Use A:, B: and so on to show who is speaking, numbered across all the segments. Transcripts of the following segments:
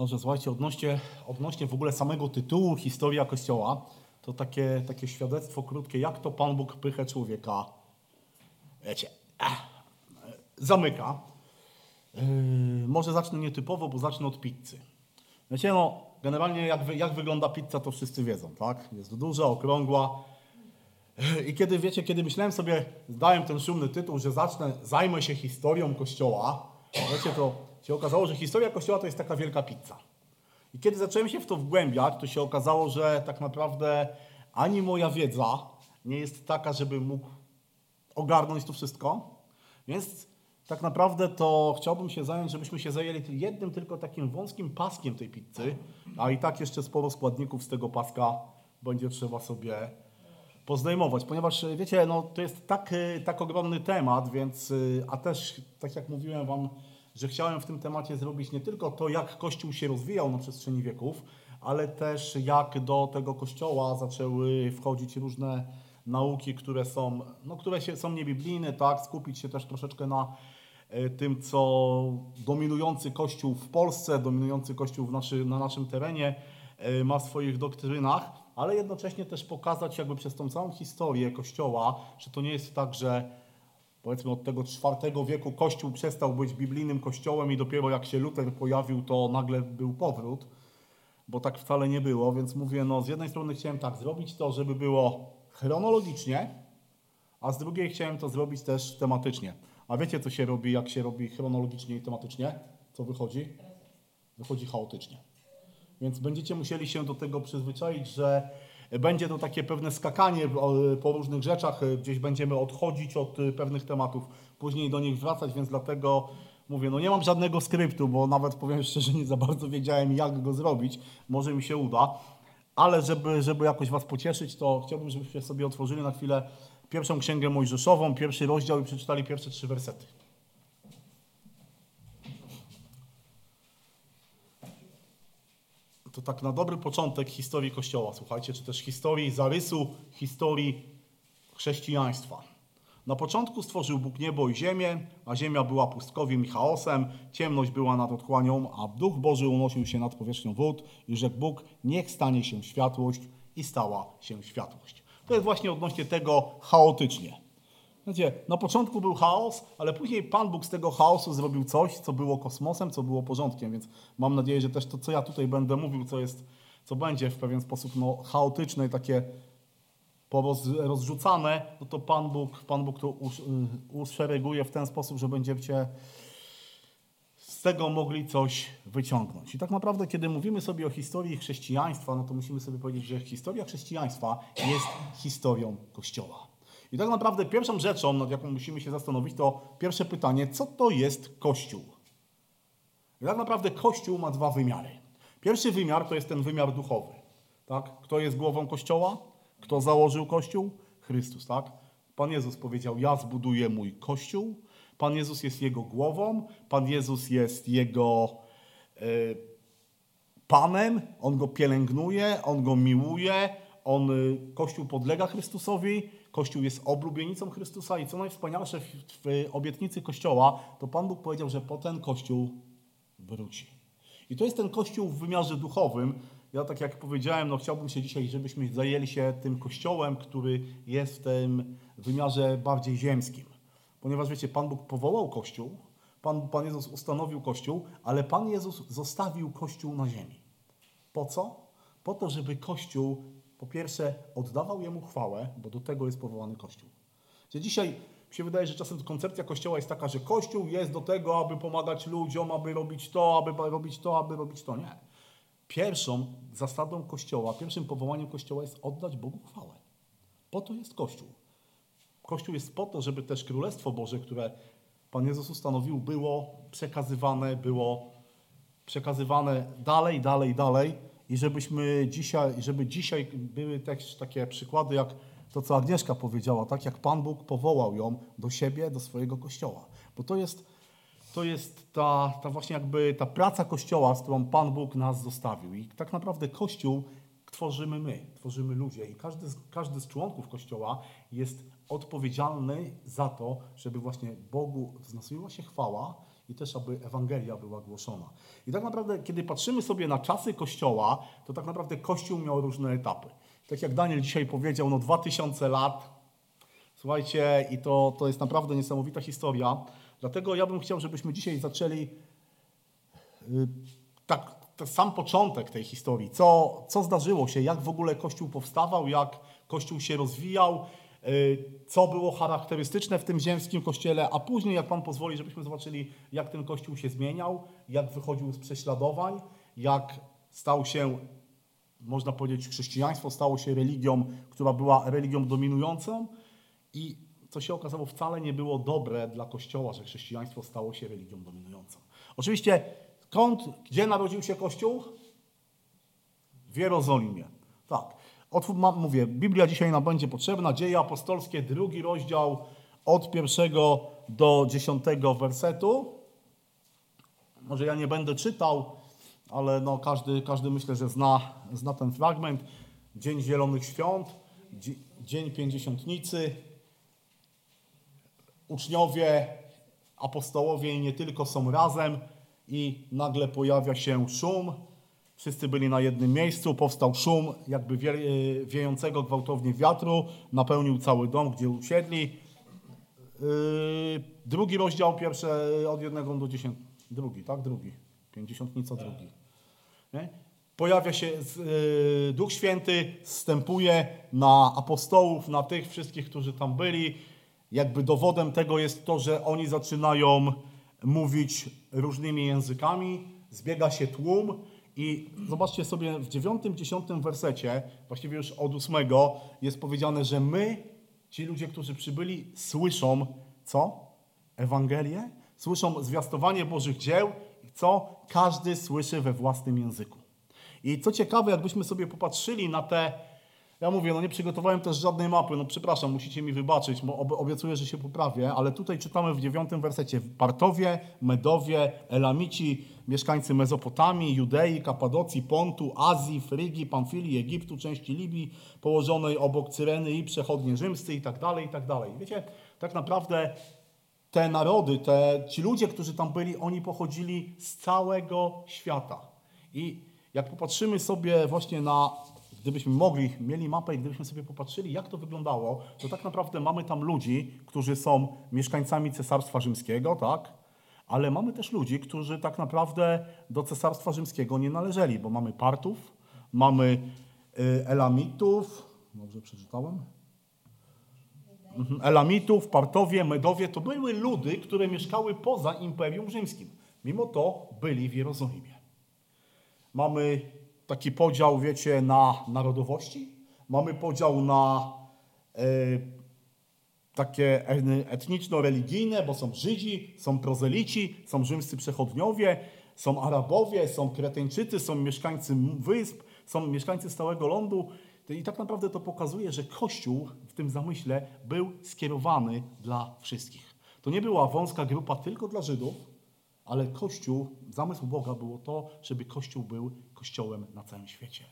A: Dobrze, słuchajcie, odnośnie, odnośnie w ogóle samego tytułu Historia Kościoła, to takie, takie świadectwo krótkie, jak to Pan Bóg pychę człowieka, wiecie, eh, zamyka. Yy, może zacznę nietypowo, bo zacznę od pizzy. Wiecie, no, generalnie jak, jak wygląda pizza, to wszyscy wiedzą, tak? Jest duża, okrągła. Yy, I kiedy, wiecie, kiedy myślałem sobie, zdałem ten szumny tytuł, że zacznę, zajmę się historią Kościoła, wiecie, to się okazało, że historia Kościoła to jest taka wielka pizza. I kiedy zacząłem się w to wgłębiać, to się okazało, że tak naprawdę ani moja wiedza nie jest taka, żeby mógł ogarnąć to wszystko. Więc tak naprawdę to chciałbym się zająć, żebyśmy się zajęli jednym tylko takim wąskim paskiem tej pizzy, a i tak jeszcze sporo składników z tego paska będzie trzeba sobie pozdejmować, ponieważ wiecie, no, to jest tak, y, tak ogromny temat, więc, y, a też tak jak mówiłem Wam, że chciałem w tym temacie zrobić nie tylko to, jak Kościół się rozwijał na przestrzeni wieków, ale też jak do tego Kościoła zaczęły wchodzić różne nauki, które są, no, które się, są niebiblijne, tak, skupić się też troszeczkę na e, tym, co dominujący Kościół w Polsce, dominujący Kościół w naszy, na naszym terenie e, ma w swoich doktrynach, ale jednocześnie też pokazać jakby przez tą całą historię Kościoła, że to nie jest tak, że powiedzmy od tego IV wieku Kościół przestał być biblijnym kościołem i dopiero jak się Luter pojawił, to nagle był powrót, bo tak wcale nie było, więc mówię, no z jednej strony chciałem tak zrobić to, żeby było chronologicznie, a z drugiej chciałem to zrobić też tematycznie. A wiecie, co się robi, jak się robi chronologicznie i tematycznie? Co wychodzi? Wychodzi chaotycznie. Więc będziecie musieli się do tego przyzwyczaić, że będzie to takie pewne skakanie po różnych rzeczach, gdzieś będziemy odchodzić od pewnych tematów, później do nich wracać, więc dlatego mówię, no nie mam żadnego skryptu, bo nawet powiem szczerze, nie za bardzo wiedziałem, jak go zrobić. Może mi się uda, ale żeby, żeby jakoś Was pocieszyć, to chciałbym, żebyście sobie otworzyli na chwilę pierwszą księgę Mojżeszową, pierwszy rozdział i przeczytali pierwsze trzy wersety. To tak na dobry początek historii Kościoła, słuchajcie, czy też historii zarysu, historii chrześcijaństwa. Na początku stworzył Bóg niebo i ziemię, a ziemia była pustkowiem i chaosem, ciemność była nad otchłanią, a Duch Boży unosił się nad powierzchnią wód i rzekł Bóg, niech stanie się światłość i stała się światłość. To jest właśnie odnośnie tego chaotycznie. Wiecie, na początku był chaos, ale później Pan Bóg z tego chaosu zrobił coś, co było kosmosem, co było porządkiem, więc mam nadzieję, że też to, co ja tutaj będę mówił, co jest, co będzie w pewien sposób no, chaotyczne i takie rozrzucane, no to Pan Bóg, Pan Bóg to y, uszereguje w ten sposób, że będziecie z tego mogli coś wyciągnąć. I tak naprawdę, kiedy mówimy sobie o historii chrześcijaństwa, no to musimy sobie powiedzieć, że historia chrześcijaństwa jest historią Kościoła. I tak naprawdę pierwszą rzeczą, nad jaką musimy się zastanowić, to pierwsze pytanie, co to jest Kościół? I tak naprawdę Kościół ma dwa wymiary. Pierwszy wymiar to jest ten wymiar duchowy. Tak? Kto jest głową Kościoła? Kto założył Kościół? Chrystus. Tak? Pan Jezus powiedział, ja zbuduję mój Kościół. Pan Jezus jest jego głową, Pan Jezus jest jego y, Panem, On go pielęgnuje, On go miłuje, on, y, Kościół podlega Chrystusowi, Kościół jest oblubienicą Chrystusa i co najwspanialsze w, w obietnicy Kościoła, to Pan Bóg powiedział, że po ten Kościół wróci. I to jest ten Kościół w wymiarze duchowym. Ja tak jak powiedziałem, no chciałbym się dzisiaj, żebyśmy zajęli się tym Kościołem, który jest w tym wymiarze bardziej ziemskim. Ponieważ wiecie, Pan Bóg powołał Kościół, Pan, Pan Jezus ustanowił Kościół, ale Pan Jezus zostawił Kościół na ziemi. Po co? Po to, żeby Kościół po pierwsze oddawał Jemu chwałę, bo do tego jest powołany Kościół. Gdzie dzisiaj mi się wydaje, że czasem koncepcja Kościoła jest taka, że Kościół jest do tego, aby pomagać ludziom, aby robić to, aby robić to, aby robić to. Nie. Pierwszą zasadą Kościoła, pierwszym powołaniem Kościoła jest oddać Bogu chwałę. Po to jest Kościół. Kościół jest po to, żeby też Królestwo Boże, które Pan Jezus ustanowił, było przekazywane, było przekazywane dalej, dalej, dalej i żebyśmy dzisiaj, żeby dzisiaj były też takie przykłady, jak to, co Agnieszka powiedziała, tak jak Pan Bóg powołał ją do siebie, do swojego kościoła. Bo to jest, to jest ta, ta właśnie jakby ta praca kościoła, z którą Pan Bóg nas zostawił. I tak naprawdę kościół tworzymy my, tworzymy ludzie. I każdy z, każdy z członków kościoła jest odpowiedzialny za to, żeby właśnie Bogu wznosiła się chwała i też aby Ewangelia była głoszona. I tak naprawdę, kiedy patrzymy sobie na czasy Kościoła, to tak naprawdę Kościół miał różne etapy. Tak jak Daniel dzisiaj powiedział, no 2000 lat, słuchajcie, i to, to jest naprawdę niesamowita historia. Dlatego ja bym chciał, żebyśmy dzisiaj zaczęli y, tak, sam początek tej historii. Co, co zdarzyło się, jak w ogóle Kościół powstawał, jak Kościół się rozwijał, co było charakterystyczne w tym ziemskim kościele, a później, jak Pan pozwoli, żebyśmy zobaczyli, jak ten kościół się zmieniał, jak wychodził z prześladowań, jak stał się, można powiedzieć, chrześcijaństwo stało się religią, która była religią dominującą i co się okazało, wcale nie było dobre dla Kościoła, że chrześcijaństwo stało się religią dominującą. Oczywiście, skąd, gdzie narodził się Kościół? W Jerozolimie. Tak. Otwór, mówię, Biblia dzisiaj nam będzie potrzebna. Dzieje apostolskie, drugi rozdział od pierwszego do dziesiątego wersetu. Może ja nie będę czytał, ale no każdy, każdy myślę, że zna, zna ten fragment. Dzień Zielonych Świąt, Dzień Pięćdziesiątnicy. Uczniowie, apostołowie nie tylko są razem i nagle pojawia się szum, Wszyscy byli na jednym miejscu, powstał szum jakby wie, e, wiejącego gwałtownie wiatru, napełnił cały dom, gdzie usiedli. Yy, drugi rozdział, pierwszy od jednego do dziesięć, drugi, tak? Drugi. Pięćdziesiątnica drugi. Nie? Pojawia się yy, Duch Święty, wstępuje na apostołów, na tych wszystkich, którzy tam byli. Jakby dowodem tego jest to, że oni zaczynają mówić różnymi językami, zbiega się tłum, i zobaczcie sobie w dziewiątym, dziesiątym wersecie, właściwie już od ósmego, jest powiedziane, że my, ci ludzie, którzy przybyli, słyszą co? Ewangelię? Słyszą zwiastowanie Bożych dzieł, co każdy słyszy we własnym języku. I co ciekawe, jakbyśmy sobie popatrzyli na te ja mówię, no nie przygotowałem też żadnej mapy, no przepraszam, musicie mi wybaczyć, bo obiecuję, że się poprawię, ale tutaj czytamy w dziewiątym wersecie. Partowie, Medowie, Elamici, mieszkańcy Mezopotamii, Judei, Kapadocji, Pontu, Azji, Frygii, Pamfilii, Egiptu, części Libii, położonej obok Cyreny i przechodnie rzymscy i tak dalej, i tak dalej. Wiecie, tak naprawdę te narody, te, ci ludzie, którzy tam byli, oni pochodzili z całego świata. I jak popatrzymy sobie właśnie na gdybyśmy mogli, mieli mapę i gdybyśmy sobie popatrzyli, jak to wyglądało, to tak naprawdę mamy tam ludzi, którzy są mieszkańcami Cesarstwa Rzymskiego, tak? Ale mamy też ludzi, którzy tak naprawdę do Cesarstwa Rzymskiego nie należeli, bo mamy Partów, mamy y, Elamitów, dobrze przeczytałem? Mhm, Elamitów, Partowie, Medowie to były ludy, które mieszkały poza Imperium Rzymskim. Mimo to byli w Jerozolimie. Mamy taki podział, wiecie, na narodowości. Mamy podział na e, takie etniczno-religijne, bo są Żydzi, są prozelici, są rzymscy przechodniowie, są Arabowie, są Kreteńczycy, są mieszkańcy wysp, są mieszkańcy stałego lądu. I tak naprawdę to pokazuje, że Kościół w tym zamyśle był skierowany dla wszystkich. To nie była wąska grupa tylko dla Żydów, ale Kościół, zamysł Boga było to, żeby Kościół był Kościołem na całym świecie.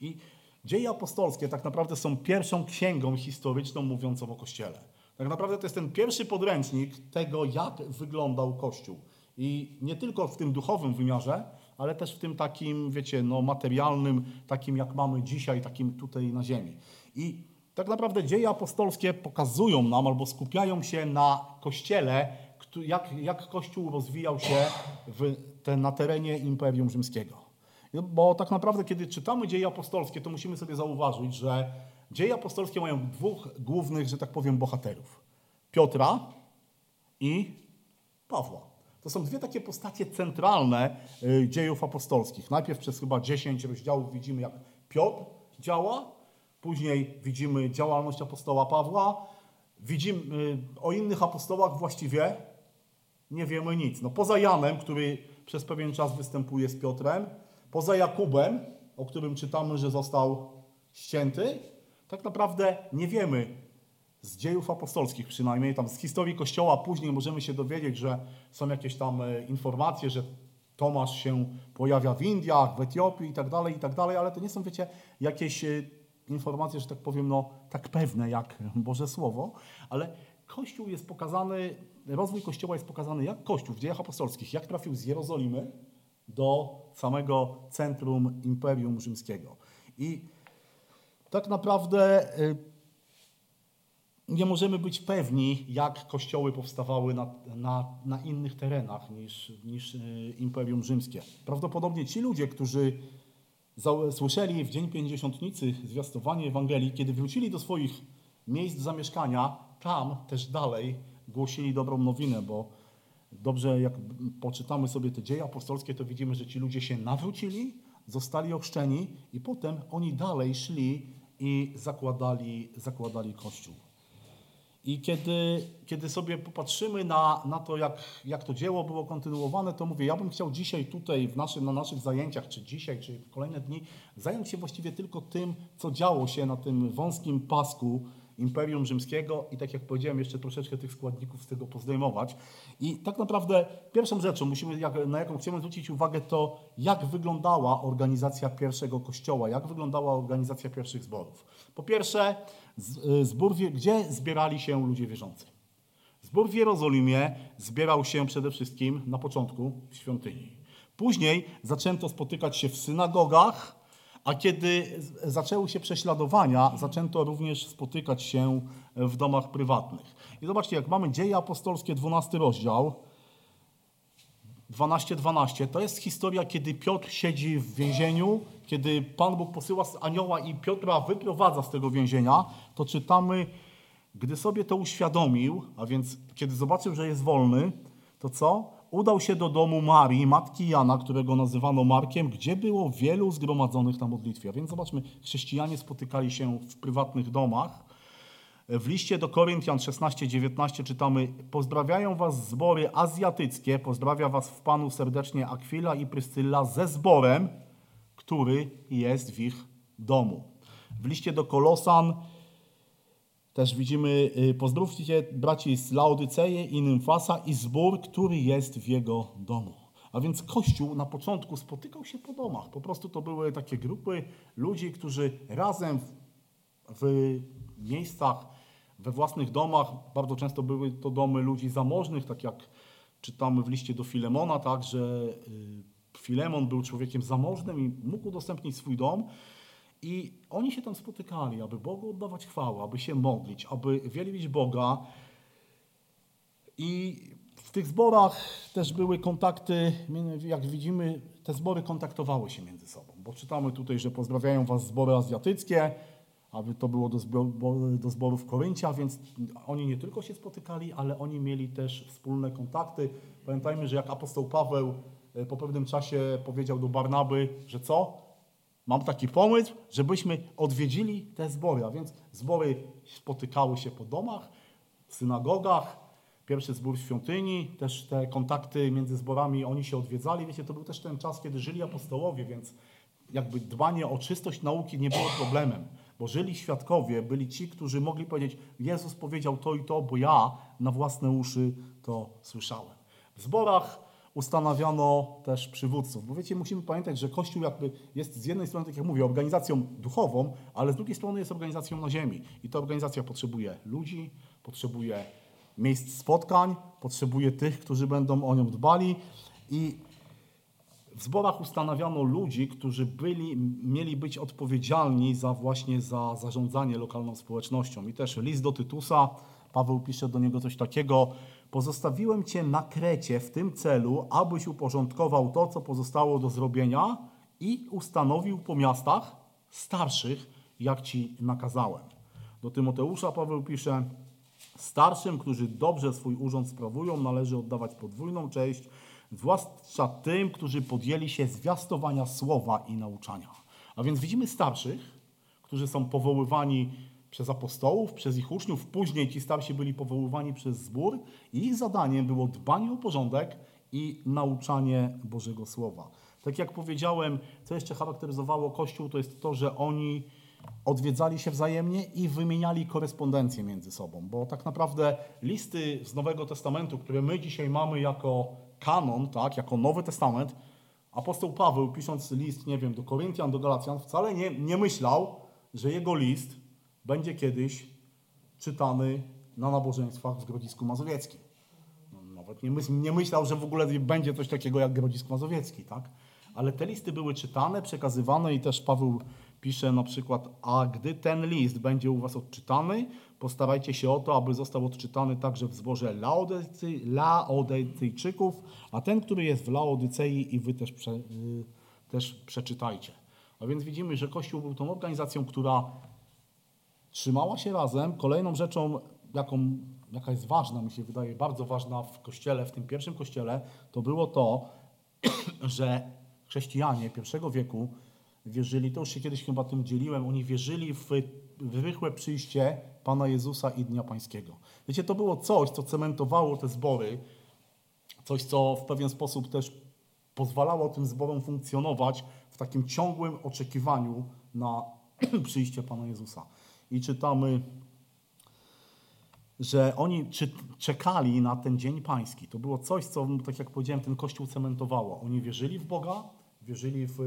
A: I dzieje apostolskie tak naprawdę są pierwszą księgą historyczną mówiącą o Kościele. Tak naprawdę to jest ten pierwszy podręcznik tego, jak wyglądał Kościół. I nie tylko w tym duchowym wymiarze, ale też w tym takim, wiecie, no, materialnym, takim jak mamy dzisiaj, takim tutaj na ziemi. I tak naprawdę dzieje apostolskie pokazują nam albo skupiają się na Kościele, jak, jak Kościół rozwijał się w, te, na terenie Imperium Rzymskiego. Bo tak naprawdę, kiedy czytamy dzieje apostolskie, to musimy sobie zauważyć, że dzieje apostolskie mają dwóch głównych, że tak powiem, bohaterów. Piotra i Pawła. To są dwie takie postacie centralne y, dziejów apostolskich. Najpierw przez chyba 10 rozdziałów widzimy, jak Piotr działa, później widzimy działalność apostoła Pawła, widzimy y, o innych apostołach właściwie nie wiemy nic. No, poza Janem, który przez pewien czas występuje z Piotrem, poza Jakubem, o którym czytamy, że został ścięty, tak naprawdę nie wiemy z dziejów apostolskich przynajmniej, tam z historii Kościoła później możemy się dowiedzieć, że są jakieś tam e, informacje, że Tomasz się pojawia w Indiach, w Etiopii i tak dalej, i tak dalej, ale to nie są, wiecie, jakieś e, informacje, że tak powiem, no tak pewne jak Boże Słowo, ale Kościół jest pokazany, rozwój Kościoła jest pokazany jak Kościół w dziejach apostolskich, jak trafił z Jerozolimy do samego centrum Imperium Rzymskiego. I tak naprawdę y, nie możemy być pewni, jak kościoły powstawały na, na, na innych terenach niż, niż y, Imperium Rzymskie. Prawdopodobnie ci ludzie, którzy słyszeli w Dzień Pięćdziesiątnicy zwiastowanie Ewangelii, kiedy wrócili do swoich miejsc zamieszkania, tam też dalej głosili dobrą nowinę, bo dobrze jak poczytamy sobie te dzieje apostolskie, to widzimy, że ci ludzie się nawrócili, zostali ochrzczeni i potem oni dalej szli i zakładali, zakładali Kościół. I kiedy, kiedy sobie popatrzymy na, na to, jak, jak to dzieło było kontynuowane, to mówię, ja bym chciał dzisiaj tutaj w naszym, na naszych zajęciach, czy dzisiaj, czy w kolejne dni, zająć się właściwie tylko tym, co działo się na tym wąskim pasku Imperium Rzymskiego i tak jak powiedziałem, jeszcze troszeczkę tych składników z tego pozdejmować. I tak naprawdę pierwszą rzeczą, musimy, na jaką chcemy zwrócić uwagę, to jak wyglądała organizacja pierwszego kościoła, jak wyglądała organizacja pierwszych zborów. Po pierwsze, zbór, gdzie zbierali się ludzie wierzący? Zbór w Jerozolimie zbierał się przede wszystkim na początku w świątyni. Później zaczęto spotykać się w synagogach, a kiedy z- zaczęły się prześladowania, zaczęto również spotykać się w domach prywatnych. I zobaczcie, jak mamy dzieje apostolskie, 12 rozdział, 12-12, to jest historia, kiedy Piotr siedzi w więzieniu, kiedy Pan Bóg posyła anioła i Piotra wyprowadza z tego więzienia, to czytamy, gdy sobie to uświadomił, a więc kiedy zobaczył, że jest wolny, to co? Udał się do domu Marii, matki Jana, którego nazywano Markiem, gdzie było wielu zgromadzonych na modlitwie. A więc zobaczmy, chrześcijanie spotykali się w prywatnych domach. W liście do Koryntian 16-19 czytamy Pozdrawiają was zbory azjatyckie, pozdrawia was w Panu serdecznie Akwila i Pryscylla ze zborem, który jest w ich domu. W liście do Kolosan też widzimy y, Pozdrówcie braci z Laodyceje i Nymfasa i zbór, który jest w jego domu. A więc Kościół na początku spotykał się po domach. Po prostu to były takie grupy ludzi, którzy razem w, w miejscach, we własnych domach, bardzo często były to domy ludzi zamożnych, tak jak czytamy w liście do Filemona, tak, że y, Filemon był człowiekiem zamożnym i mógł udostępnić swój dom. I oni się tam spotykali, aby Bogu oddawać chwałę, aby się modlić, aby wielbić Boga. I w tych zborach też były kontakty, jak widzimy, te zbory kontaktowały się między sobą, bo czytamy tutaj, że pozdrawiają was zbory azjatyckie, aby to było do, zbio- do zborów więc oni nie tylko się spotykali, ale oni mieli też wspólne kontakty. Pamiętajmy, że jak apostoł Paweł e, po pewnym czasie powiedział do Barnaby, że co? Mam taki pomysł, żebyśmy odwiedzili te zbory, a więc zbory spotykały się po domach, synagogach, pierwszy zbór w świątyni, też te kontakty między zborami, oni się odwiedzali. Wiecie, to był też ten czas, kiedy żyli apostołowie, więc jakby dbanie o czystość nauki nie było problemem, bo żyli świadkowie, byli ci, którzy mogli powiedzieć, Jezus powiedział to i to, bo ja na własne uszy to słyszałem. W zborach ustanawiano też przywódców. Bo wiecie, musimy pamiętać, że Kościół jakby jest z jednej strony, tak jak mówię, organizacją duchową, ale z drugiej strony jest organizacją na ziemi. I ta organizacja potrzebuje ludzi, potrzebuje miejsc spotkań, potrzebuje tych, którzy będą o nią dbali. I w zborach ustanawiano ludzi, którzy byli, mieli być odpowiedzialni za właśnie za zarządzanie lokalną społecznością. I też list do Tytusa, Paweł pisze do niego coś takiego, pozostawiłem Cię na Krecie w tym celu, abyś uporządkował to, co pozostało do zrobienia i ustanowił po miastach starszych, jak Ci nakazałem. Do Tymoteusza Paweł pisze, Starszym, którzy dobrze swój urząd sprawują, należy oddawać podwójną cześć, zwłaszcza tym, którzy podjęli się zwiastowania słowa i nauczania. A więc widzimy starszych, którzy są powoływani przez apostołów, przez ich uczniów, później ci starsi byli powoływani przez zbór i ich zadaniem było dbanie o porządek i nauczanie Bożego Słowa. Tak jak powiedziałem, co jeszcze charakteryzowało Kościół, to jest to, że oni odwiedzali się wzajemnie i wymieniali korespondencję między sobą, bo tak naprawdę listy z Nowego Testamentu, które my dzisiaj mamy jako kanon, tak, jako Nowy Testament, apostoł Paweł pisząc list, nie wiem, do Koryntian, do Galacjan, wcale nie, nie myślał, że jego list będzie kiedyś czytany na nabożeństwach w Grodzisku Mazowieckim. No, nawet nie, myśl, nie myślał, że w ogóle będzie coś takiego jak Grodzisk Mazowiecki, tak? Ale te listy były czytane, przekazywane i też Paweł pisze na przykład, a gdy ten list będzie u was odczytany, postarajcie się o to, aby został odczytany także w zborze Laodycy, Laodycyjczyków, a ten, który jest w Laodycei i wy też, prze, y, też przeczytajcie. A więc widzimy, że Kościół był tą organizacją, która trzymała się razem. Kolejną rzeczą, jaką, jaka jest ważna, mi się wydaje, bardzo ważna w Kościele, w tym pierwszym Kościele, to było to, że chrześcijanie pierwszego wieku wierzyli, to już się kiedyś chyba tym dzieliłem, oni wierzyli w rychłe przyjście Pana Jezusa i Dnia Pańskiego. Wiecie, to było coś, co cementowało te zbory, coś, co w pewien sposób też pozwalało tym zborom funkcjonować w takim ciągłym oczekiwaniu na przyjście Pana Jezusa. I czytamy, że oni czekali na ten Dzień Pański. To było coś, co, tak jak powiedziałem, ten Kościół cementowało. Oni wierzyli w Boga, wierzyli w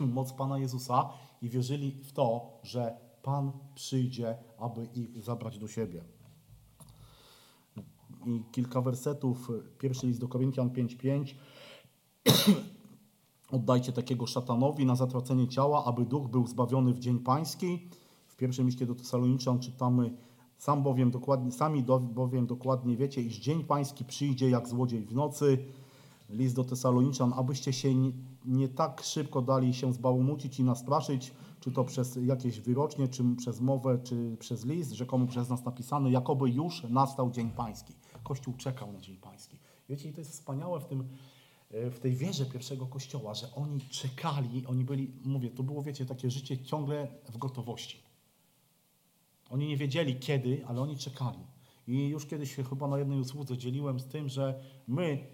A: moc Pana Jezusa i wierzyli w to, że Pan przyjdzie, aby ich zabrać do siebie. I kilka wersetów. Pierwszy list do Koryntian 5:5. Oddajcie takiego szatanowi na zatracenie ciała, aby duch był zbawiony w dzień pański. W pierwszym liście do Tesaloniczan czytamy sam bowiem dokładnie, sami bowiem dokładnie wiecie, iż dzień pański przyjdzie jak złodziej w nocy. List do Tesaloniczan, abyście się nie, nie tak szybko dali się zbałumucić i nastraszyć, czy to przez jakieś wyrocznie, czy przez mowę, czy przez list, rzekomo przez nas napisany, jakoby już nastał Dzień Pański. Kościół czekał na Dzień Pański. Wiecie, i to jest wspaniałe w, tym, w tej wierze pierwszego Kościoła, że oni czekali, oni byli, mówię, to było, wiecie, takie życie ciągle w gotowości. Oni nie wiedzieli kiedy, ale oni czekali. I już kiedyś chyba na jednej usłudze dzieliłem z tym, że my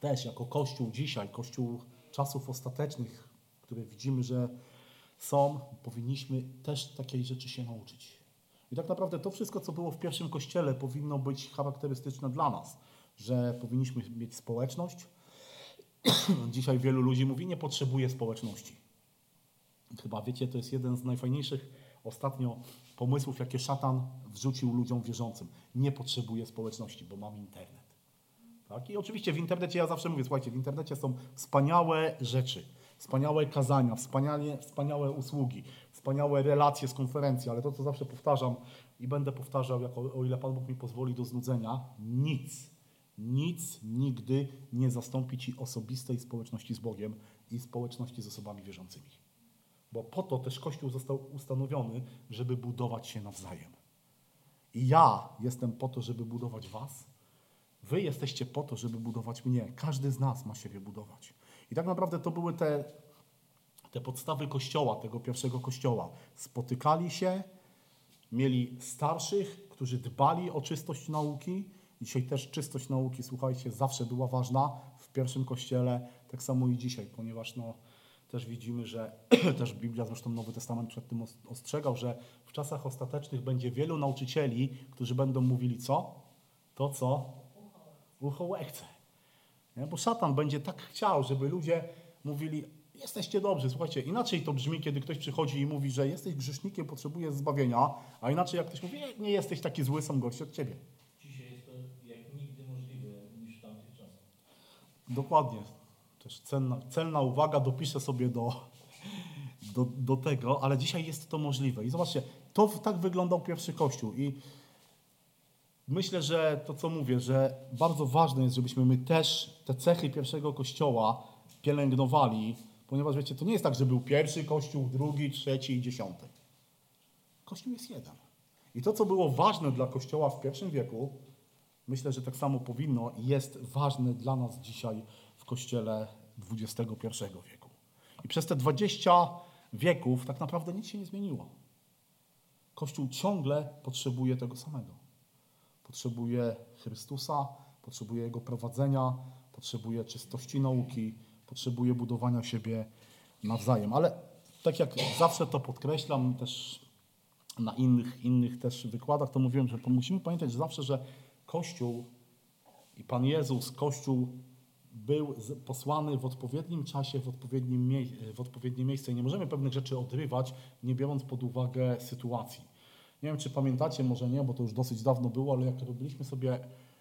A: też jako Kościół dzisiaj, Kościół czasów ostatecznych, które widzimy, że są, powinniśmy też takiej rzeczy się nauczyć. I tak naprawdę to wszystko, co było w pierwszym kościele, powinno być charakterystyczne dla nas, że powinniśmy mieć społeczność. Dzisiaj wielu ludzi mówi, nie potrzebuje społeczności. Chyba wiecie, to jest jeden z najfajniejszych ostatnio pomysłów, jakie szatan wrzucił ludziom wierzącym. Nie potrzebuje społeczności, bo mam internet. Tak? I oczywiście w internecie, ja zawsze mówię, słuchajcie, w internecie są wspaniałe rzeczy, wspaniałe kazania, wspaniałe, usługi, wspaniałe relacje z konferencji, ale to, co zawsze powtarzam i będę powtarzał, jako, o ile Pan Bóg mi pozwoli do znudzenia, nic, nic nigdy nie zastąpi Ci osobistej społeczności z Bogiem i społeczności z osobami wierzącymi. Bo po to też Kościół został ustanowiony, żeby budować się nawzajem. I ja jestem po to, żeby budować Was, Wy jesteście po to, żeby budować mnie. Każdy z nas ma siebie budować. I tak naprawdę to były te, te podstawy kościoła, tego pierwszego kościoła. Spotykali się, mieli starszych, którzy dbali o czystość nauki. Dzisiaj też czystość nauki, słuchajcie, zawsze była ważna w pierwszym kościele, tak samo i dzisiaj, ponieważ no, też widzimy, że też Biblia, zresztą Nowy Testament przed tym ostrzegał, że w czasach ostatecznych będzie wielu nauczycieli, którzy będą mówili co? To, co ucho łechce. Nie? Bo szatan będzie tak chciał, żeby ludzie mówili, jesteście dobrzy. Słuchajcie, inaczej to brzmi, kiedy ktoś przychodzi i mówi, że jesteś grzesznikiem, potrzebujesz zbawienia, a inaczej jak ktoś mówi, nie jesteś taki zły, są gorsi od ciebie.
B: Dzisiaj jest to jak nigdy możliwe niż w tamtych czasach.
A: Dokładnie. Też cenna, celna uwaga, dopiszę sobie do, do, do tego, ale dzisiaj jest to możliwe. I zobaczcie, to tak wyglądał pierwszy Kościół. I myślę, że to, co mówię, że bardzo ważne jest, żebyśmy my też te cechy pierwszego kościoła pielęgnowali, ponieważ wiecie, to nie jest tak, że był pierwszy kościół, drugi, trzeci i dziesiąty. Kościół jest jeden. I to, co było ważne dla kościoła w pierwszym wieku, myślę, że tak samo powinno i jest ważne dla nas dzisiaj w kościele XXI wieku. I przez te 20 wieków tak naprawdę nic się nie zmieniło. Kościół ciągle potrzebuje tego samego potrzebuje Chrystusa, potrzebuje Jego prowadzenia, potrzebuje czystości nauki, potrzebuje budowania siebie nawzajem. Ale tak jak zawsze to podkreślam też na innych, innych też wykładach, to mówiłem, że musimy pamiętać zawsze, że Kościół i Pan Jezus, Kościół był posłany w odpowiednim czasie, w odpowiednim, w odpowiednie miejsce. Nie możemy pewnych rzeczy odrywać, nie biorąc pod uwagę sytuacji. Nie wiem, czy pamiętacie, może nie, bo to już dosyć dawno było, ale jak robiliśmy sobie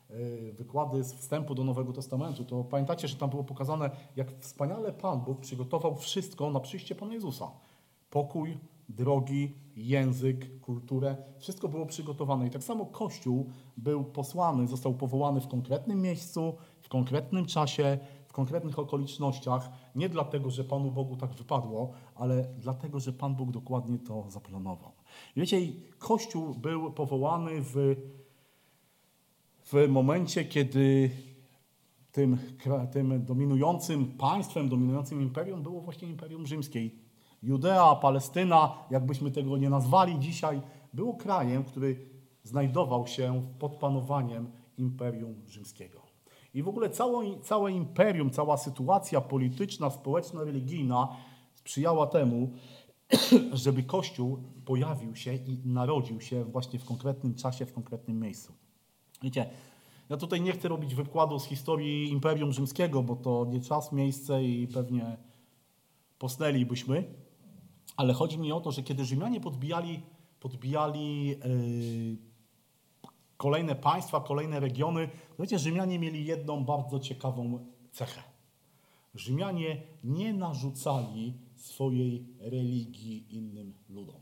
A: y, wykłady z wstępu do Nowego Testamentu, to pamiętacie, że tam było pokazane, jak wspaniale Pan Bóg przygotował wszystko na przyjście Pana Jezusa. Pokój, drogi, język, kulturę, wszystko było przygotowane. I tak samo Kościół był posłany, został powołany w konkretnym miejscu, w konkretnym czasie, w konkretnych okolicznościach, nie dlatego, że Panu Bogu tak wypadło, ale dlatego, że Pan Bóg dokładnie to zaplanował. I wiecie, Kościół był powołany w, w momencie, kiedy tym, tym dominującym państwem, dominującym imperium było właśnie Imperium Rzymskie. Judea, Palestyna, jakbyśmy tego nie nazwali dzisiaj, było krajem, który znajdował się pod panowaniem Imperium Rzymskiego. I w ogóle całe, całe imperium, cała sytuacja polityczna, społeczna, religijna sprzyjała temu, żeby Kościół pojawił się i narodził się właśnie w konkretnym czasie, w konkretnym miejscu. Wiecie, ja tutaj nie chcę robić wykładu z historii Imperium Rzymskiego, bo to nie czas, miejsce i pewnie posnęlibyśmy, ale chodzi mi o to, że kiedy Rzymianie podbijali, podbijali yy, kolejne państwa, kolejne regiony, wiecie, Rzymianie mieli jedną bardzo ciekawą cechę. Rzymianie nie narzucali swojej religii innym ludom.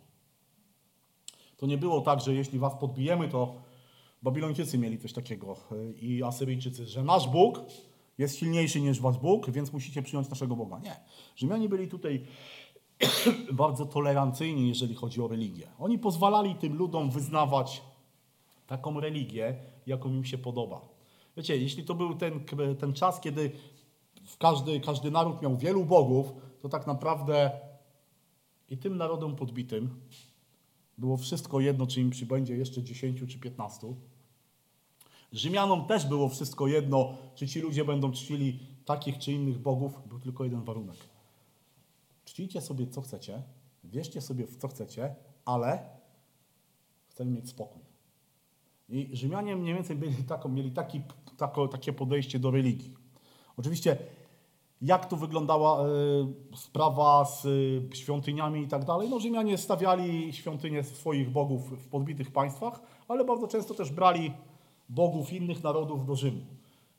A: To nie było tak, że jeśli was podbijemy, to Babilończycy mieli coś takiego yy, i Asyryjczycy, że nasz Bóg jest silniejszy niż wasz Bóg, więc musicie przyjąć naszego Boga. Nie. Rzymianie byli tutaj bardzo tolerancyjni, jeżeli chodzi o religię. Oni pozwalali tym ludom wyznawać taką religię, jaką im się podoba. Wiecie, jeśli to był ten, ten czas, kiedy każdy, każdy naród miał wielu bogów, to tak naprawdę i tym narodom podbitym było wszystko jedno, czy im przybędzie jeszcze 10 czy 15. Rzymianom też było wszystko jedno, czy ci ludzie będą czcili takich czy innych bogów. Był tylko jeden warunek. Czcijcie sobie, co chcecie, wierzcie sobie, w co chcecie, ale chcemy mieć spokój. I Rzymianie mniej więcej taką, mieli taki, tako, takie podejście do religii. Oczywiście, jak tu wyglądała y, sprawa z y, świątyniami i tak dalej? No, Rzymianie stawiali świątynie swoich bogów w podbitych państwach, ale bardzo często też brali bogów innych narodów do Rzymu.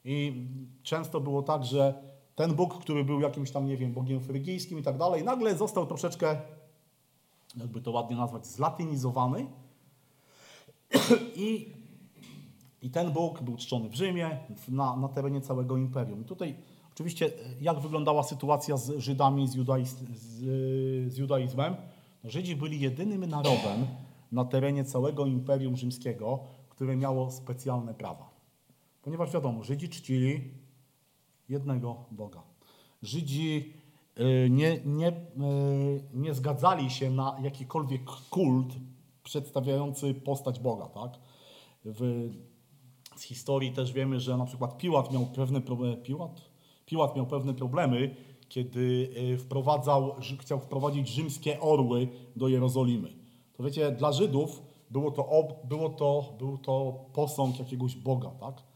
A: I często było tak, że ten Bóg, który był jakimś tam, nie wiem, Bogiem frygijskim i tak dalej, nagle został troszeczkę, jakby to ładnie nazwać, zlatynizowany. I, i ten Bóg był czczony w Rzymie, na, na terenie całego imperium. I tutaj oczywiście, jak wyglądała sytuacja z Żydami, z, z, z judaizmem? No, Żydzi byli jedynym narodem na terenie całego imperium rzymskiego, które miało specjalne prawa. Ponieważ wiadomo, Żydzi czcili jednego Boga. Żydzi y, nie, nie, y, nie zgadzali się na jakikolwiek kult przedstawiający postać Boga. Tak? W, z historii też wiemy, że na przykład Piłat miał pewne problemy. Piłat? Piłat miał pewne problemy, kiedy y, wprowadzał, chciał wprowadzić rzymskie orły do Jerozolimy. To wiecie, dla Żydów było to, było to, był to posąg jakiegoś Boga, tak?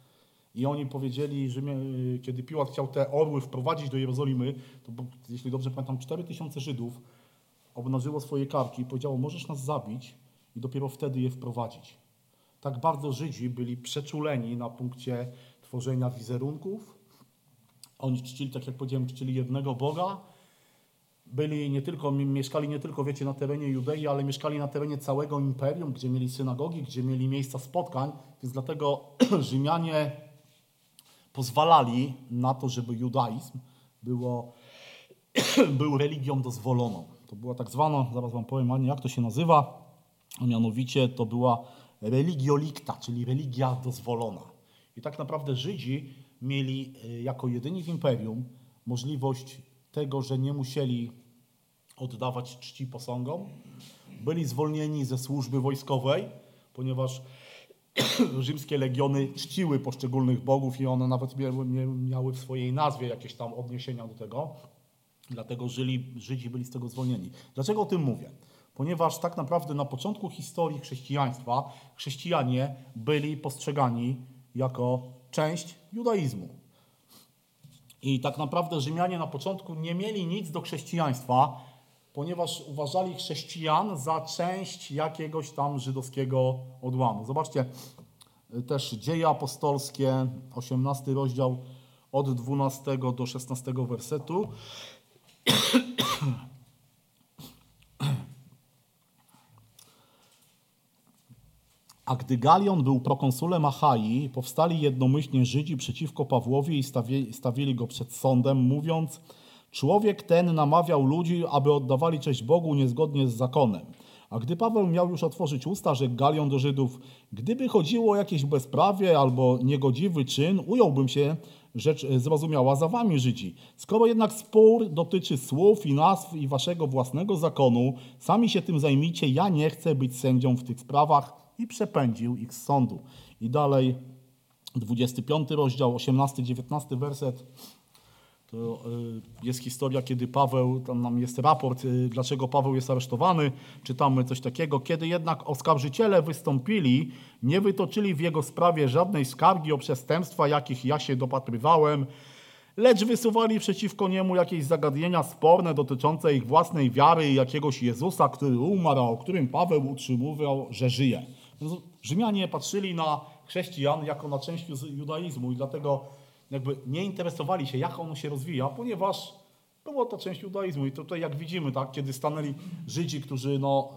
A: I oni powiedzieli, że kiedy Piłat chciał te orły wprowadzić do Jerozolimy, to jeśli dobrze pamiętam, 4 tysiące Żydów obnażyło swoje karki i powiedziało, możesz nas zabić i dopiero wtedy je wprowadzić. Tak bardzo Żydzi byli przeczuleni na punkcie tworzenia wizerunków. Oni czcili, tak jak powiedziałem, czcili jednego Boga. Byli nie tylko, mieszkali nie tylko, wiecie, na terenie Judei, ale mieszkali na terenie całego imperium, gdzie mieli synagogi, gdzie mieli miejsca spotkań, więc dlatego Rzymianie pozwalali na to, żeby judaizm było, był religią dozwoloną. To była tak zwana, zaraz wam powiem, jak to się nazywa, a mianowicie to była religiolicta, czyli religia dozwolona. I tak naprawdę Żydzi mieli e, jako jedyni w imperium możliwość tego, że nie musieli oddawać czci posągom. Byli zwolnieni ze służby wojskowej, ponieważ rzymskie legiony czciły poszczególnych bogów i one nawet miały w swojej nazwie jakieś tam odniesienia do tego. Dlatego żyli, Żydzi byli z tego zwolnieni. Dlaczego o tym mówię? Ponieważ tak naprawdę na początku historii chrześcijaństwa chrześcijanie byli postrzegani jako część judaizmu. I tak naprawdę Rzymianie na początku nie mieli nic do chrześcijaństwa, ponieważ uważali chrześcijan za część jakiegoś tam żydowskiego odłamu. Zobaczcie, y, też Dzieje Apostolskie, 18 rozdział od 12 do 16 wersetu. A gdy Galion był prokonsulem Achai, powstali jednomyślnie Żydzi przeciwko Pawłowi i stawi- stawili go przed sądem, mówiąc: Człowiek ten namawiał ludzi, aby oddawali cześć Bogu niezgodnie z zakonem. A gdy Paweł miał już otworzyć usta, rzekł Galion do Żydów: Gdyby chodziło o jakieś bezprawie albo niegodziwy czyn, ująłbym się, rzecz zrozumiała za wami, Żydzi. Skoro jednak spór dotyczy słów i nazw i waszego własnego zakonu, sami się tym zajmijcie, ja nie chcę być sędzią w tych sprawach i przepędził ich z sądu. I dalej 25 rozdział, 18-19 werset. To y, jest historia, kiedy Paweł, tam nam jest raport, y, dlaczego Paweł jest aresztowany. Czytamy coś takiego. Kiedy jednak oskarżyciele wystąpili, nie wytoczyli w jego sprawie żadnej skargi o przestępstwa, jakich ja się dopatrywałem, lecz wysuwali przeciwko niemu jakieś zagadnienia sporne dotyczące ich własnej wiary i jakiegoś Jezusa, który umarł, o którym Paweł utrzymywał, że żyje. Rzymianie patrzyli na chrześcijan jako na część ju- judaizmu i dlatego jakby nie interesowali się, jak on się rozwija, ponieważ była to część judaizmu. I tutaj jak widzimy, tak, kiedy stanęli Żydzi, którzy no,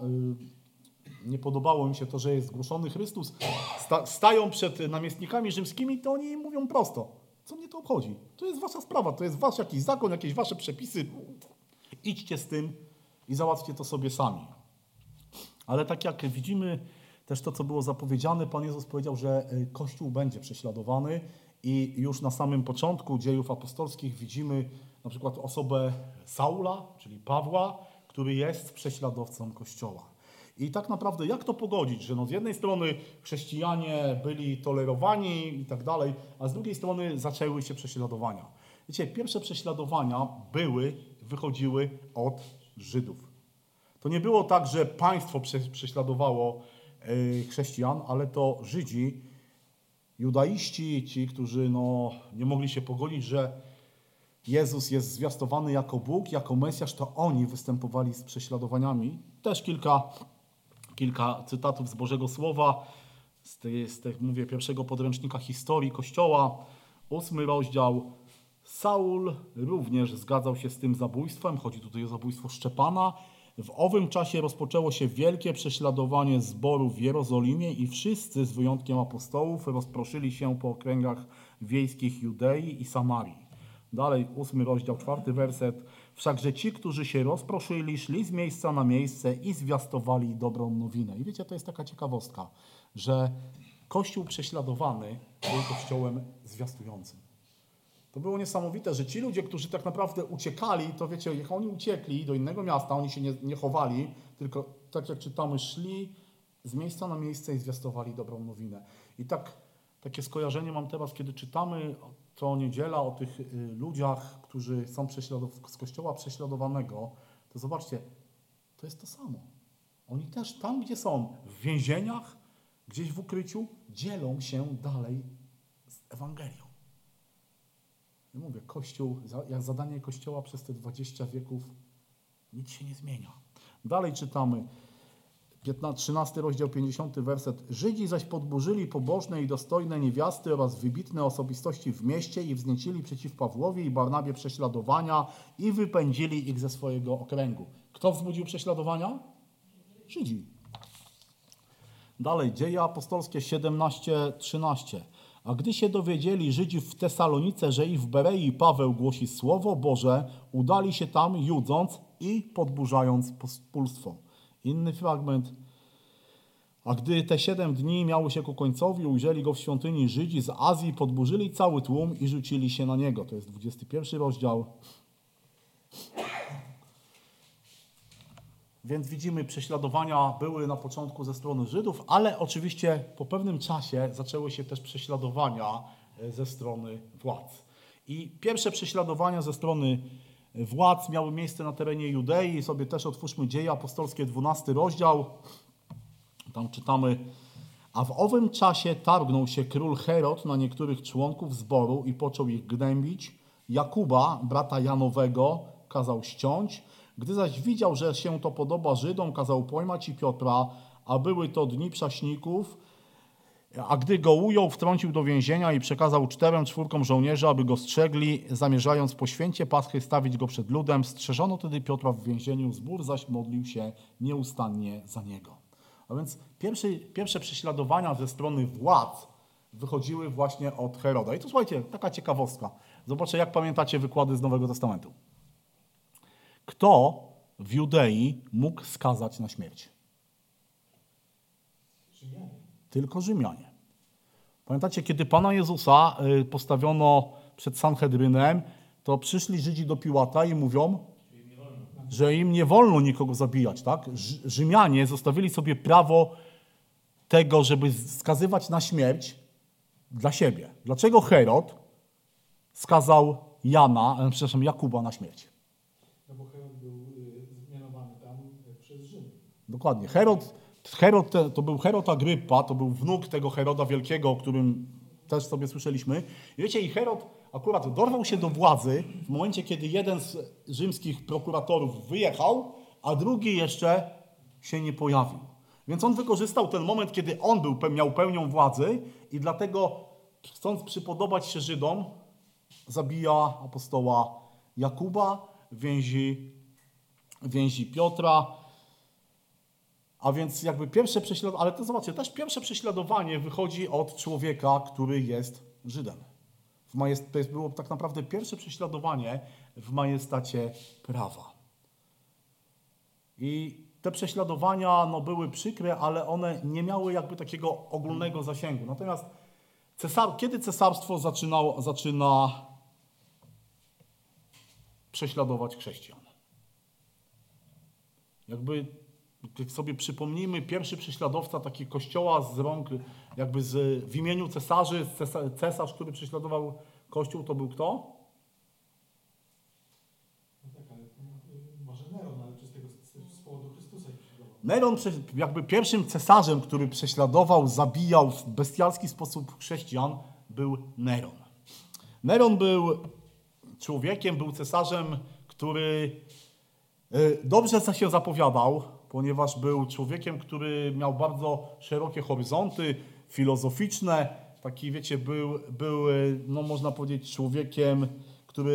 A: y, nie podobało im się to, że jest zgłoszony Chrystus, sta, stają przed namiestnikami rzymskimi, to oni mówią prosto. Co mnie to obchodzi? To jest wasza sprawa, to jest wasz jakiś zakon, jakieś wasze przepisy. Idźcie z tym i załatwcie to sobie sami. Ale tak jak widzimy, też to, co było zapowiedziane, Pan Jezus powiedział, że y, Kościół będzie prześladowany i już na samym początku dziejów apostolskich widzimy na przykład osobę Saula, czyli Pawła, który jest prześladowcą Kościoła. I tak naprawdę jak to pogodzić, że no z jednej strony chrześcijanie byli tolerowani i tak dalej, a z drugiej strony zaczęły się prześladowania. Wiecie, pierwsze prześladowania były, wychodziły od Żydów. To nie było tak, że państwo prze- prześladowało e, chrześcijan, ale to Żydzi, judaiści, ci, którzy no, nie mogli się pogodzić, że Jezus jest zwiastowany jako Bóg, jako Mesjasz, to oni występowali z prześladowaniami. Też kilka, kilka cytatów z Bożego Słowa, z, tej, z mówię, pierwszego podręcznika historii Kościoła, ósmy rozdział. Saul również zgadzał się z tym zabójstwem, chodzi tutaj o zabójstwo Szczepana. W owym czasie rozpoczęło się wielkie prześladowanie zboru w Jerozolimie i wszyscy, z wyjątkiem apostołów, rozproszyli się po okręgach wiejskich Judei i Samarii. Dalej, ósmy rozdział, czwarty werset. Wszakże ci, którzy się rozproszyli, szli z miejsca na miejsce i zwiastowali dobrą nowinę. I wiecie, to jest taka ciekawostka, że Kościół prześladowany był kościołem zwiastującym. To było niesamowite, że ci ludzie, którzy tak naprawdę uciekali, to wiecie, jak oni uciekli do innego miasta, oni się nie, nie chowali, tylko tak jak czytamy, szli z miejsca na miejsce i zwiastowali dobrą nowinę. I tak, takie skojarzenie mam teraz, kiedy czytamy to niedziela o tych y, ludziach, którzy są z kościoła prześladowanego, to zobaczcie, to jest to samo. Oni też tam, gdzie są, w więzieniach, gdzieś w ukryciu, dzielą się dalej z Ewangelią. Ja mówię, Kościół, jak zadanie Kościoła przez te 20 wieków, nic się nie zmienia. Dalej czytamy, 15, 13 rozdział, 50 werset. Żydzi zaś podburzyli pobożne i dostojne niewiasty oraz wybitne osobistości w mieście i wzniecili przeciw Pawłowi i Barnabie prześladowania i wypędzili ich ze swojego okręgu. Kto wzbudził prześladowania? Żydzi. Dalej, dzieje apostolskie 17-13. A gdy się dowiedzieli Żydzi w Tesalonice, że i w Berei Paweł głosi Słowo Boże, udali się tam judząc i podburzając pospólstwo. Inny fragment. A gdy te siedem dni miały się ku końcowi, ujrzeli go w świątyni Żydzi z Azji, podburzyli cały tłum i rzucili się na niego. To jest 21 rozdział. Więc widzimy, prześladowania były na początku ze strony Żydów, ale oczywiście po pewnym czasie zaczęły się też prześladowania e, ze strony władz. I pierwsze prześladowania ze strony władz miały miejsce na terenie Judei. Sobie też otwórzmy Dzieje Apostolskie, 12 rozdział. Tam czytamy, a w owym czasie targnął się król Herod na niektórych członków zboru i począł ich gnębić. Jakuba, brata Janowego, kazał ściąć. Gdy zaś widział, że się to podoba Żydom, kazał pojmać i Piotra, a były to dni prześników, a gdy go ujął, wtrącił do więzienia i przekazał czterem czwórkom żołnierzy, aby go strzegli, zamierzając po święcie Paschy stawić go przed ludem. Strzeżono tedy Piotra w więzieniu, zbór zaś modlił się nieustannie za niego. A więc pierwsze, pierwsze prześladowania ze strony władz wychodziły właśnie od Heroda. I tu słuchajcie, taka ciekawostka. Zobaczcie, jak pamiętacie wykłady z Nowego Testamentu. Kto w Judei mógł skazać na śmierć?
B: Rzymianie.
A: Tylko Rzymianie. Pamiętacie, kiedy Pana Jezusa y, postawiono przed Sanhedrynem, to przyszli Żydzi do Piłata i mówią, że im nie wolno nikogo zabijać. Tak? Rzymianie zostawili sobie prawo tego, żeby skazywać na śmierć dla siebie. Dlaczego Herod skazał Jana, e, przepraszam, Jakuba na śmierć?
C: No bo Herod był y, zmianowany tam y, przez Rzym.
A: Dokładnie. Herod, Herod to był Herod Agrypa, to był wnuk tego Heroda Wielkiego, o którym też sobie słyszeliśmy. I wiecie, i Herod akurat dorwał się do władzy w momencie, kiedy jeden z rzymskich prokuratorów wyjechał, a drugi jeszcze się nie pojawił. Więc on wykorzystał ten moment, kiedy on był, miał pełnią władzy i dlatego, chcąc przypodobać się Żydom, zabija apostoła Jakuba, więzi, więzi Piotra, a więc jakby pierwsze prześladowanie, ale to zobaczcie, też pierwsze prześladowanie wychodzi od człowieka, który jest Żydem. W majest... To jest było tak naprawdę pierwsze prześladowanie w majestacie prawa. I te prześladowania no, były przykre, ale one nie miały jakby takiego ogólnego zasięgu. Natomiast cesar... kiedy cesarstwo zaczynało, zaczyna prześladować chrześcijan? Jakby jak sobie przypomnijmy, pierwszy prześladowca taki kościoła z rąk, jakby z, w imieniu cesarzy, cesarz, cesarz, który prześladował kościół, to był kto?
C: No tak, y, Neron,
A: jakby pierwszym cesarzem, który prześladował, zabijał w bestialski sposób chrześcijan, był Neron. Neron był człowiekiem, był cesarzem, który y, dobrze się zapowiadał, ponieważ był człowiekiem, który miał bardzo szerokie horyzonty filozoficzne. Taki, wiecie, był, był y, no można powiedzieć, człowiekiem, który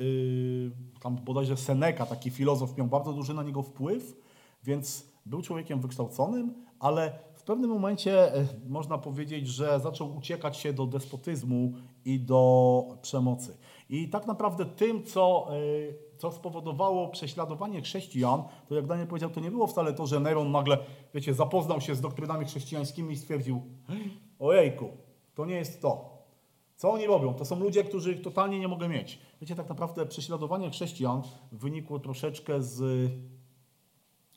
A: y, tam bodajże Seneca, taki filozof, miał bardzo duży na niego wpływ, więc był człowiekiem wykształconym, ale w pewnym momencie e, można powiedzieć, że zaczął uciekać się do despotyzmu i do przemocy. I tak naprawdę tym, co, e, co spowodowało prześladowanie chrześcijan, to jak Daniel powiedział, to nie było wcale to, że Neron nagle, wiecie, zapoznał się z doktrynami chrześcijańskimi i stwierdził, ojejku, to nie jest to. Co oni robią? To są ludzie, których totalnie nie mogę mieć. Wiecie, tak naprawdę prześladowanie chrześcijan wynikło troszeczkę z,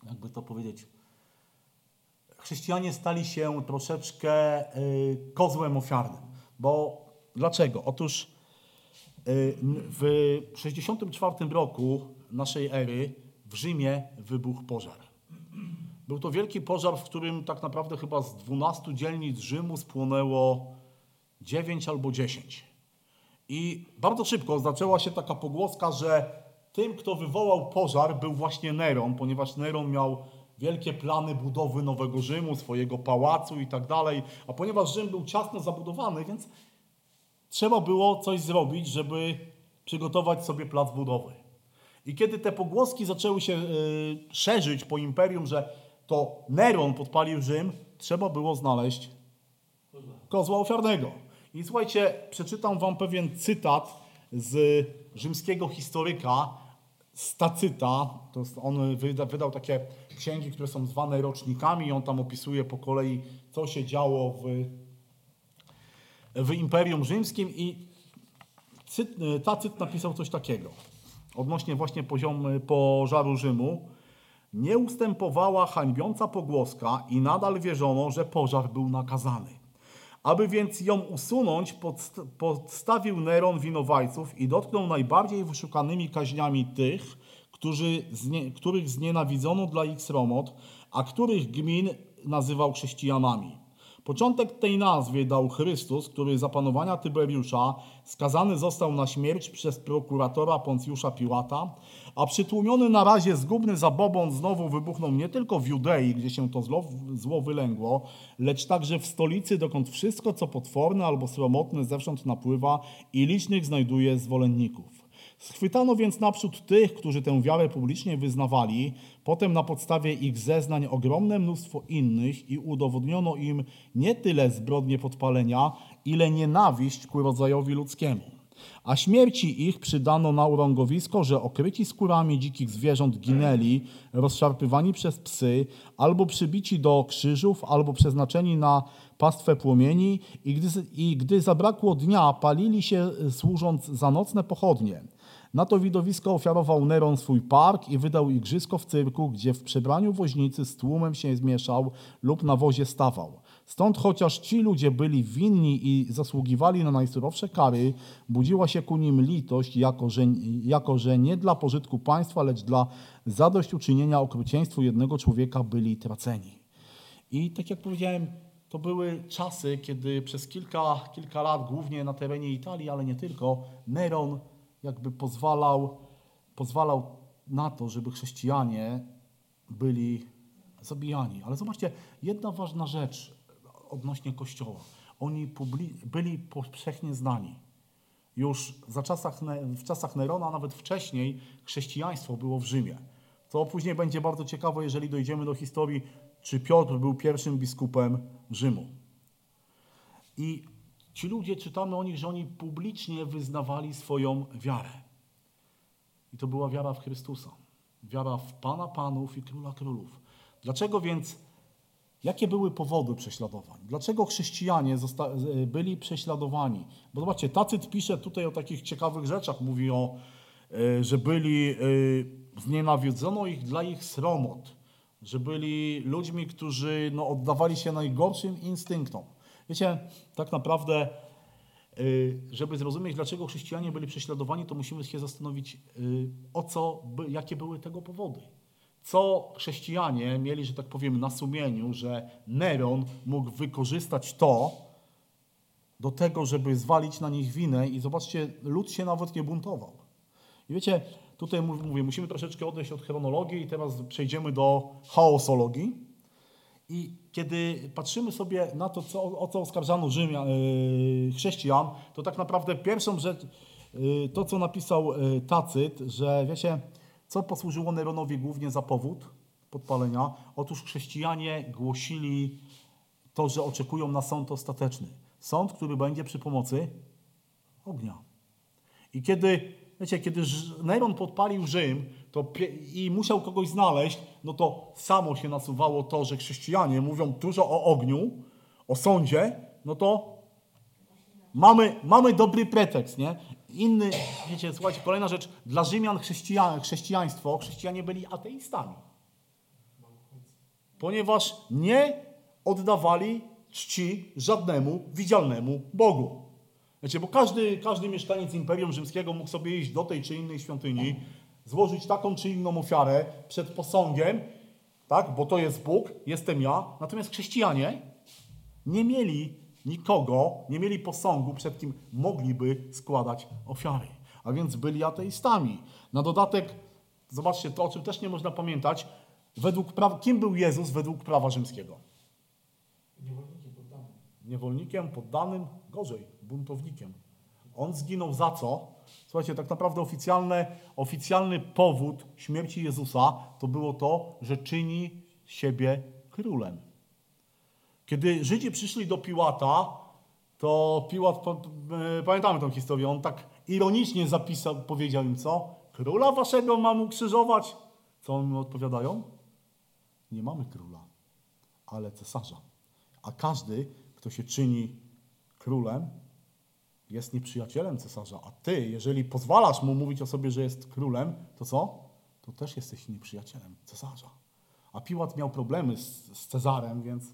A: jakby to powiedzieć, chrześcijanie stali się troszeczkę y, kozłem ofiarnym. Bo dlaczego? Otóż w 64 roku naszej ery w Rzymie wybuchł pożar. Był to wielki pożar, w którym tak naprawdę chyba z 12 dzielnic Rzymu spłonęło 9 albo 10. I bardzo szybko zaczęła się taka pogłoska, że tym, kto wywołał pożar, był właśnie Neron, ponieważ Neron miał wielkie plany budowy nowego Rzymu, swojego pałacu i tak dalej. A ponieważ Rzym był ciasno zabudowany, więc trzeba było coś zrobić, żeby przygotować sobie plac budowy. I kiedy te pogłoski zaczęły się y, szerzyć po imperium, że to Neron podpalił Rzym, trzeba było znaleźć kozła ofiarnego. I słuchajcie, przeczytam wam pewien cytat z rzymskiego historyka Stacyta. To jest, on wyda, wydał takie księgi, które są zwane rocznikami on tam opisuje po kolei, co się działo w, w Imperium Rzymskim i cyt, Tacyt napisał coś takiego odnośnie właśnie poziomu pożaru Rzymu. Nie ustępowała hańbiąca pogłoska i nadal wierzono, że pożar był nakazany. Aby więc ją usunąć, podst podstawił Neron winowajców i dotknął najbardziej wyszukanymi kaźniami tych, którzy znie których znienawidzono dla ich sromot, a których gmin nazywał chrześcijanami. Początek tej nazwie dał Chrystus, który za panowania Tyberiusza skazany został na śmierć przez prokuratora Poncjusza Piłata, a przytłumiony na razie zgubny zabobon znowu wybuchnął nie tylko w Judei, gdzie się to zło, zło wylęgło, lecz także w stolicy, dokąd wszystko, co potworne albo sromotne zewsząd napływa i licznych znajduje zwolenników. Schwytano więc naprzód tych, którzy tę wiarę publicznie wyznawali, potem na podstawie ich zeznań ogromne mnóstwo innych i udowodniono im nie tyle zbrodnie podpalenia, ile nienawiść ku rodzajowi ludzkiemu. A śmierci ich przydano na urągowisko, że okryci skórami dzikich zwierząt ginęli, rozszarpywani przez psy, albo przybici do krzyżów, albo przeznaczeni na pastwę płomieni i gdy, i gdy zabrakło dnia, palili się służąc za nocne pochodnie. Na to widowisko ofiarował Neron swój park i wydał igrzysko w cyrku, gdzie w przebraniu woźnicy z tłumem się zmieszał lub na wozie stawał. Stąd chociaż ci ludzie byli winni i zasługiwali na najsurowsze kary, budziła się ku nim litość, jako że, jako że nie dla pożytku państwa, lecz dla zadośćuczynienia okrucieństwu jednego człowieka byli traceni. I tak jak powiedziałem, to były czasy, kiedy przez kilka, kilka lat, głównie na terenie Italii, ale nie tylko, Neron jakby pozwalał, pozwalał na to, żeby chrześcijanie byli zabijani. Ale zobaczcie, jedna ważna rzecz odnośnie Kościoła. Oni byli powszechnie znani. Już za czasach, w czasach Nerona, nawet wcześniej, chrześcijaństwo było w Rzymie. To później będzie bardzo ciekawe, jeżeli dojdziemy do historii, czy Piotr był pierwszym biskupem Rzymu. I ci ludzie, czytamy o nich, że oni publicznie wyznawali swoją wiarę. I to była wiara w Chrystusa. Wiara w Pana Panów i Króla Królów. Dlaczego więc, jakie były powody prześladowań? Dlaczego chrześcijanie zosta- byli prześladowani? Bo zobaczcie, Tacyt pisze tutaj o takich ciekawych rzeczach. Mówi o, e, że byli, e, znienawidzono ich dla ich sromot. Że byli ludźmi, którzy no, oddawali się najgorszym instynktom. Wiecie, tak naprawdę, y, żeby zrozumieć, dlaczego chrześcijanie byli prześladowani, to musimy się zastanowić, y, o co, jakie były tego powody. Co chrześcijanie mieli, że tak powiem, na sumieniu, że Neron mógł wykorzystać to do tego, żeby zwalić na nich winę i zobaczcie, lud się nawet nie buntował. I wiecie, tutaj mów- mówię, musimy troszeczkę odejść od chronologii i teraz przejdziemy do chaosologii. I kiedy patrzymy sobie na to, co, o co oskarżano Rzymian, yy, chrześcijan, to tak naprawdę pierwszą rzecz, yy, to co napisał yy, Tacyt, że wiecie, co posłużyło Neronowi głównie za powód podpalenia? Otóż chrześcijanie głosili to, że oczekują na sąd ostateczny. Sąd, który będzie przy pomocy ognia. I kiedy, wiecie, kiedy Neron podpalił Rzym to i musiał kogoś znaleźć, no to samo się nasuwało to, że chrześcijanie mówią dużo o ogniu, o sądzie, no to mamy, mamy dobry pretekst, nie? Inny, wiecie, słuchajcie, kolejna rzecz, dla Rzymian chrześcijan, chrześcijaństwo, chrześcijanie byli ateistami, ponieważ nie oddawali czci żadnemu widzialnemu Bogu. Wiecie, bo każdy, każdy mieszkaniec Imperium Rzymskiego mógł sobie iść do tej czy innej świątyni, złożyć taką czy inną ofiarę przed posągiem, tak, bo to jest Bóg, jestem ja. Natomiast chrześcijanie nie mieli nikogo, nie mieli posągu, przed kim mogliby składać ofiary. A więc byli ateistami. Na dodatek, zobaczcie, to o czym też nie można pamiętać, według prawa, kim był Jezus według prawa rzymskiego?
C: Niewolnikiem poddanym.
A: niewolnikiem, poddanym, gorzej, buntownikiem. On zginął za co? Słuchajcie, tak naprawdę oficjalny, oficjalny powód śmierci Jezusa to było to, że czyni siebie królem. Kiedy Żydzi przyszli do Piłata, to Piłat, e, pamiętamy tę historię, on tak ironicznie zapisał, powiedział im co? Króla waszego mam ukrzyżować? Co oni odpowiadają? Nie mamy króla, ale cesarza. A każdy, kto się czyni królem, jest nieprzyjacielem cesarza. A ty, jeżeli pozwalasz mu mówić o sobie, że jest królem, to co? To też jesteś nieprzyjacielem cesarza. A Piłat miał problemy z, z Cezarem, więc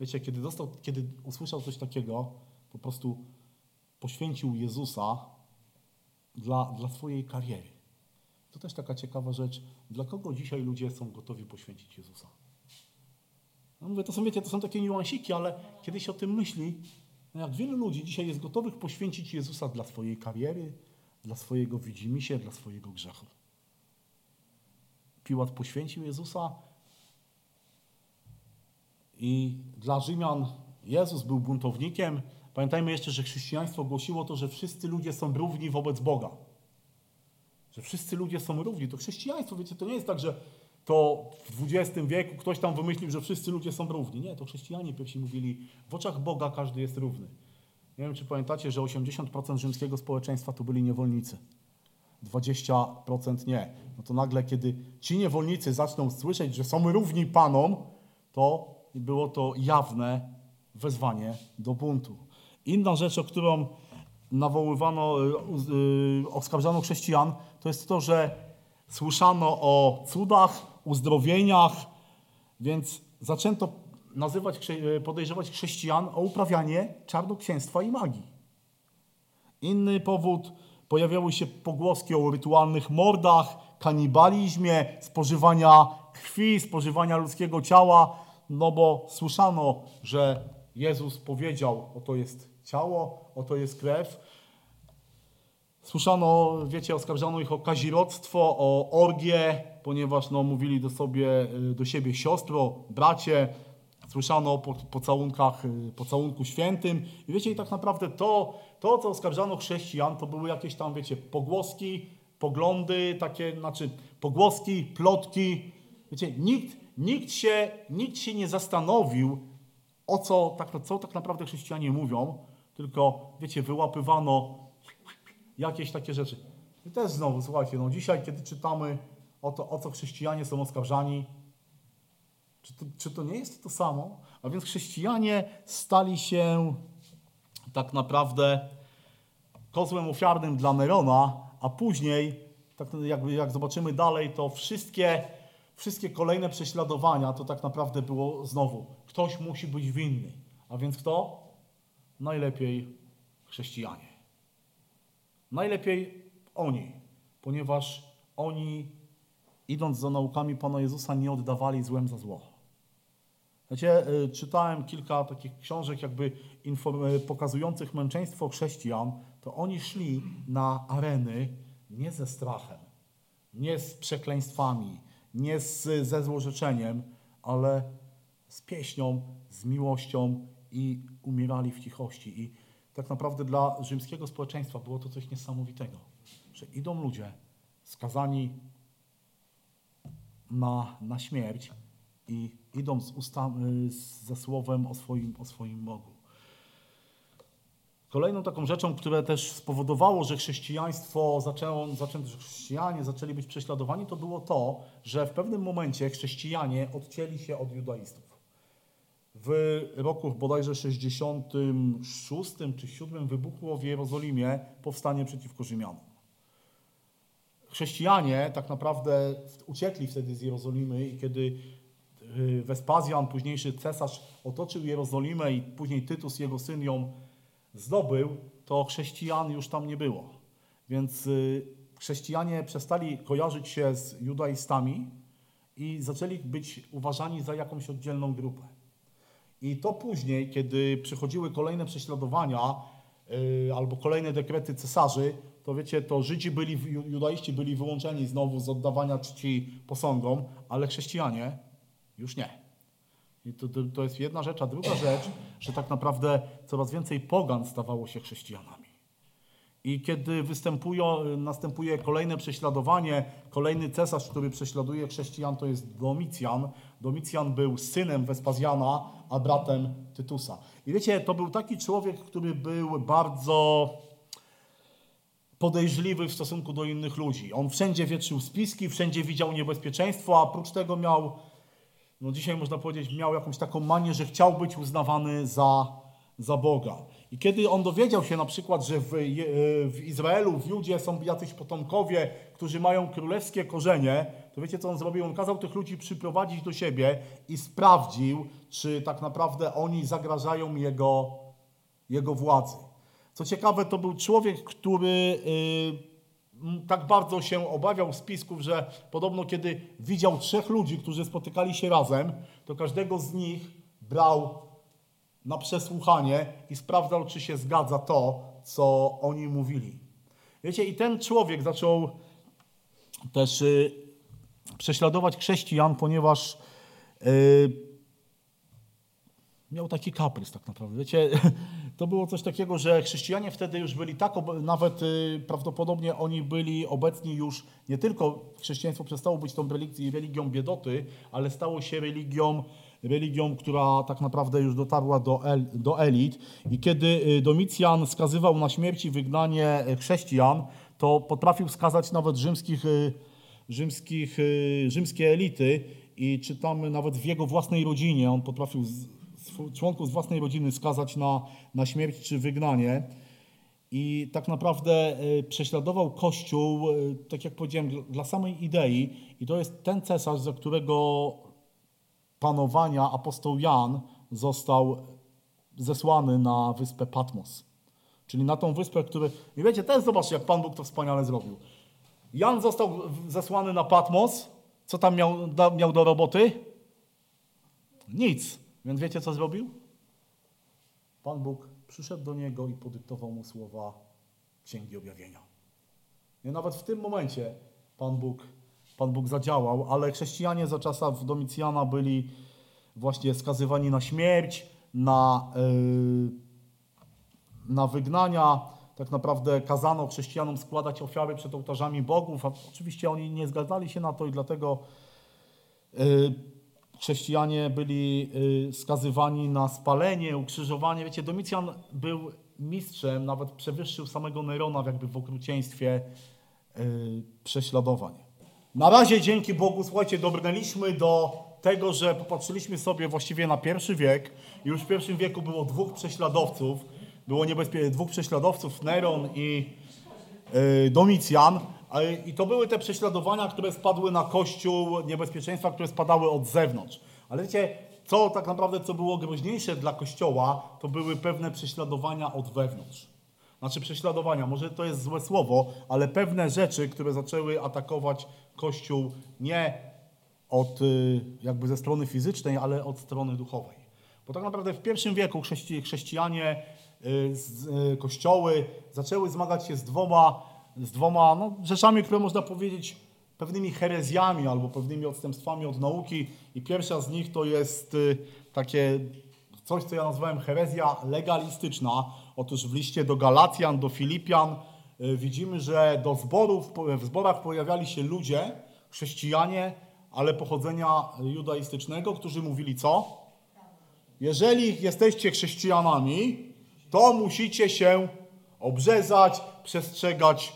A: wiecie, kiedy, dostał, kiedy usłyszał coś takiego, po prostu poświęcił Jezusa dla, dla swojej kariery. To też taka ciekawa rzecz. Dla kogo dzisiaj ludzie są gotowi poświęcić Jezusa? No mówię, to są, wiecie, to są takie niuansiki, ale kiedy się o tym myśli, jak wielu ludzi dzisiaj jest gotowych poświęcić Jezusa dla swojej kariery, dla swojego widzimisię, dla swojego grzechu. Piłat poświęcił Jezusa i dla Rzymian Jezus był buntownikiem. Pamiętajmy jeszcze, że chrześcijaństwo głosiło to, że wszyscy ludzie są równi wobec Boga. Że wszyscy ludzie są równi. To chrześcijaństwo, wiecie, to nie jest tak, że to w XX wieku ktoś tam wymyślił, że wszyscy ludzie są równi. Nie, to chrześcijanie pierwsi mówili, w oczach Boga każdy jest równy. Nie wiem, czy pamiętacie, że 80% rzymskiego społeczeństwa to byli niewolnicy. 20% nie. No to nagle, kiedy ci niewolnicy zaczną słyszeć, że są równi panom, to było to jawne wezwanie do buntu. Inna rzecz, o którą nawoływano, y, y, oskarżano chrześcijan, to jest to, że słyszano o cudach, uzdrowieniach, więc zaczęto nazywać, chrze- podejrzewać chrześcijan o uprawianie czarnoksięstwa i magii. Inny powód, pojawiały się pogłoski o rytualnych mordach, kanibalizmie, spożywania krwi, spożywania ludzkiego ciała, no bo słyszano, że Jezus powiedział, oto jest ciało, oto jest krew. Słyszano, wiecie, oskarżano ich o kazirodztwo, o orgie, ponieważ no, mówili do, sobie, y, do siebie siostro, bracie. Słyszano o po- pocałunkach, y, pocałunku świętym. I wiecie, i tak naprawdę to, to, co oskarżano chrześcijan, to były jakieś tam, wiecie, pogłoski, poglądy, takie, znaczy pogłoski, plotki. Wiecie, nikt, nikt, się, nikt się nie zastanowił, o co tak, co tak naprawdę chrześcijanie mówią, tylko, wiecie, wyłapywano jakieś takie rzeczy. I też znowu, słuchajcie, no dzisiaj, kiedy czytamy o to, o co chrześcijanie są oskarżani, czy to, czy to nie jest to samo? A więc chrześcijanie stali się tak naprawdę kozłem ofiarnym dla Nerona, a później, tak jakby jak zobaczymy dalej, to wszystkie, wszystkie kolejne prześladowania to tak naprawdę było znowu, ktoś musi być winny. A więc kto? Najlepiej chrześcijanie. Najlepiej oni, ponieważ oni, idąc za naukami Pana Jezusa, nie oddawali złem za zło. Wiecie, y, czytałem kilka takich książek, jakby y, pokazujących męczeństwo chrześcijan, to oni szli na areny nie ze strachem, nie z przekleństwami, nie z, ze złorzeczeniem, ale z pieśnią, z miłością i umierali w cichości. I tak naprawdę dla rzymskiego społeczeństwa było to coś niesamowitego, że idą ludzie skazani na, na śmierć i idą z usta, y, z- ze słowem o swoim, o swoim Bogu. Kolejną taką rzeczą, które też spowodowało, że chrześcijaństwo zaczęło, zaczęło, że chrześcijanie zaczęli być prześladowani, to było to, że w pewnym momencie chrześcijanie odcięli się od judaistów. W roku bodajże 66 czy 7 wybuchło w Jerozolimie powstanie przeciwko Rzymianom. Chrześcijanie tak naprawdę uciekli wtedy z Jerozolimy i kiedy y, Wespazjan, późniejszy cesarz, otoczył Jerozolimę i później Tytus, jego syn, ją zdobył, to chrześcijan już tam nie było. Więc y, chrześcijanie przestali kojarzyć się z judaistami i zaczęli być uważani za jakąś oddzielną grupę. I to później, kiedy przychodziły kolejne prześladowania yy, albo kolejne dekrety cesarzy, to wiecie, to Żydzi byli, ju- judaiści byli wyłączeni znowu z oddawania czci posągom, ale chrześcijanie już nie. I to, to, to jest jedna rzecz, a druga rzecz, że tak naprawdę coraz więcej pogan stawało się chrześcijanami. I kiedy występują, następuje kolejne prześladowanie, kolejny cesarz, który prześladuje chrześcijan, to jest Domicjan. Domicjan był synem Wespazjana, a bratem Tytusa. I wiecie, to był taki człowiek, który był bardzo podejrzliwy w stosunku do innych ludzi. On wszędzie wietrzył spiski, wszędzie widział niebezpieczeństwo, a oprócz tego miał, no dzisiaj można powiedzieć, miał jakąś taką manię, że chciał być uznawany za, za Boga. I kiedy on dowiedział się na przykład, że w, Je- w Izraelu, w Judzie są jacyś potomkowie, którzy mają królewskie korzenie, to wiecie co on zrobił? On kazał tych ludzi przyprowadzić do siebie i sprawdził, czy tak naprawdę oni zagrażają jego, jego władzy. Co ciekawe, to był człowiek, który y, tak bardzo się obawiał spisków, że podobno kiedy widział trzech ludzi, którzy spotykali się razem, to każdego z nich brał na przesłuchanie i sprawdzał, czy się zgadza to, co oni mówili. Wiecie, i ten człowiek zaczął też y, prześladować chrześcijan, ponieważ y, miał taki kaprys tak naprawdę. Wiecie, to było coś takiego, że chrześcijanie wtedy już byli tak, nawet y, prawdopodobnie oni byli obecni już, nie tylko chrześcijaństwo przestało być tą religią, religią biedoty, ale stało się religią, religią, która tak naprawdę już dotarła do, el, do elit. I kiedy y, Domicjan skazywał na śmierć i wygnanie y, chrześcijan, to potrafił skazać nawet rzymskich, y, rzymskich, y, rzymskie elity i czytamy nawet w jego własnej rodzinie, on potrafił z, członków z własnej rodziny skazać na, na śmierć czy wygnanie. I tak naprawdę y, prześladował Kościół, y, tak jak powiedziałem, dla- samej idei. I to jest ten cesarz, za którego panowania apostoł Jan został zesłany na wyspę Patmos. Czyli na tą wyspę, który... I wiecie, też zobaczcie, jak Pan Bóg to wspaniale zrobił. Jan został zesłany na Patmos. Co tam miał, miał do roboty? Nic. Więc wiecie, co zrobił? Pan Bóg przyszedł do niego i podyktował mu słowa Księgi Objawienia. I nawet w tym momencie Pan Bóg, Pan Bóg zadziałał, ale chrześcijanie za czasów Domicjana byli właśnie skazywani na śmierć, na, yy, na wygnania. Tak naprawdę kazano chrześcijanom składać ofiary przed ołtarzami bogów, a oczywiście oni nie zgadzali się na to i dlatego yy, chrześcijanie byli y, skazywani na spalenie, ukrzyżowanie. Wiecie, Domicjan był mistrzem, nawet przewyższył samego Nerona jakby w okrucieństwie y, prześladowań. Na razie dzięki Bogu, słuchajcie, dobrnęliśmy do tego, że popatrzyliśmy sobie właściwie na pierwszy wiek. Już w pierwszym wieku było dwóch prześladowców. Było niebezpie- dwóch prześladowców, Neron i y, Domicjan. I to były te prześladowania, które spadły na Kościół, niebezpieczeństwa, które spadały od zewnątrz. Ale wiecie, co tak naprawdę, co było groźniejsze dla Kościoła, to były pewne prześladowania od wewnątrz. Znaczy prześladowania, może to jest złe słowo, ale pewne rzeczy, które zaczęły atakować Kościół nie od y, jakby ze strony fizycznej, ale od strony duchowej. Bo tak naprawdę w pierwszym wieku chrześci, chrześcijanie, y, y, kościoły zaczęły zmagać się z dwoma, z dwoma no, rzeczami, które można powiedzieć pewnymi herezjami albo pewnymi odstępstwami od nauki. I pierwsza z nich to jest y, takie coś, co ja nazwałem herezja legalistyczna. Otóż w liście do Galacjan, do Filipian y, widzimy, że do zborów, w zborach pojawiali się ludzie, chrześcijanie, ale pochodzenia judaistycznego, którzy mówili co? Jeżeli jesteście chrześcijanami, to musicie się obrzezać, przestrzegać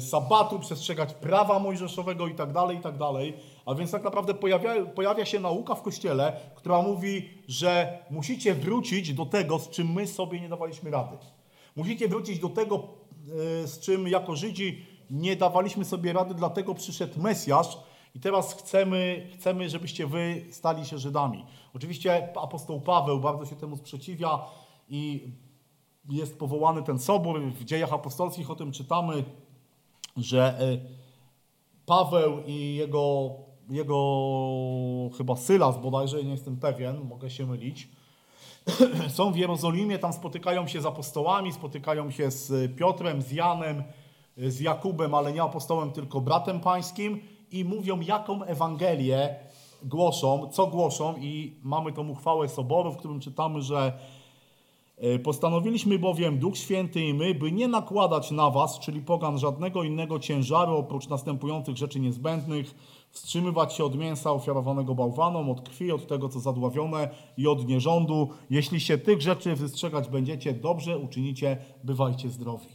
A: sabatu, przestrzegać prawa mojżeszowego i tak dalej, i tak dalej. A więc tak naprawdę pojawia, pojawia się nauka w Kościele, która mówi, że musicie wrócić do tego, z czym my sobie nie dawaliśmy rady. Musicie wrócić do tego, e, z czym jako Żydzi nie dawaliśmy sobie rady, dlatego przyszedł Mesjasz i teraz chcemy, chcemy, żebyście wy stali się Żydami. Oczywiście apostoł Paweł bardzo się temu sprzeciwia i jest powołany ten sobór. W dziejach apostolskich o tym czytamy, że e, Paweł i jego, jego chyba Sylas bodajże, nie jestem pewien, mogę się mylić, są w Jerozolimie, tam spotykają się z apostołami, spotykają się z Piotrem, z Janem, z Jakubem, ale nie apostołem, tylko bratem pańskim i mówią, jaką Ewangelię głoszą, co głoszą i mamy tą uchwałę Soboru, w którym czytamy, że e, Postanowiliśmy bowiem, Duch Święty i my, by nie nakładać na was, czyli pogan, żadnego innego ciężaru oprócz następujących rzeczy niezbędnych, wstrzymywać się od mięsa ofiarowanego bałwanom, od krwi, od tego, co zadławione i od nierządu. Jeśli się tych rzeczy wystrzegać będziecie, dobrze uczynicie, bywajcie zdrowi.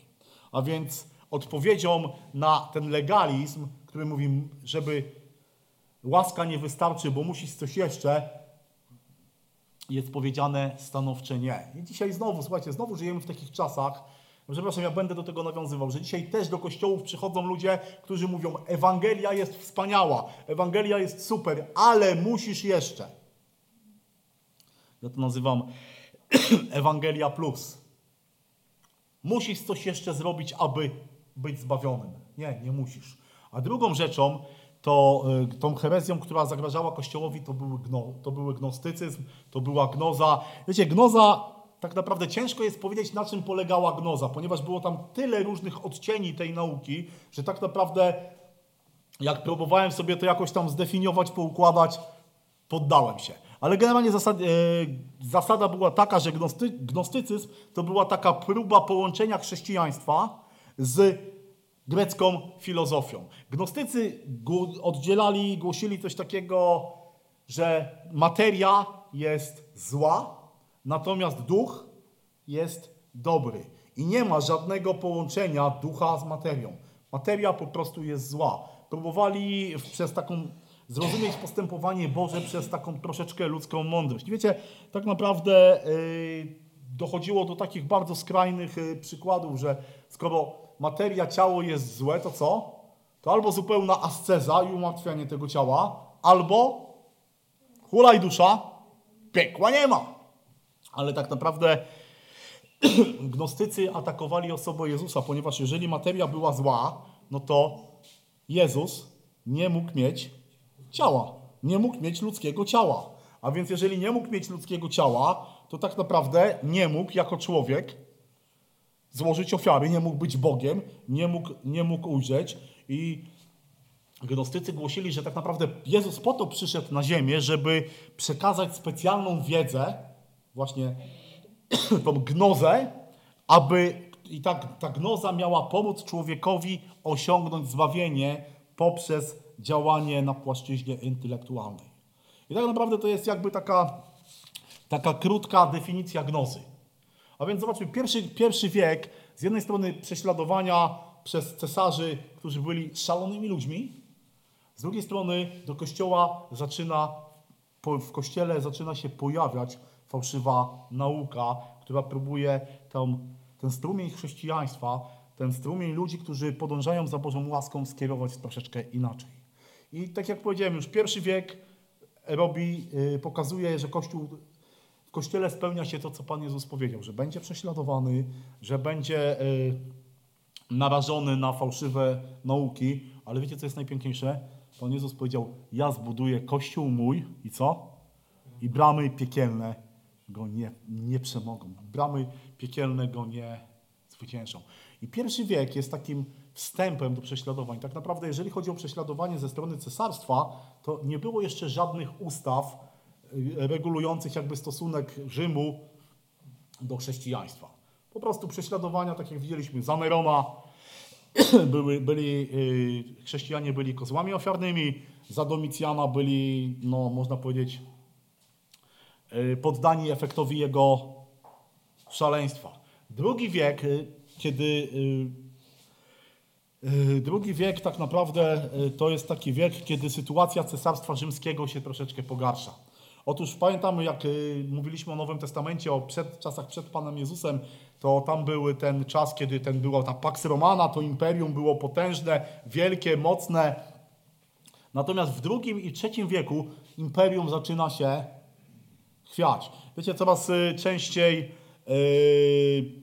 A: A więc odpowiedzią na ten legalizm, który mówi, żeby łaska nie wystarczy, bo musisz coś jeszcze, jest powiedziane stanowcze nie. I dzisiaj znowu, słuchajcie, znowu żyjemy w takich czasach, przepraszam, ja będę do tego nawiązywał, że dzisiaj też do kościołów przychodzą ludzie, którzy mówią, Ewangelia jest wspaniała, Ewangelia jest super, ale musisz jeszcze. Ja to nazywam Ewangelia plus. Musisz coś jeszcze zrobić, aby być zbawionym. Nie, nie musisz. A drugą rzeczą, to y, tą herezją, która zagrażała Kościołowi, to, były gno, to były gnostycyzm, to była gnoza. Wiecie, gnoza, tak naprawdę ciężko jest powiedzieć, na czym polegała gnoza, ponieważ było tam tyle różnych odcieni tej nauki, że tak naprawdę jak próbowałem sobie to jakoś tam zdefiniować, poukładać, poddałem się. Ale generalnie zasad, e, zasada była taka, że gnosty, gnostycyzm to była taka próba połączenia chrześcijaństwa z grecką filozofią. Gnostycy oddzielali, głosili coś takiego, że materia jest zła, natomiast duch jest dobry. I nie ma żadnego połączenia ducha z materią. Materia po prostu jest zła. Próbowali przez taką zrozumieć postępowanie Boże przez taką troszeczkę ludzką mądrość. I wiecie, tak naprawdę yy, dochodziło do takich bardzo skrajnych yy, przykładów, że skoro materia, ciało jest złe, to co? To albo zupełna asceza i umartwianie tego ciała, albo hulaj dusza, piekła nie ma. Ale tak naprawdę gnostycy atakowali osobę Jezusa, ponieważ jeżeli materia była zła, no to Jezus nie mógł mieć ciała. Nie mógł mieć ludzkiego ciała. A więc jeżeli nie mógł mieć ludzkiego ciała, to tak naprawdę nie mógł jako człowiek złożyć ofiary, nie mógł być Bogiem, nie mógł, nie mógł ujrzeć. I gnostycy głosili, że tak naprawdę Jezus po to przyszedł na ziemię, żeby przekazać specjalną wiedzę, właśnie tą gnozę, aby i tak ta gnoza miała pomóc człowiekowi osiągnąć zbawienie poprzez działanie na płaszczyźnie intelektualnej. I tak naprawdę to jest jakby taka, taka krótka definicja gnozy. A więc zobaczmy, pierwszy, pierwszy wiek, z jednej strony prześladowania przez cesarzy, którzy byli szalonymi ludźmi, z drugiej strony do kościoła zaczyna, w kościele zaczyna się pojawiać fałszywa nauka, która próbuje tą, ten strumień chrześcijaństwa, ten strumień ludzi, którzy podążają za Bożą łaską, skierować troszeczkę inaczej. I tak jak powiedziałem, już pierwszy wiek robi, y, pokazuje, że Kościół w Kościele spełnia się to, co Pan Jezus powiedział, że będzie prześladowany, że będzie y, narażony na fałszywe nauki, ale wiecie, co jest najpiękniejsze? Pan Jezus powiedział, ja zbuduję Kościół mój i co? I bramy piekielne go nie, nie przemogą. Bramy piekielne go nie zwyciężą. I pierwszy wiek jest takim wstępem do prześladowań. Tak naprawdę, jeżeli chodzi o prześladowanie ze strony cesarstwa, to nie było jeszcze żadnych ustaw regulujących jakby stosunek Rzymu do chrześcijaństwa. Po prostu prześladowania, tak jak widzieliśmy, za Nerona były, byli, y, chrześcijanie byli kozłami ofiarnymi, za Domicjana byli, no można powiedzieć, y, poddani efektowi jego szaleństwa. Drugi wiek, y, kiedy drugi wiek tak naprawdę to jest taki wiek, kiedy sytuacja cesarstwa rzymskiego się troszeczkę pogarsza. Otóż pamiętamy, jak y, mówiliśmy o Nowym Testamencie, o przed, czasach przed Panem Jezusem, to tam był ten czas, kiedy ten była ta Pax Romana, to imperium było potężne, wielkie, mocne. Natomiast w drugim i trzecim wieku imperium zaczyna się chwiać. Wiecie, coraz y, częściej y,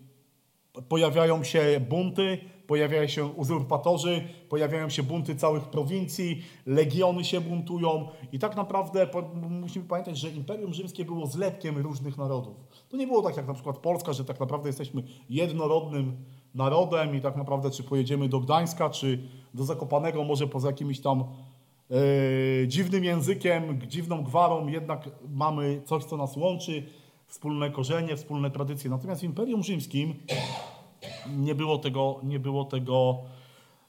A: pojawiają się bunty, pojawiają się uzurpatorzy, pojawiają się bunty całych prowincji, legiony się buntują i tak naprawdę musimy pamiętać, że Imperium Rzymskie było zlepkiem różnych narodów. To nie było tak jak na przykład Polska, że tak naprawdę jesteśmy jednorodnym narodem i tak naprawdę czy pojedziemy do Gdańska, czy do Zakopanego, może poza jakimś tam e, dziwnym językiem, dziwną gwarą, jednak mamy coś, co nas łączy, wspólne korzenie, wspólne tradycje. Natomiast w Imperium Rzymskim nie było tego, nie było tego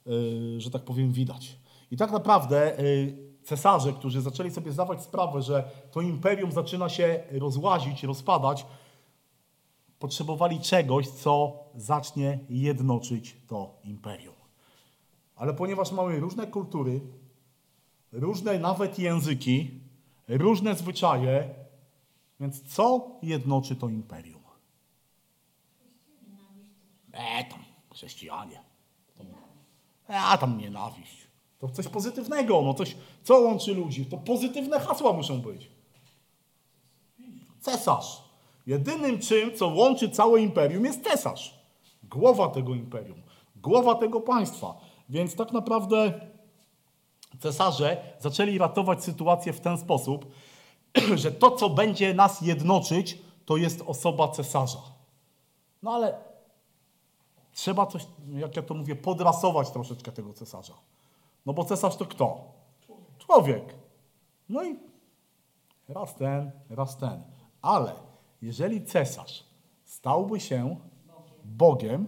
A: y, że tak powiem, widać. I tak naprawdę y, cesarze, którzy zaczęli sobie zdawać sprawę, że to imperium zaczyna się rozłazić, rozpadać, potrzebowali czegoś, co zacznie jednoczyć to imperium. Ale ponieważ mamy różne kultury, różne nawet języki, różne zwyczaje, więc co jednoczy to imperium? E, tam, chrześcijanie. A tam nienawiść. To coś pozytywnego, no coś, co łączy ludzi? To pozytywne hasła muszą być. Cesarz. Jedynym czym, co łączy całe imperium jest cesarz. Głowa tego imperium. Głowa tego państwa. Więc tak naprawdę cesarze zaczęli ratować sytuację w ten sposób, że to, co będzie nas jednoczyć, to jest osoba cesarza. No ale trzeba coś, jak ja to mówię, podrasować troszeczkę tego cesarza. No bo cesarz to kto? Człowiek. No i raz ten, raz ten. Ale jeżeli cesarz stałby się Bogiem,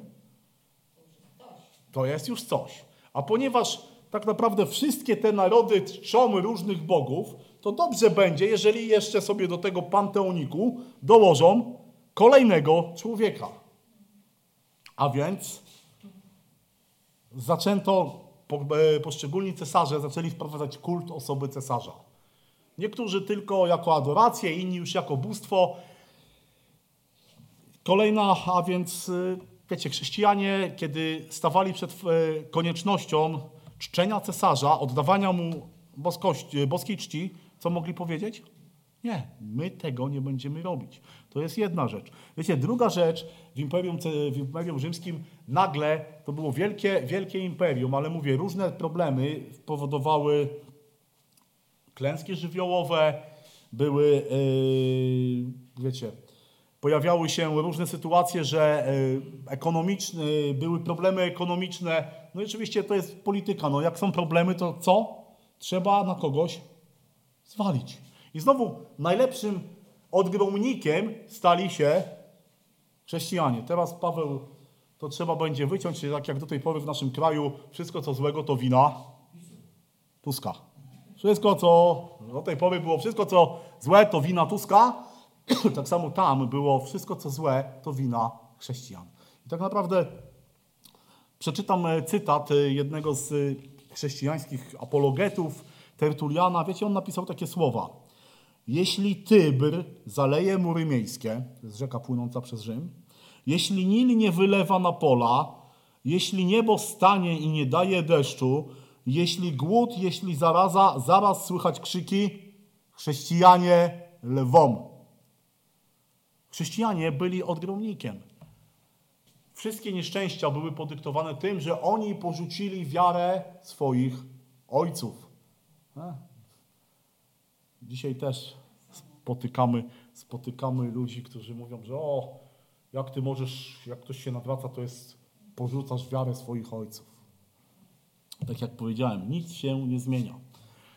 A: to jest już coś. A ponieważ tak naprawdę wszystkie te narody czczą różnych bogów, to dobrze będzie, jeżeli jeszcze sobie do tego panteoniku dołożą kolejnego człowieka. A więc zaczęto, e, poszczególni cesarze zaczęli wprowadzać kult osoby cesarza. Niektórzy tylko jako adorację, inni już jako bóstwo. Kolejna, a więc y, wiecie, chrześcijanie, kiedy stawali przed e, koniecznością czczenia cesarza, oddawania mu boskości, boskiej czci, co mogli powiedzieć? Nie, my tego nie będziemy robić. To jest jedna rzecz. Wiecie, druga rzecz, w Imperium, w Imperium Rzymskim nagle to było wielkie, wielkie imperium, ale mówię, różne problemy powodowały klęski żywiołowe, były, yy, wiecie, pojawiały się różne sytuacje, że yy, ekonomiczne, były problemy ekonomiczne. No i oczywiście to jest polityka. No jak są problemy, to co? Trzeba na kogoś zwalić. I znowu najlepszym odgromnikiem stali się chrześcijanie. Teraz Paweł, to trzeba będzie wyciąć, tak jak do tej pory w naszym kraju, wszystko co złego to wina Tuska. Wszystko, co do tej pory było wszystko, co złe, to wina Tuska. tak samo tam było wszystko, co złe, to wina chrześcijan. I tak naprawdę przeczytam e, cytat e, jednego z e, chrześcijańskich apologetów, Tertuliana. Wiecie, on napisał takie słowa. Jeśli Tybr zaleje mury miejskie, to jest rzeka płynąca przez Rzym, jeśli Nil nie wylewa na pola, jeśli niebo stanie i nie daje deszczu, jeśli głód, jeśli zaraza, zaraz słychać krzyki, chrześcijanie lwą. Chrześcijanie byli odgromnikiem. Wszystkie nieszczęścia były podyktowane tym, że oni porzucili wiarę swoich ojców. Dzisiaj też spotykamy, spotykamy ludzi, którzy mówią, że o, jak ty możesz, jak ktoś się nawraca, to jest, porzucasz wiarę swoich ojców. Tak jak powiedziałem, nic się nie zmienia.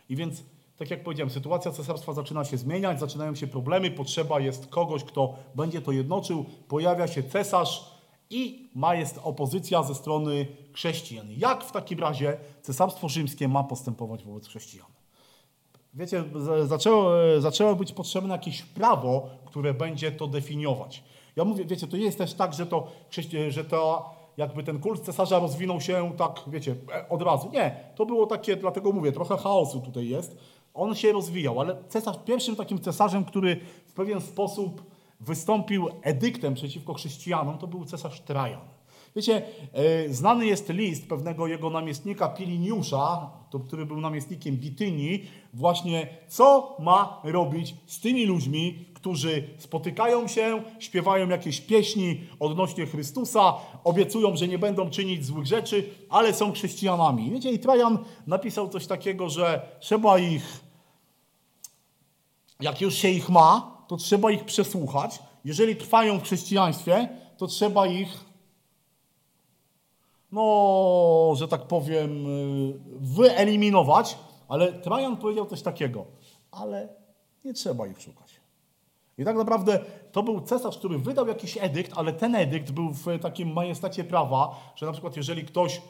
A: I więc, tak jak powiedziałem, sytuacja cesarstwa zaczyna się zmieniać, zaczynają się problemy, potrzeba jest kogoś, kto będzie to jednoczył, pojawia się cesarz i ma jest opozycja ze strony chrześcijan. Jak w takim razie cesarstwo rzymskie ma postępować wobec chrześcijan? Wiecie, za- zaczęło, zaczęło być potrzebne jakieś prawo, które będzie to definiować. Ja mówię, wiecie, to jest też tak, że to, że to jakby ten kult cesarza rozwinął się tak, wiecie, od razu. Nie, to było takie, dlatego mówię, trochę chaosu tutaj jest. On się rozwijał, ale cesarz, pierwszym takim cesarzem, który w pewien sposób wystąpił edyktem przeciwko chrześcijanom, to był cesarz Trajan. Wiecie, e, znany jest list pewnego jego namiestnika Piliniusza, który był namiestnikiem Bitynii, właśnie co ma robić z tymi ludźmi, którzy spotykają się, śpiewają jakieś pieśni odnośnie Chrystusa, obiecują, że nie będą czynić złych rzeczy, ale są chrześcijanami. Wiecie, i Trajan napisał coś takiego, że trzeba ich jak już się ich ma, to trzeba ich przesłuchać. Jeżeli trwają w chrześcijaństwie, to trzeba ich, no, że tak powiem, y, wyeliminować. Ale Trajan powiedział coś takiego, ale nie trzeba ich szukać. I tak naprawdę to był cesarz, który wydał jakiś edykt, ale ten edykt był w takim majestacie prawa, że na przykład jeżeli ktoś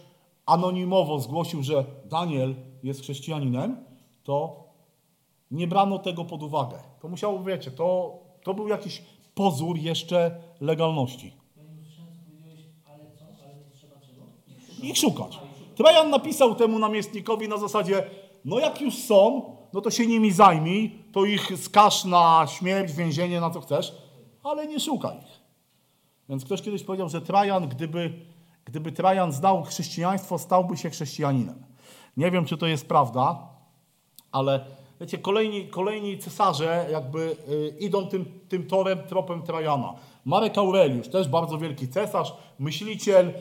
A: anonimowo zgłosił, że Daniel jest chrześcijaninem, to nie brano tego pod uwagę. To musiało, wiecie, to, to był jakiś pozór jeszcze legalności.
B: Panie Księdzu, powiedziałeś, ale co, ale nie trzeba czego?
A: Ich szukać. Trajan napisał temu namiestnikowi na zasadzie, no jak już są, no to się nimi zajmij, to ich skaż na śmierć, więzienie, na co chcesz, ale nie szukaj ich. Więc ktoś kiedyś powiedział, że Trajan, gdyby, gdyby Trajan znał chrześcijaństwo, stałby się chrześcijaninem. Nie wiem, czy to jest prawda, ale wiecie, kolejni, kolejni cesarze jakby y, idą tym, tym torem, tropem Trajana. Marek Aureliusz, też bardzo wielki cesarz, myśliciel,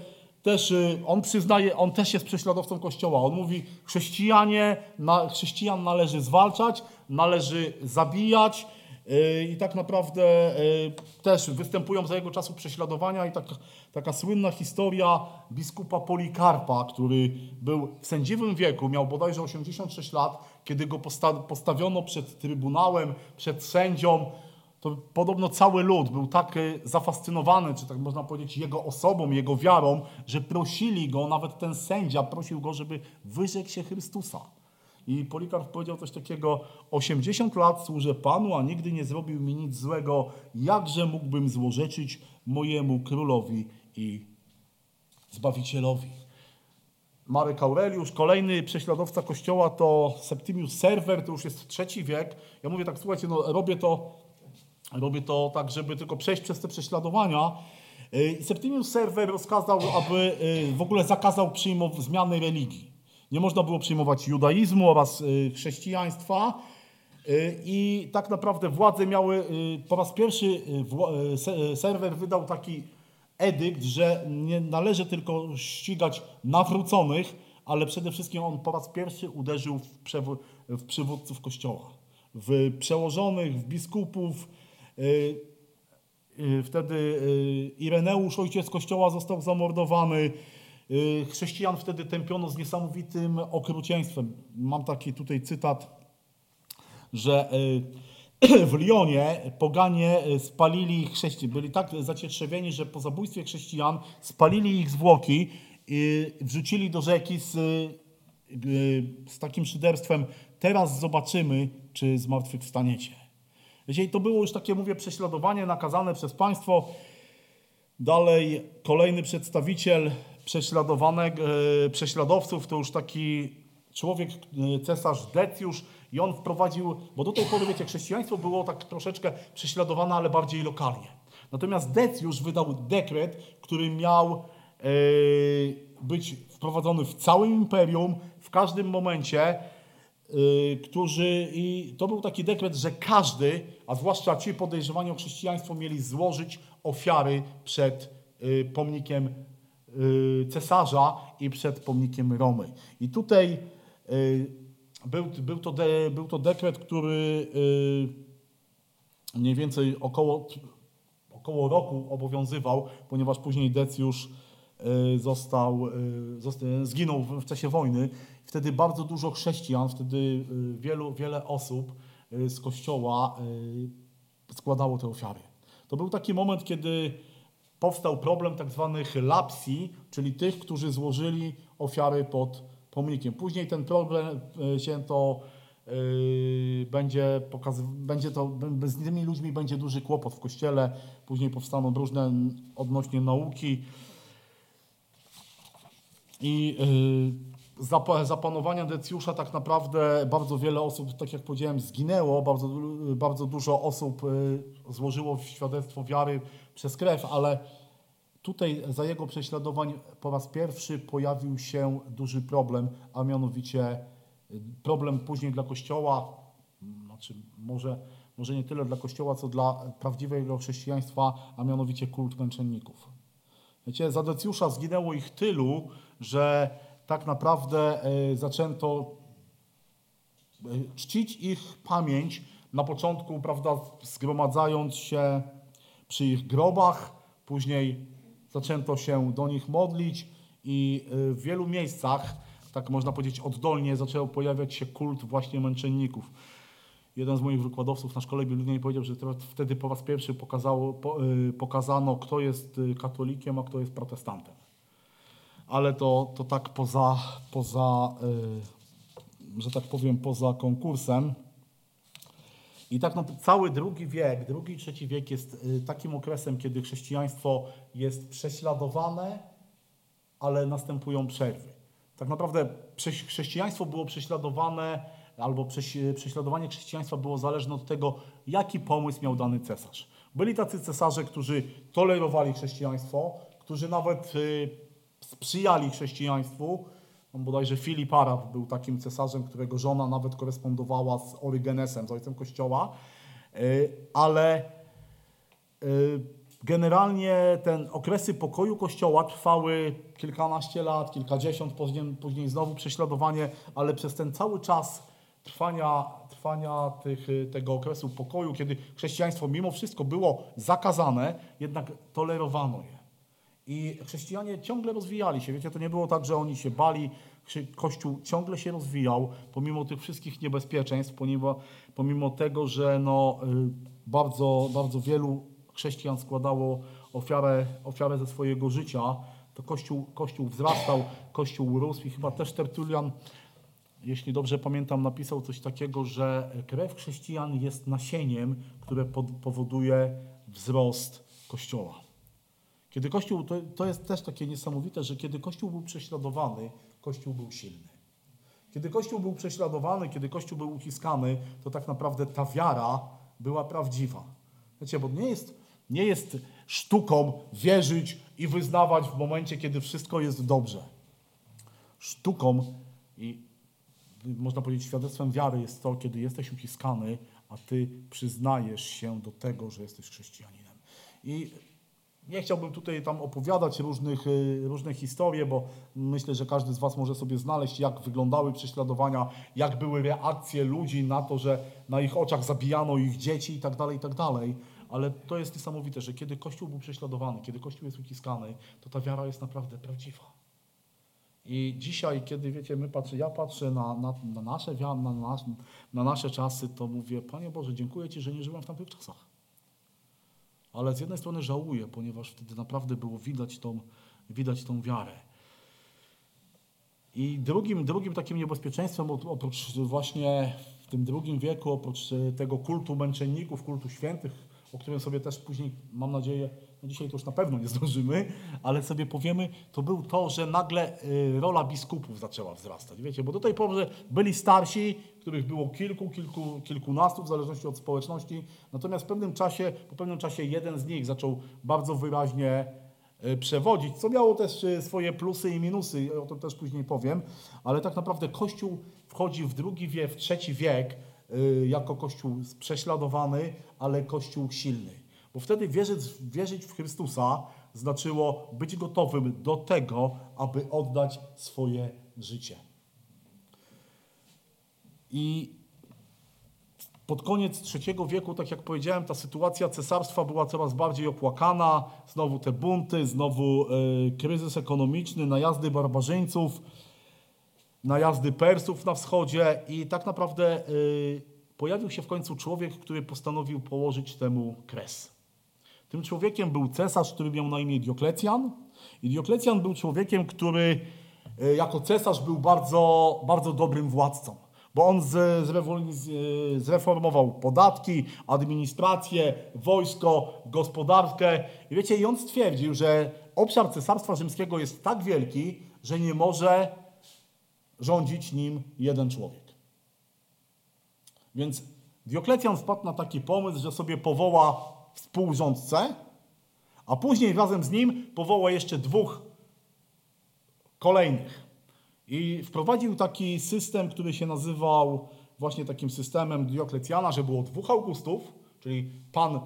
A: też y, on przyznaje, on też jest prześladowcą Kościoła. On mówi, chrześcijanie, na, chrześcijan należy zwalczać, należy zabijać y, i tak naprawdę y, też występują za jego czasu prześladowania i taka, taka słynna historia biskupa Polikarpa, który był w sędziwym wieku, miał bodajże 86 lat, kiedy go posta postawiono przed trybunałem, przed sędzią, to podobno cały lud był tak e, zafascynowany, czy tak można powiedzieć, jego osobą, jego wiarą, że prosili go, nawet ten sędzia prosił go, żeby wyrzekł się Chrystusa. I Polikarp powiedział coś takiego, 80 lat służę Panu, a nigdy nie zrobił mi nic złego, jakże mógłbym złorzeczyć mojemu królowi i Zbawicielowi. Marek Aureliusz, kolejny prześladowca kościoła to Septimius Server, to już jest trzeci wiek. Ja mówię tak, słuchajcie, no robię to, robię to tak, żeby tylko przejść przez te prześladowania. I Septimius Server rozkazał, aby yy, w ogóle zakazał przyjmow- zmiany religii. Nie można było przyjmować judaizmu oraz yy, chrześcijaństwa. I tak naprawdę władze miały, po raz pierwszy serwer wydał taki edykt, że nie należy tylko ścigać nawróconych, ale przede wszystkim on po raz pierwszy uderzył w, w przywódców kościoła, w przełożonych, w biskupów. Yy, yy, Wtedy yy, Ireneusz, ojciec kościoła, został zamordowany. Chrześcijan wtedy tępiono z niesamowitym okrucieństwem. Mam taki tutaj cytat że y, w Lyonie poganie y, spalili chrześcijan, byli tak zacietrzewieni, że po zabójstwie chrześcijan spalili ich zwłoki i wrzucili do rzeki z, y, z takim szyderstwem teraz zobaczymy, czy zmartwychwstaniecie. Wiecie, i to było już takie, mówię, prześladowanie nakazane przez państwo. Dalej kolejny przedstawiciel prześladowanego, e, prześladowców to już taki człowiek, e, cesarz Decjusz i on wprowadził, bo do tej pory, wiecie, chrześcijaństwo było tak troszeczkę prześladowane, ale bardziej lokalnie. Natomiast Decjusz wydał dekret, który miał e, być wprowadzony w całym imperium, w każdym momencie, którzy i to był taki dekret, że każdy, a zwłaszcza ci podejrzewani o chrześcijaństwo, mieli złożyć ofiary przed y, pomnikiem y, cesarza i przed pomnikiem Romy. I tutaj y, był, był, to, de, był to dekret, który y, mniej więcej około, około roku obowiązywał, ponieważ później Decjusz y, został, y, zosta- zginął w czasie wojny. Wtedy bardzo dużo chrześcijan, wtedy y, wielu, wiele osób y, z kościoła y, składało te ofiary. To był taki moment, kiedy powstał problem tak zwanych lapsji, czyli tych, którzy złożyli ofiary pod pomnikiem. Później ten problem się to będzie pokazyw- będzie to, z tymi ludźmi będzie duży kłopot w kościele. Później powstaną różne odnośnie nauki. I y, za, pa- za panowania Decjusza tak naprawdę bardzo wiele osób, tak jak powiedziałem, zginęło, bardzo, bardzo dużo osób y, złożyło świadectwo wiary przez krew, ale tutaj za jego prześladowań po raz pierwszy pojawił się duży problem, a mianowicie y, problem później dla Kościoła, m, znaczy może, może nie tyle dla Kościoła, co dla prawdziwego chrześcijaństwa, a mianowicie kult męczenników. Wiecie, za Decjusza zginęło ich tylu, że tak naprawdę e, zaczęto e, czcić ich pamięć na początku, prawda, zgromadzając się przy ich grobach, później zaczęto się do nich modlić i e, w wielu miejscach, tak można powiedzieć oddolnie, zaczął pojawiać się kult właśnie męczenników. Jeden z moich wykładowców na szkole biblijnej powiedział, że wtedy po raz pierwszy pokazało, po, pokazano, kto jest katolikiem, a kto jest protestantem. Ale to, to tak poza, poza y, że tak powiem, poza konkursem. I tak no, cały drugi wiek, drugi i trzeci wiek jest y, takim okresem, kiedy chrześcijaństwo jest prześladowane, ale następują przerwy. Tak naprawdę chrześcijaństwo było prześladowane, albo prześ- prześladowanie chrześcijaństwa było zależne od tego, jaki pomysł miał dany cesarz. Byli tacy cesarze, którzy tolerowali chrześcijaństwo, którzy nawet y, sprzyjali chrześcijaństwu. No, bodajże Filip Arab był takim cesarzem, którego żona nawet korespondowała z Orygenesem, z ojcem kościoła, Y, ale y, Generalnie ten okresy pokoju kościoła trwały kilkanaście lat, kilkadziesiąt, później, później znowu prześladowanie, ale przez ten cały czas trwania, trwania tych, y, tego okresu pokoju, kiedy chrześcijaństwo mimo wszystko było zakazane, jednak tolerowano je. I chrześcijanie ciągle rozwijali się. Wiecie, to nie było tak, że oni się bali. Kościół ciągle się rozwijał, pomimo tych wszystkich niebezpieczeństw, pomimo, pomimo tego, że no, y, bardzo, bardzo wielu chrześcijan składało ofiarę, ofiarę ze swojego życia, to Kościół, Kościół wzrastał, Kościół rósł i chyba też Tertulian, jeśli dobrze pamiętam, napisał coś takiego, że krew chrześcijan jest nasieniem, które powoduje wzrost Kościoła. Kiedy Kościół, to, to jest też takie niesamowite, że kiedy Kościół był prześladowany, Kościół był silny. Kiedy Kościół był prześladowany, kiedy Kościół był uciskany, to tak naprawdę ta wiara była prawdziwa. Wiecie, bo nie jest, nie jest sztuką wierzyć i wyznawać w momencie, kiedy wszystko jest dobrze. Sztuką i można powiedzieć świadectwem wiary jest to, kiedy jesteś uciskany, a ty przyznajesz się do tego, że jesteś chrześcijaninem. I nie chciałbym tutaj tam opowiadać różnych, y, różnych historii, bo myślę, że każdy z Was może sobie znaleźć, jak wyglądały prześladowania, jak były reakcje ludzi na to, że na ich oczach zabijano ich dzieci i tak dalej, i tak. Ale to jest niesamowite, że kiedy Kościół był prześladowany, kiedy Kościół jest uciskany, to ta wiara jest naprawdę prawdziwa. I dzisiaj, kiedy wiecie, my patrzę, ja patrzę na, na, na, nasze, wia- na, nasz, na nasze czasy, to mówię, Panie Boże, dziękuję Ci, że nie żyłem w tamtych czasach. Ale z jednej strony żałuję, ponieważ wtedy naprawdę było widać tą, widać tą wiarę. I drugim, drugim takim niebezpieczeństwem, op- oprócz właśnie w tym drugim wieku, oprócz e, tego kultu męczenników, kultu świętych, o którym sobie też później, mam nadzieję, no dzisiaj to już na pewno nie zdążymy, ale sobie powiemy, to był to, że nagle y, rola biskupów zaczęła wzrastać. Wiecie, bo do tej pory byli starsi, których było kilku, kilku, kilkunastu, w zależności od społeczności, natomiast w pewnym czasie, po pewnym czasie jeden z nich zaczął bardzo wyraźnie y, przewodzić, co miało też y, swoje plusy i minusy, o tym też później powiem, ale tak naprawdę Kościół wchodzi w drugi wiek, w trzeci wiek y, jako Kościół prześladowany, ale Kościół silny. Bo wtedy wierzyć, wierzyć w Chrystusa znaczyło być gotowym do tego, aby oddać swoje życie. I pod koniec III wieku, tak jak powiedziałem, ta sytuacja cesarstwa była coraz bardziej opłakana. Znowu te bunty, znowu y, kryzys ekonomiczny, najazdy barbarzyńców, najazdy Persów na wschodzie i tak naprawdę y, pojawił się w końcu człowiek, który postanowił położyć temu kres. Tym człowiekiem był cesarz, który miał na imię Dioklecjan. I Dioklecjan był człowiekiem, który y, jako cesarz był bardzo, bardzo dobrym władcą. Bo on y, zreformował podatki, administrację, wojsko, gospodarkę. I wiecie, i on stwierdził, że obszar Cesarstwa Rzymskiego jest tak wielki, że nie może rządzić nim jeden człowiek. Więc Dioklecjan wpadł na taki pomysł, że sobie powoła współrządcę, a później razem z nim powoła jeszcze dwóch kolejnych. I wprowadził taki system, który się nazywał właśnie takim systemem Dioklecjana, że było dwóch Augustów, czyli pan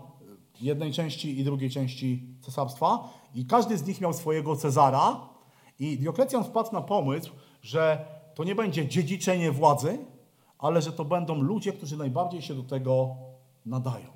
A: jednej części i drugiej części cesarstwa, i każdy z nich miał swojego Cezara. I Dioklecjan wpadł na pomysł, że to nie będzie dziedziczenie władzy, ale że to będą ludzie, którzy najbardziej się do tego nadają.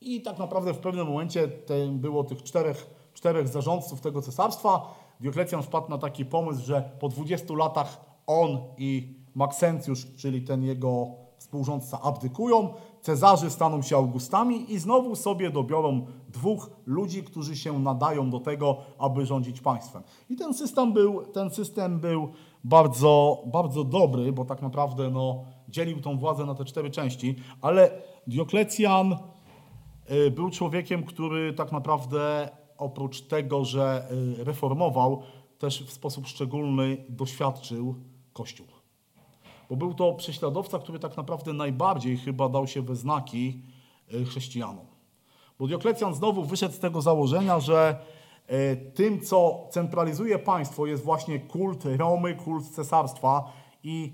A: I tak naprawdę w pewnym momencie było tych czterech, czterech zarządców tego cesarstwa. Dioklecjan wpadł na taki pomysł, że po 20 latach on i Maksencjusz, czyli ten jego współrządca, abdykują. Cezarzy staną się Augustami i znowu sobie dobiorą dwóch ludzi, którzy się nadają do tego, aby rządzić państwem. I ten system był, ten system był bardzo, bardzo dobry, bo tak naprawdę no, dzielił tą władzę na te cztery części, ale Dioklecjan y, był człowiekiem, który tak naprawdę oprócz tego, że y, reformował, też w sposób szczególny doświadczył Kościół. Bo był to prześladowca, który tak naprawdę najbardziej chyba dał się we znaki y, chrześcijanom. Bo Dioklecjan znowu wyszedł z tego założenia, że y, tym, co centralizuje państwo, jest właśnie kult Romy, kult cesarstwa i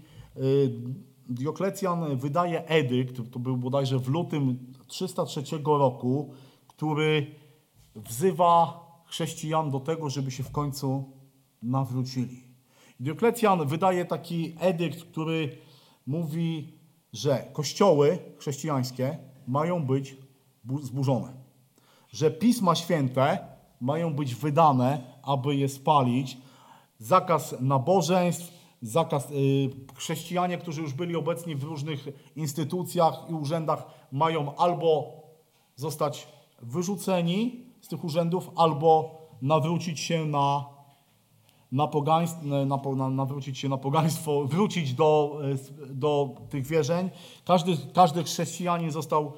A: Dioklecjan wydaje edykt, to był bodajże w lutym 303 roku, który wzywa chrześcijan do tego, żeby się w końcu nawrócili. Dioklecjan wydaje taki edykt, który mówi, że kościoły chrześcijańskie mają być bu- zburzone, że pisma święte mają być wydane, aby je spalić, zakaz nabożeństw, zakaz y, chrześcijanie, którzy już byli obecni w różnych instytucjach i urzędach, mają albo zostać wyrzuceni z tych urzędów, albo nawrócić się na, na pogaństwo, na, nawrócić się na pogaństwo, wrócić do, y, do tych wierzeń. Każdy, każdy chrześcijanin został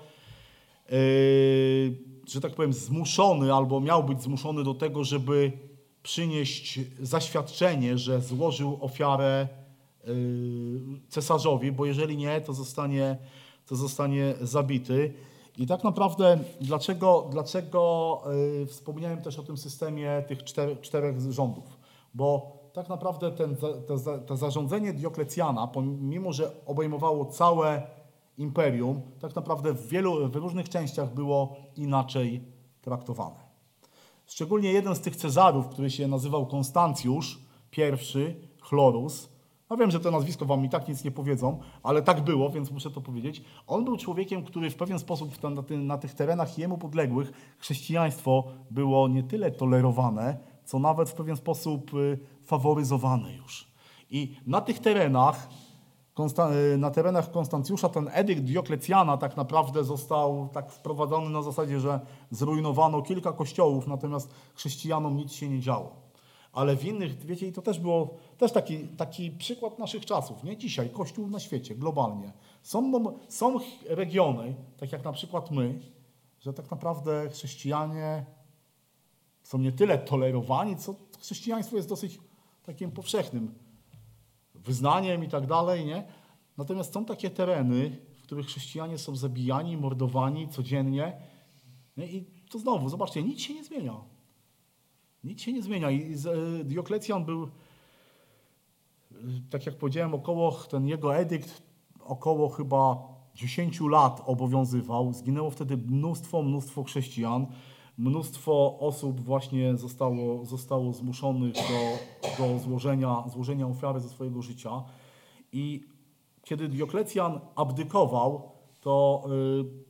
A: yy, że tak powiem, zmuszony albo miał być zmuszony do tego, żeby przynieść zaświadczenie, że złożył ofiarę yy, cesarzowi, bo jeżeli nie, to zostanie, to zostanie zabity. I tak naprawdę, dlaczego, dlaczego yy, wspomniałem też o tym systemie tych czter, czterech rządów? Bo tak naprawdę ten, to, to zarządzenie Dioklecjana, pomimo że obejmowało całe imperium, tak naprawdę w wielu, w różnych częściach było inaczej traktowane. Szczególnie jeden z tych Cezarów, który się nazywał Konstancjusz I, Chlorus, no wiem, że to nazwisko wam i tak nic nie powiedzą, ale tak było, więc muszę to powiedzieć. On był człowiekiem, który w pewien sposób na, ty- na tych terenach jemu podległych chrześcijaństwo było nie tyle tolerowane, co nawet w pewien sposób y, faworyzowane już. I na tych terenach y, na terenach Konstancjusza ten edykt Dioklecjana tak naprawdę został tak wprowadzony na zasadzie, że zrujnowano kilka kościołów, natomiast chrześcijanom nic się nie działo. Ale w innych, wiecie, i to też było też taki, taki przykład naszych czasów, nie? Dzisiaj Kościół na świecie, globalnie. Są, są regiony, tak jak na przykład my, że tak naprawdę chrześcijanie są nie tyle tolerowani, co chrześcijaństwo jest dosyć takim powszechnym wyznaniem i tak dalej, nie? Natomiast są takie tereny, w których chrześcijanie są zabijani, mordowani codziennie. Nie? I to znowu, zobaczcie, nic się nie zmienia. Nic się nie zmienia. I e, Dioklecjan był, e, tak jak powiedziałem, około, ten jego edykt około chyba 10 lat obowiązywał. Zginęło wtedy mnóstwo, mnóstwo chrześcijan. Mnóstwo osób właśnie zostało, zostało zmuszonych do, do złożenia, złożenia ofiary ze swojego życia. I kiedy Dioklecjan abdykował, to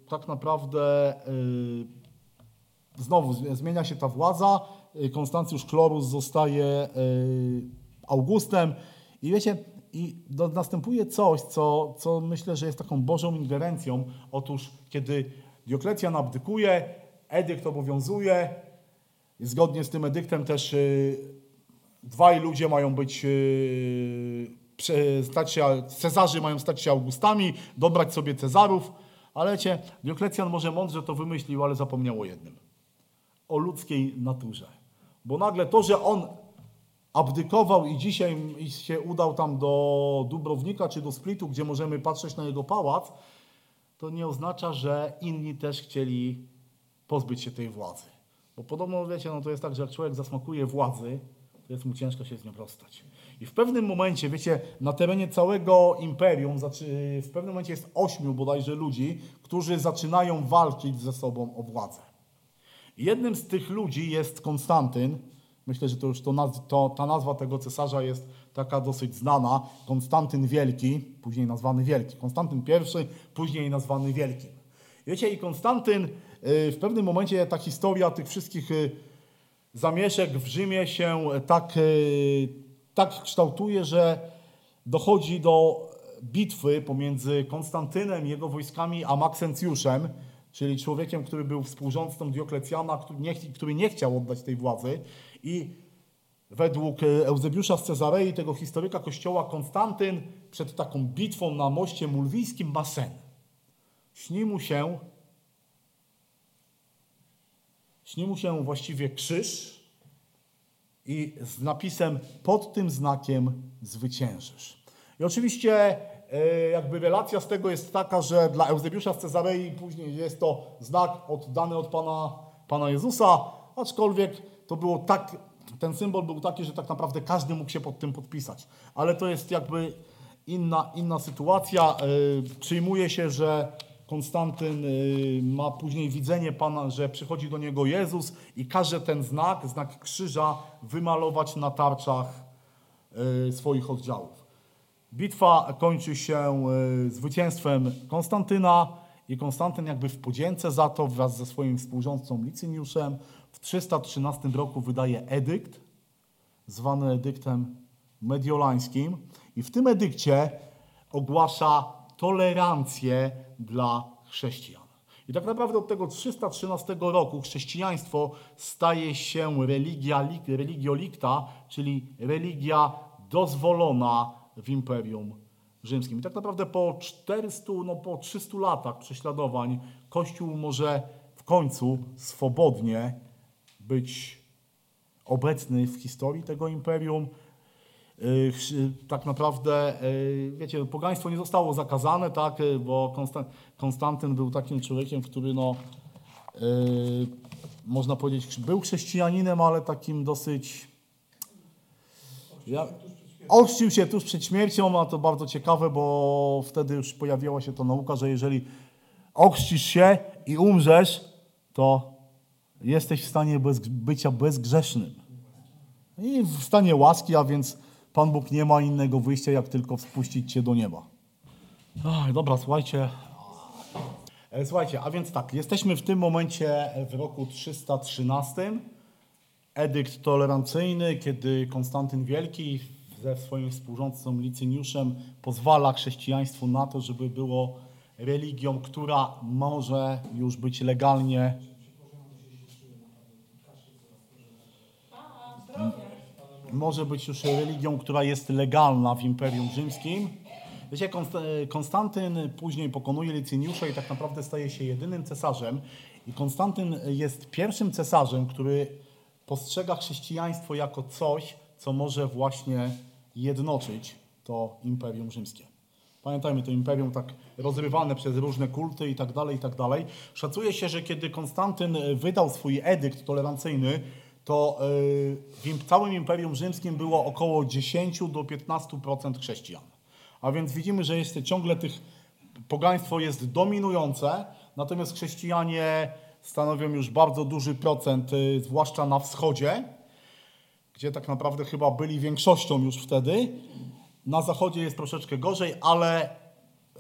A: y, tak naprawdę znowu zmienia się ta władza. Y, Konstancjusz Klorus zostaje y, Augustem i wiecie, i do, następuje coś, co, co myślę, że jest taką bożą ingerencją. Otóż, kiedy Dioklecjan abdykuje, edykt obowiązuje, zgodnie z tym edyktem też y, dwaj ludzie mają być, y, prze- stać się, Cezarzy mają stać się Augustami, dobrać sobie Cezarów, ale wiecie, Dioklecjan może mądrze to wymyślił, ale zapomniał o jednym. O ludzkiej naturze. Bo nagle to, że on abdykował i dzisiaj się udał tam do Dubrownika czy do Splitu, gdzie możemy patrzeć na jego pałac, to nie oznacza, że inni też chcieli pozbyć się tej władzy. Bo podobno, wiecie, no to jest tak, że jak człowiek zasmakuje władzy, to jest mu ciężko się z nią rozstać. I w pewnym momencie, wiecie, na terenie całego imperium, w pewnym momencie jest ośmiu bodajże ludzi, którzy zaczynają walczyć ze sobą o władzę. Jednym z tych ludzi jest Konstantyn. Myślę, że to już to, to, ta nazwa tego cesarza jest taka dosyć znana. Konstantyn Wielki, później nazwany Wielki. Konstantyn I, później nazwany Wielkim. Wiecie, i Konstantyn y, w pewnym momencie ta historia tych wszystkich y, zamieszek w Rzymie się tak, y, tak kształtuje, że dochodzi do bitwy pomiędzy Konstantynem i jego wojskami a Maksencjuszem, czyli człowiekiem, który był współrządcą Dioklecjana, który nie, który nie chciał oddać tej władzy. I według e, Eusebiusza z Cezarei, tego historyka kościoła, Konstantyn przed taką bitwą na moście mulwijskim ma sen. Śni mu się, śni mu się właściwie krzyż i z napisem pod tym znakiem zwyciężysz. I oczywiście jakby relacja z tego jest taka, że dla Eusebiusza z Cezarei później jest to znak oddany od Pana, Pana Jezusa, aczkolwiek to było tak, ten symbol był taki, że tak naprawdę każdy mógł się pod tym podpisać. Ale to jest jakby inna, inna sytuacja. E, Przyjmuje się, że Konstantyn y, ma później widzenie Pana, że przychodzi do niego Jezus i każe ten znak, znak krzyża, wymalować na tarczach swoich oddziałów. Bitwa kończy się y, zwycięstwem Konstantyna i Konstantyn jakby w podzięce za to wraz ze swoim współrządcą Licyniuszem w 313 roku wydaje edykt, zwany edyktem mediolańskim i w tym edykcie ogłasza tolerancję dla chrześcijan. I tak naprawdę od tego 313 roku chrześcijaństwo staje się religia, religio licta, czyli religia dozwolona w Imperium Rzymskim. I tak naprawdę po 400, no po 300 latach prześladowań Kościół może w końcu swobodnie być obecny w historii tego imperium. Y, chrz- Tak naprawdę, y, wiecie, pogaństwo nie zostało zakazane, tak, bo Konsta- Konstantyn był takim człowiekiem, który no, można powiedzieć, był chrześcijaninem, ale takim dosyć... Ja, ochrzcił się tuż przed śmiercią, a to bardzo ciekawe, bo wtedy już pojawiła się to nauka, że jeżeli ochrzcisz się i umrzesz, to jesteś w stanie bez, bycia bezgrzesznym. I w stanie łaski, a więc Pan Bóg nie ma innego wyjścia, jak tylko wpuścić cię do nieba. Ach, dobra, słuchajcie. E, Słuchajcie, a więc tak, jesteśmy w tym momencie w roku 313. Edykt tolerancyjny, kiedy Konstantyn Wielki ze swoim współrządcą Licyniuszem pozwala chrześcijaństwu na to, żeby było religią, która może już być legalnie może być już religią, która jest legalna w Imperium Rzymskim. Wiecie, Konst- Konstantyn później pokonuje Licyniusza i tak naprawdę staje się jedynym cesarzem. I Konstantyn jest pierwszym cesarzem, który postrzega chrześcijaństwo jako coś, co może właśnie jednoczyć to Imperium Rzymskie. Pamiętajmy, to imperium tak rozrywane przez różne kulty i tak dalej, i tak dalej. Szacuje się, że kiedy Konstantyn e, wydał swój edykt tolerancyjny, to e, w całym Imperium Rzymskim było około 10 do 15% chrześcijan. A więc widzimy, że jest ciągle tych, pogaństwo jest dominujące, natomiast chrześcijanie stanowią już bardzo duży procent, e, zwłaszcza na wschodzie, gdzie tak naprawdę chyba byli większością już wtedy. Na zachodzie jest troszeczkę gorzej, ale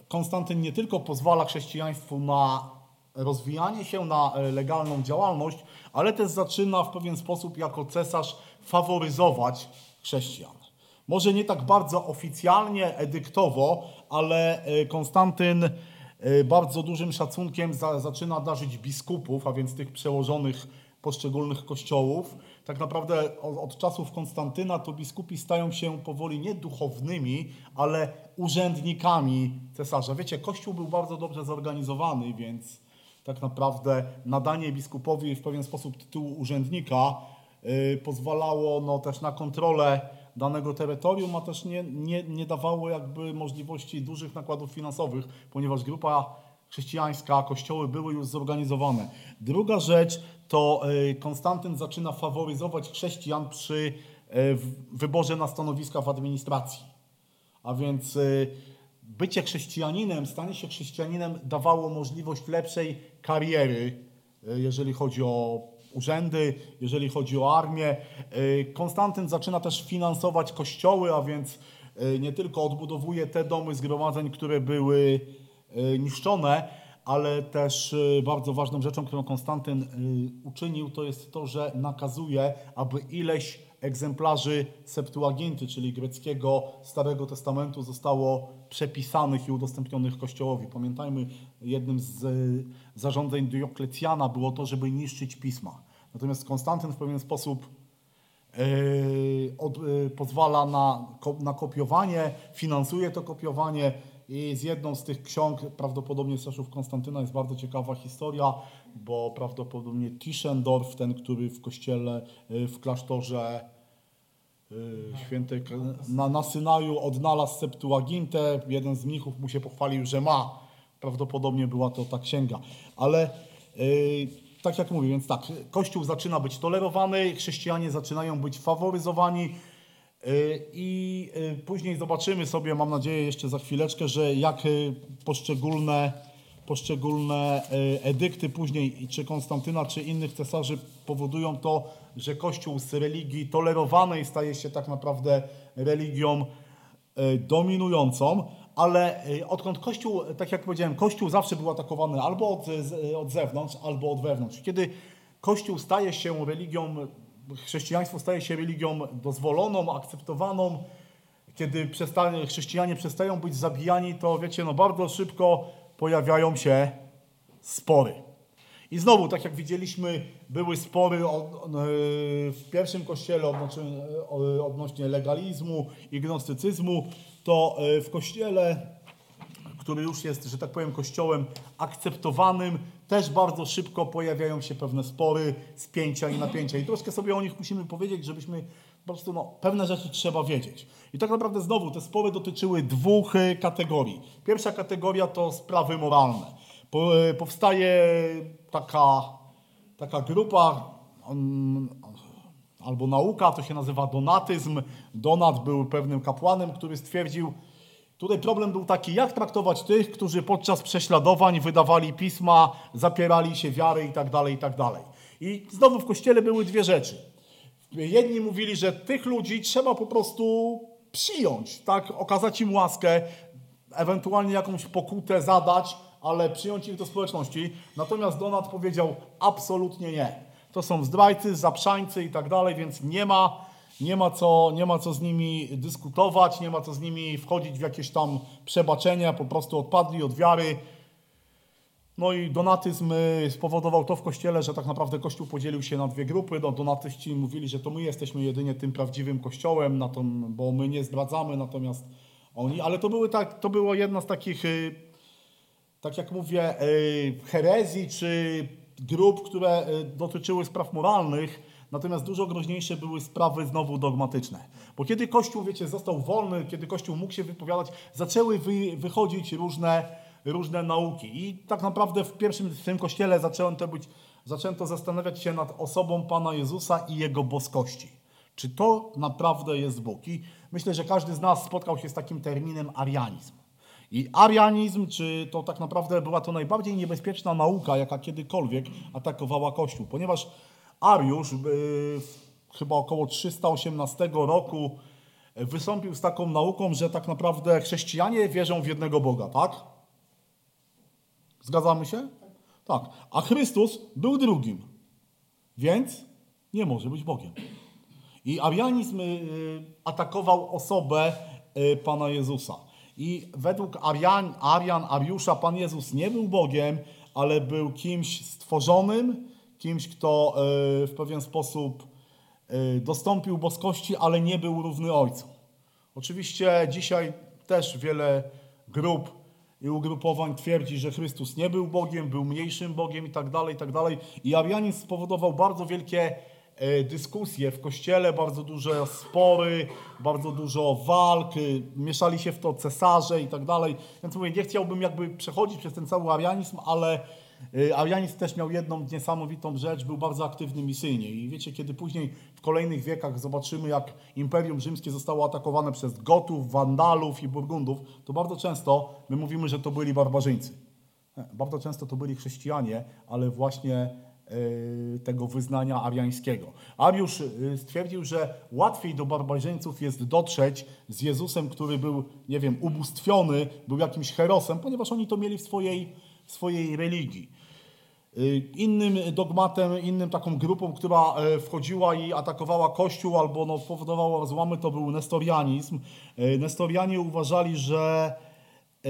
A: Konstantyn nie tylko pozwala chrześcijaństwu na rozwijanie się, na e, legalną działalność, ale też zaczyna w pewien sposób jako cesarz faworyzować chrześcijan. Może nie tak bardzo oficjalnie, edyktowo, ale e, Konstantyn e, bardzo dużym szacunkiem za, zaczyna darzyć biskupów, a więc tych przełożonych poszczególnych kościołów. Tak naprawdę od, od czasów Konstantyna to biskupi stają się powoli nie duchownymi, ale urzędnikami cesarza. Wiecie, kościół był bardzo dobrze zorganizowany, więc tak naprawdę nadanie biskupowi w pewien sposób tytułu urzędnika y, pozwalało no, też na kontrolę danego terytorium, a też nie, nie, nie dawało jakby możliwości dużych nakładów finansowych, ponieważ grupa chrześcijańska, kościoły były już zorganizowane. Druga rzecz to y, Konstantyn zaczyna faworyzować chrześcijan przy w- wyborze na stanowiska w administracji. A więc y, bycie chrześcijaninem, stanie się chrześcijaninem dawało możliwość lepszej kariery, jeżeli chodzi o urzędy, jeżeli chodzi o armię. Konstantyn zaczyna też finansować kościoły, a więc nie tylko odbudowuje te domy zgromadzeń, które były niszczone, ale też y, bardzo ważną rzeczą, którą Konstantyn y, uczynił, to jest to, że nakazuje, aby ileś egzemplarzy Septuaginty, czyli greckiego Starego Testamentu, zostało przepisanych i udostępnionych Kościołowi. Pamiętajmy, jednym z y, zarządzeń Dioklecjana było to, żeby niszczyć pisma. Natomiast Konstantyn w pewien sposób od, pozwala na, na kopiowanie, finansuje to kopiowanie i z jedną z tych ksiąg, prawdopodobnie czasów Konstantyna, jest bardzo ciekawa historia, bo prawdopodobnie Tischendorf, ten, który w kościele, yy, w klasztorze yy, świętej na, na Synaju odnalazł Septuagintę, jeden z mnichów mu się pochwalił, że ma. Prawdopodobnie była to ta księga. Ale yy, tak jak mówię, więc tak, Kościół zaczyna być tolerowany, chrześcijanie zaczynają być faworyzowani i yy, później zobaczymy sobie, mam nadzieję jeszcze za chwileczkę, że jak yy, poszczególne poszczególne e, edykty później, czy Konstantyna, czy innych cesarzy powodują to, że Kościół z religii tolerowanej staje się tak naprawdę religią e, dominującą, ale e, odkąd Kościół, tak jak powiedziałem, Kościół zawsze był atakowany albo od, od zewnątrz, albo od wewnątrz. Kiedy Kościół staje się religią, chrześcijaństwo staje się religią dozwoloną, akceptowaną, kiedy przestanie, chrześcijanie przestają być zabijani, to wiecie, no bardzo szybko pojawiają się spory. I znowu, tak jak widzieliśmy, były spory e, w pierwszym kościele odnośnie, odnośnie legalizmu i gnostycyzmu, to e, w kościele, który już jest, że tak powiem, kościołem akceptowanym, też bardzo szybko pojawiają się pewne spory, spięcia i napięcia. I troszkę sobie o nich musimy powiedzieć, żebyśmy po prostu, no, pewne rzeczy trzeba wiedzieć. I tak naprawdę znowu te spory dotyczyły dwóch e, kategorii. Pierwsza kategoria to sprawy moralne. E, powstaje taka, taka grupa, albo nauka, to się nazywa donatyzm. Donat był pewnym kapłanem, który stwierdził, tutaj problem był taki, jak traktować tych, którzy podczas prześladowań wydawali pisma, zapierali się wiary i tak dalej, i tak. I znowu w kościele były dwie rzeczy. Jedni mówili, że tych ludzi trzeba po prostu przyjąć, tak, okazać im łaskę, ewentualnie jakąś pokutę zadać, ale przyjąć ich do społeczności. Natomiast Donat powiedział absolutnie nie. To są zdrajcy, zaprzańcy i tak więc nie ma, nie, ma co, nie ma co z nimi dyskutować, nie ma co z nimi wchodzić w jakieś tam przebaczenia, po prostu odpadli od wiary. No i donatyzm y, spowodował to w kościele, że tak naprawdę kościół podzielił się na dwie grupy. No, donatyści mówili, że to my jesteśmy jedynie tym prawdziwym kościołem, bo my nie zdradzamy, natomiast oni. Ale to, były tak, to było jedna z takich, y, tak jak mówię, y, herezji czy grup, które dotyczyły spraw moralnych. Natomiast dużo groźniejsze były sprawy znowu dogmatyczne. Bo kiedy Kościół, wiecie, został wolny, kiedy Kościół mógł się wypowiadać, zaczęły wy, wychodzić różne, różne nauki. I tak naprawdę w pierwszym w tym kościele zaczęto, być, zaczęto zastanawiać się nad osobą Pana Jezusa i Jego boskości. Czy to naprawdę jest Bóg? I myślę, że każdy z nas spotkał się z takim terminem arianizm. I arianizm, czy to tak naprawdę była to najbardziej niebezpieczna nauka, jaka kiedykolwiek atakowała Kościół, ponieważ Ariusz y, chyba około 318 roku wystąpił z taką nauką, że tak naprawdę chrześcijanie wierzą w jednego Boga, tak? Zgadzamy się? Tak. A Chrystus był drugim, więc nie może być Bogiem. I arianizm y, atakował osobę y, Pana Jezusa. I według Arian, Arian, Ariusza, Pan Jezus nie był Bogiem, ale był kimś stworzonym, kimś, kto y, w pewien sposób y, dostąpił boskości, ale nie był równy Ojcu. Oczywiście dzisiaj też wiele grup i ugrupowań twierdzi, że Chrystus nie był Bogiem, był mniejszym Bogiem i tak dalej, i tak dalej. I arianizm spowodował bardzo wielkie e, dyskusje w kościele, bardzo duże spory, bardzo dużo walk, mieszali się w to cesarze i tak dalej. Więc mówię, nie chciałbym jakby przechodzić przez ten cały arianizm, ale y, arianizm też miał jedną niesamowitą rzecz, był bardzo aktywny misyjnie. I wiecie, kiedy później w kolejnych wiekach zobaczymy, jak Imperium Rzymskie zostało atakowane przez Gotów, Wandalów i Burgundów, to bardzo często my mówimy, że to byli barbarzyńcy. Nie, Bardzo często to byli chrześcijanie, ale właśnie y, tego wyznania ariańskiego. Ariusz y, stwierdził, że łatwiej do barbarzyńców jest dotrzeć z Jezusem, który był, nie wiem, ubóstwiony, był jakimś herosem, ponieważ oni to mieli w swojej, swojej religii. Y, Innym dogmatem, innym taką grupą, która e, wchodziła i atakowała Kościół albo no, powodowała rozłamy, to był nestorianizm. E, Nestorianie uważali, że e,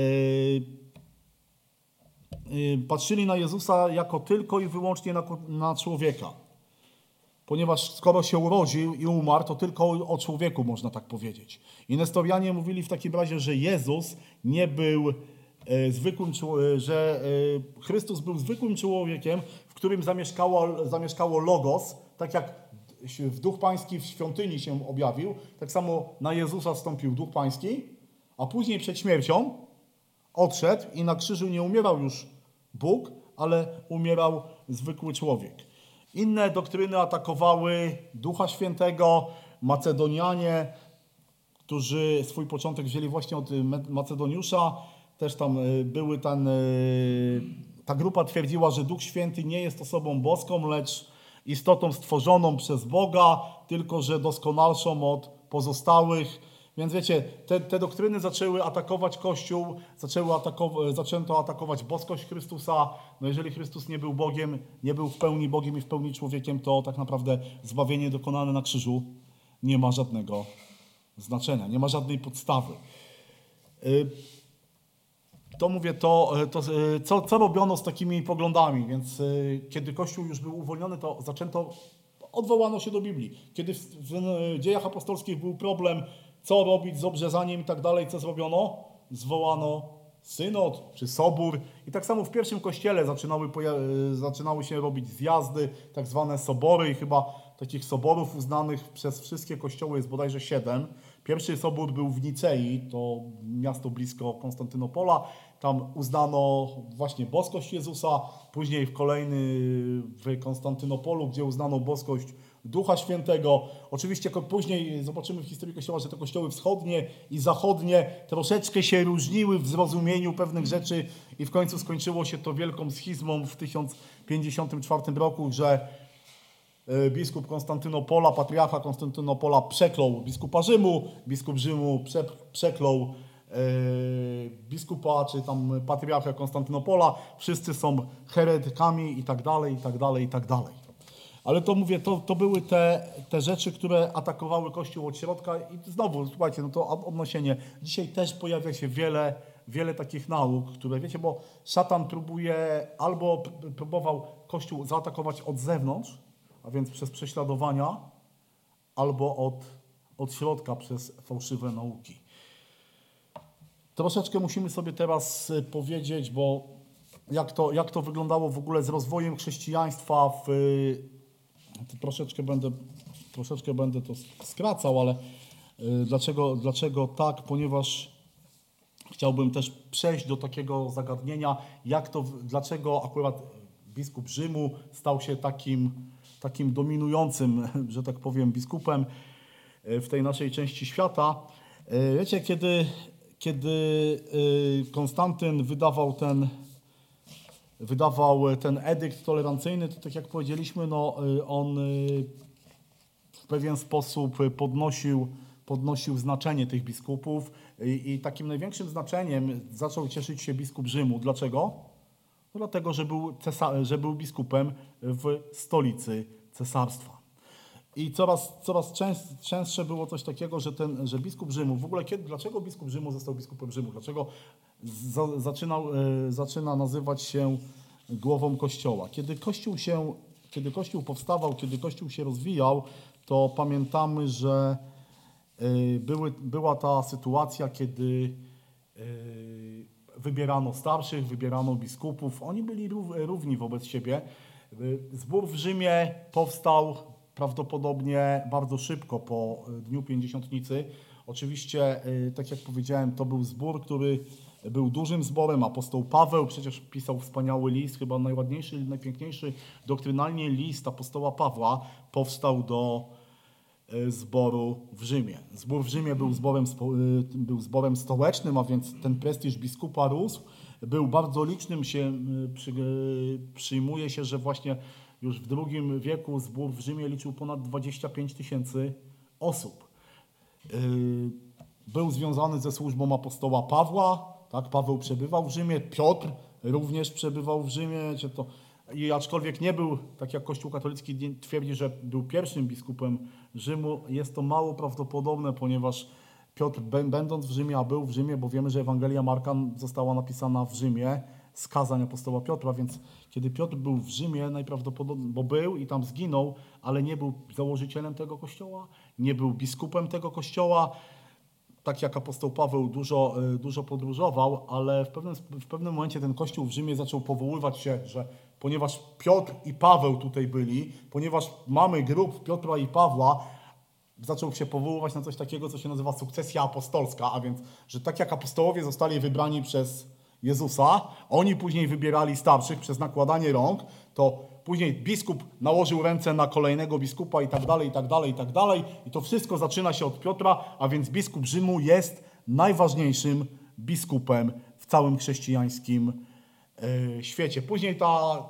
A: y, patrzyli na Jezusa jako tylko i wyłącznie na, na człowieka. Ponieważ skoro się urodził i umarł, to tylko o, człowieku można tak powiedzieć. I Nestorianie mówili w takim razie, że Jezus nie był zwykłym, czło- e, że e, Chrystus był zwykłym człowiekiem, w którym zamieszkało, zamieszkało Logos, tak jak w Duch Pański w świątyni się objawił, tak samo na Jezusa wstąpił Duch Pański, a później przed śmiercią odszedł i na krzyżu nie umierał już Bóg, ale umierał zwykły człowiek. Inne doktryny atakowały Ducha Świętego, Macedonianie, którzy swój początek wzięli właśnie od Macedoniusza. Też tam y, były ten, y, ta grupa twierdziła, że Duch Święty nie jest osobą boską, lecz istotą stworzoną przez Boga, tylko że doskonalszą od pozostałych. Więc wiecie, te, te doktryny zaczęły atakować Kościół, zaczęły atakow- zaczęto atakować boskość Chrystusa. No jeżeli Chrystus nie był Bogiem, nie był w pełni Bogiem i w pełni człowiekiem, to tak naprawdę zbawienie dokonane na krzyżu nie ma żadnego znaczenia, nie ma żadnej podstawy. Y, To mówię, to, to y, co, co robiono z takimi poglądami, więc y, kiedy Kościół już był uwolniony, to zaczęto, odwołano się do Biblii. Kiedy w, w dziejach apostolskich był problem, co robić z obrzezaniem i tak dalej, co zrobiono? Zwołano synod czy sobór i tak samo w pierwszym kościele zaczynały, zaczynały się robić zjazdy, tak zwane sobory i chyba takich soborów uznanych przez wszystkie kościoły jest bodajże siedem. Pierwszy sobór był w Nicei, to miasto blisko Konstantynopola. Tam uznano właśnie boskość Jezusa, później w kolejny w Konstantynopolu, gdzie uznano boskość Ducha Świętego. Oczywiście później zobaczymy w historii Kościoła, że te kościoły wschodnie i zachodnie troszeczkę się różniły w zrozumieniu pewnych rzeczy i w końcu skończyło się to wielką schizmą w 1054 roku, że e, biskup Konstantynopola, patriarcha Konstantynopola przeklął biskupa Rzymu, biskup Rzymu prze, przeklął biskupa, czy tam patriarcha Konstantynopola, wszyscy są heretykami i tak dalej, i tak dalej, i tak dalej. Ale to mówię, to, to były te, te rzeczy, które atakowały Kościół od środka i znowu, słuchajcie, no to odnosienie. Dzisiaj też pojawia się wiele, wiele takich nauk, które, wiecie, bo szatan próbuje, albo próbował Kościół zaatakować od zewnątrz, a więc przez prześladowania, albo od, od środka przez fałszywe nauki. Troszeczkę musimy sobie teraz y, powiedzieć, bo jak to, jak to wyglądało w ogóle z rozwojem chrześcijaństwa w... y, Troszeczkę będę, troszeczkę będę to skracał, ale y, dlaczego, dlaczego tak? Ponieważ chciałbym też przejść do takiego zagadnienia, jak to, dlaczego akurat biskup Rzymu stał się takim, takim dominującym, że tak powiem, biskupem w tej naszej części świata. Wiecie, kiedy, kiedy y, Konstantyn wydawał ten, wydawał ten edykt tolerancyjny, to tak jak powiedzieliśmy, no, y, on y, w pewien sposób podnosił, podnosił znaczenie tych biskupów i, i takim największym znaczeniem zaczął cieszyć się biskup Rzymu. Dlaczego? Dlatego, że był, cesa- że był biskupem w stolicy cesarstwa. I coraz, coraz częst, częstsze było coś takiego, że, ten, że biskup Rzymu, w ogóle kiedy, dlaczego biskup Rzymu został biskupem Rzymu? Dlaczego za, zaczynał, e, zaczyna nazywać się głową Kościoła? Kiedy Kościół, się, kiedy Kościół powstawał, kiedy Kościół się rozwijał, to pamiętamy, że e, były, była ta sytuacja, kiedy e, wybierano starszych, wybierano biskupów. Oni byli rów- równi wobec siebie. Y, Zbór w Rzymie powstał prawdopodobnie bardzo szybko po y, Dniu Pięćdziesiątnicy. Oczywiście, y, tak jak powiedziałem, to był zbór, który był dużym zborem. Apostoł Paweł przecież pisał wspaniały list, chyba najładniejszy, najpiękniejszy doktrynalnie list apostoła Pawła powstał do y, zboru w Rzymie. Zbór w Rzymie był zborem, był zborem stołecznym, a więc ten prestiż biskupa rósł. Był bardzo licznym się, przy, przyjmuje się, że właśnie już w II wieku zbór w Rzymie liczył ponad 25 tysięcy osób. Y, Był związany ze służbą apostoła Pawła, tak? Paweł przebywał w Rzymie, Piotr również przebywał w Rzymie. To, I aczkolwiek nie był, tak jak Kościół katolicki twierdzi, że był pierwszym biskupem Rzymu, jest to mało prawdopodobne, ponieważ Piotr, bę- będąc w Rzymie, a był w Rzymie, bo wiemy, że Ewangelia Marka została napisana w Rzymie, z kazań apostoła Piotra, więc kiedy Piotr był w Rzymie, najprawdopodobniej, bo był i tam zginął, ale nie był założycielem tego kościoła, nie był biskupem tego kościoła, tak jak apostoł Paweł dużo, y, dużo podróżował, ale w pewnym, w pewnym momencie ten kościół w Rzymie zaczął powoływać się, że ponieważ Piotr i Paweł tutaj byli, ponieważ mamy grup Piotra i Pawła, zaczął się powoływać na coś takiego, co się nazywa sukcesja apostolska, a więc, że tak jak apostołowie zostali wybrani przez Jezusa, oni później wybierali starszych przez nakładanie rąk, to później biskup nałożył ręce na kolejnego biskupa i tak dalej, i tak dalej, i tak dalej. I to wszystko zaczyna się od Piotra, a więc biskup Rzymu jest najważniejszym biskupem w całym chrześcijańskim e, świecie. Później ta,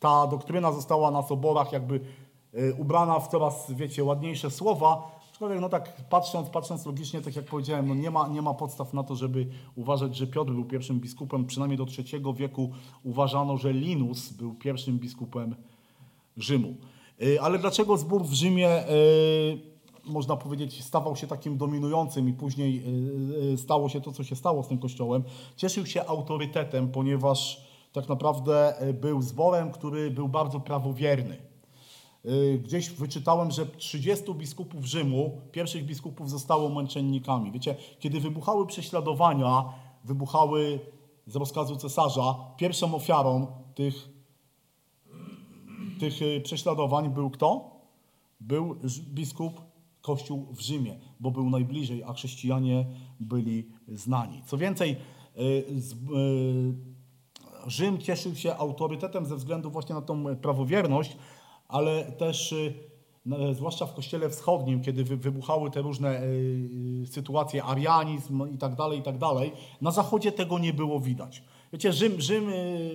A: ta doktryna została na soborach jakby e, ubrana w coraz, wiecie, ładniejsze słowa, aczkolwiek no tak patrząc, patrząc logicznie, tak jak powiedziałem, no nie ma, nie ma podstaw na to, żeby uważać, że Piotr był pierwszym biskupem, przynajmniej do III wieku uważano, że Linus był pierwszym biskupem Rzymu. Y, Ale dlaczego zbór w Rzymie, y, można powiedzieć, stawał się takim dominującym i później y, stało się to, co się stało z tym kościołem? Cieszył się autorytetem, ponieważ tak naprawdę był zborem, który był bardzo prawowierny. Y, Gdzieś wyczytałem, że 30 biskupów Rzymu, pierwszych biskupów zostało męczennikami. Wiecie, kiedy wybuchały prześladowania, wybuchały z rozkazu cesarza, pierwszą ofiarą tych tych y, prześladowań był kto? Był biskup Kościół w Rzymie, bo był najbliżej, a chrześcijanie byli znani. Co więcej, y, Rzym cieszył się autorytetem ze względu właśnie na tą prawowierność, ale też y, no, zwłaszcza w Kościele Wschodnim, kiedy wy- wybuchały te różne y, sytuacje, arianizm i tak dalej, i tak dalej, na Zachodzie tego nie było widać. Wiecie, Rzym, Rzym,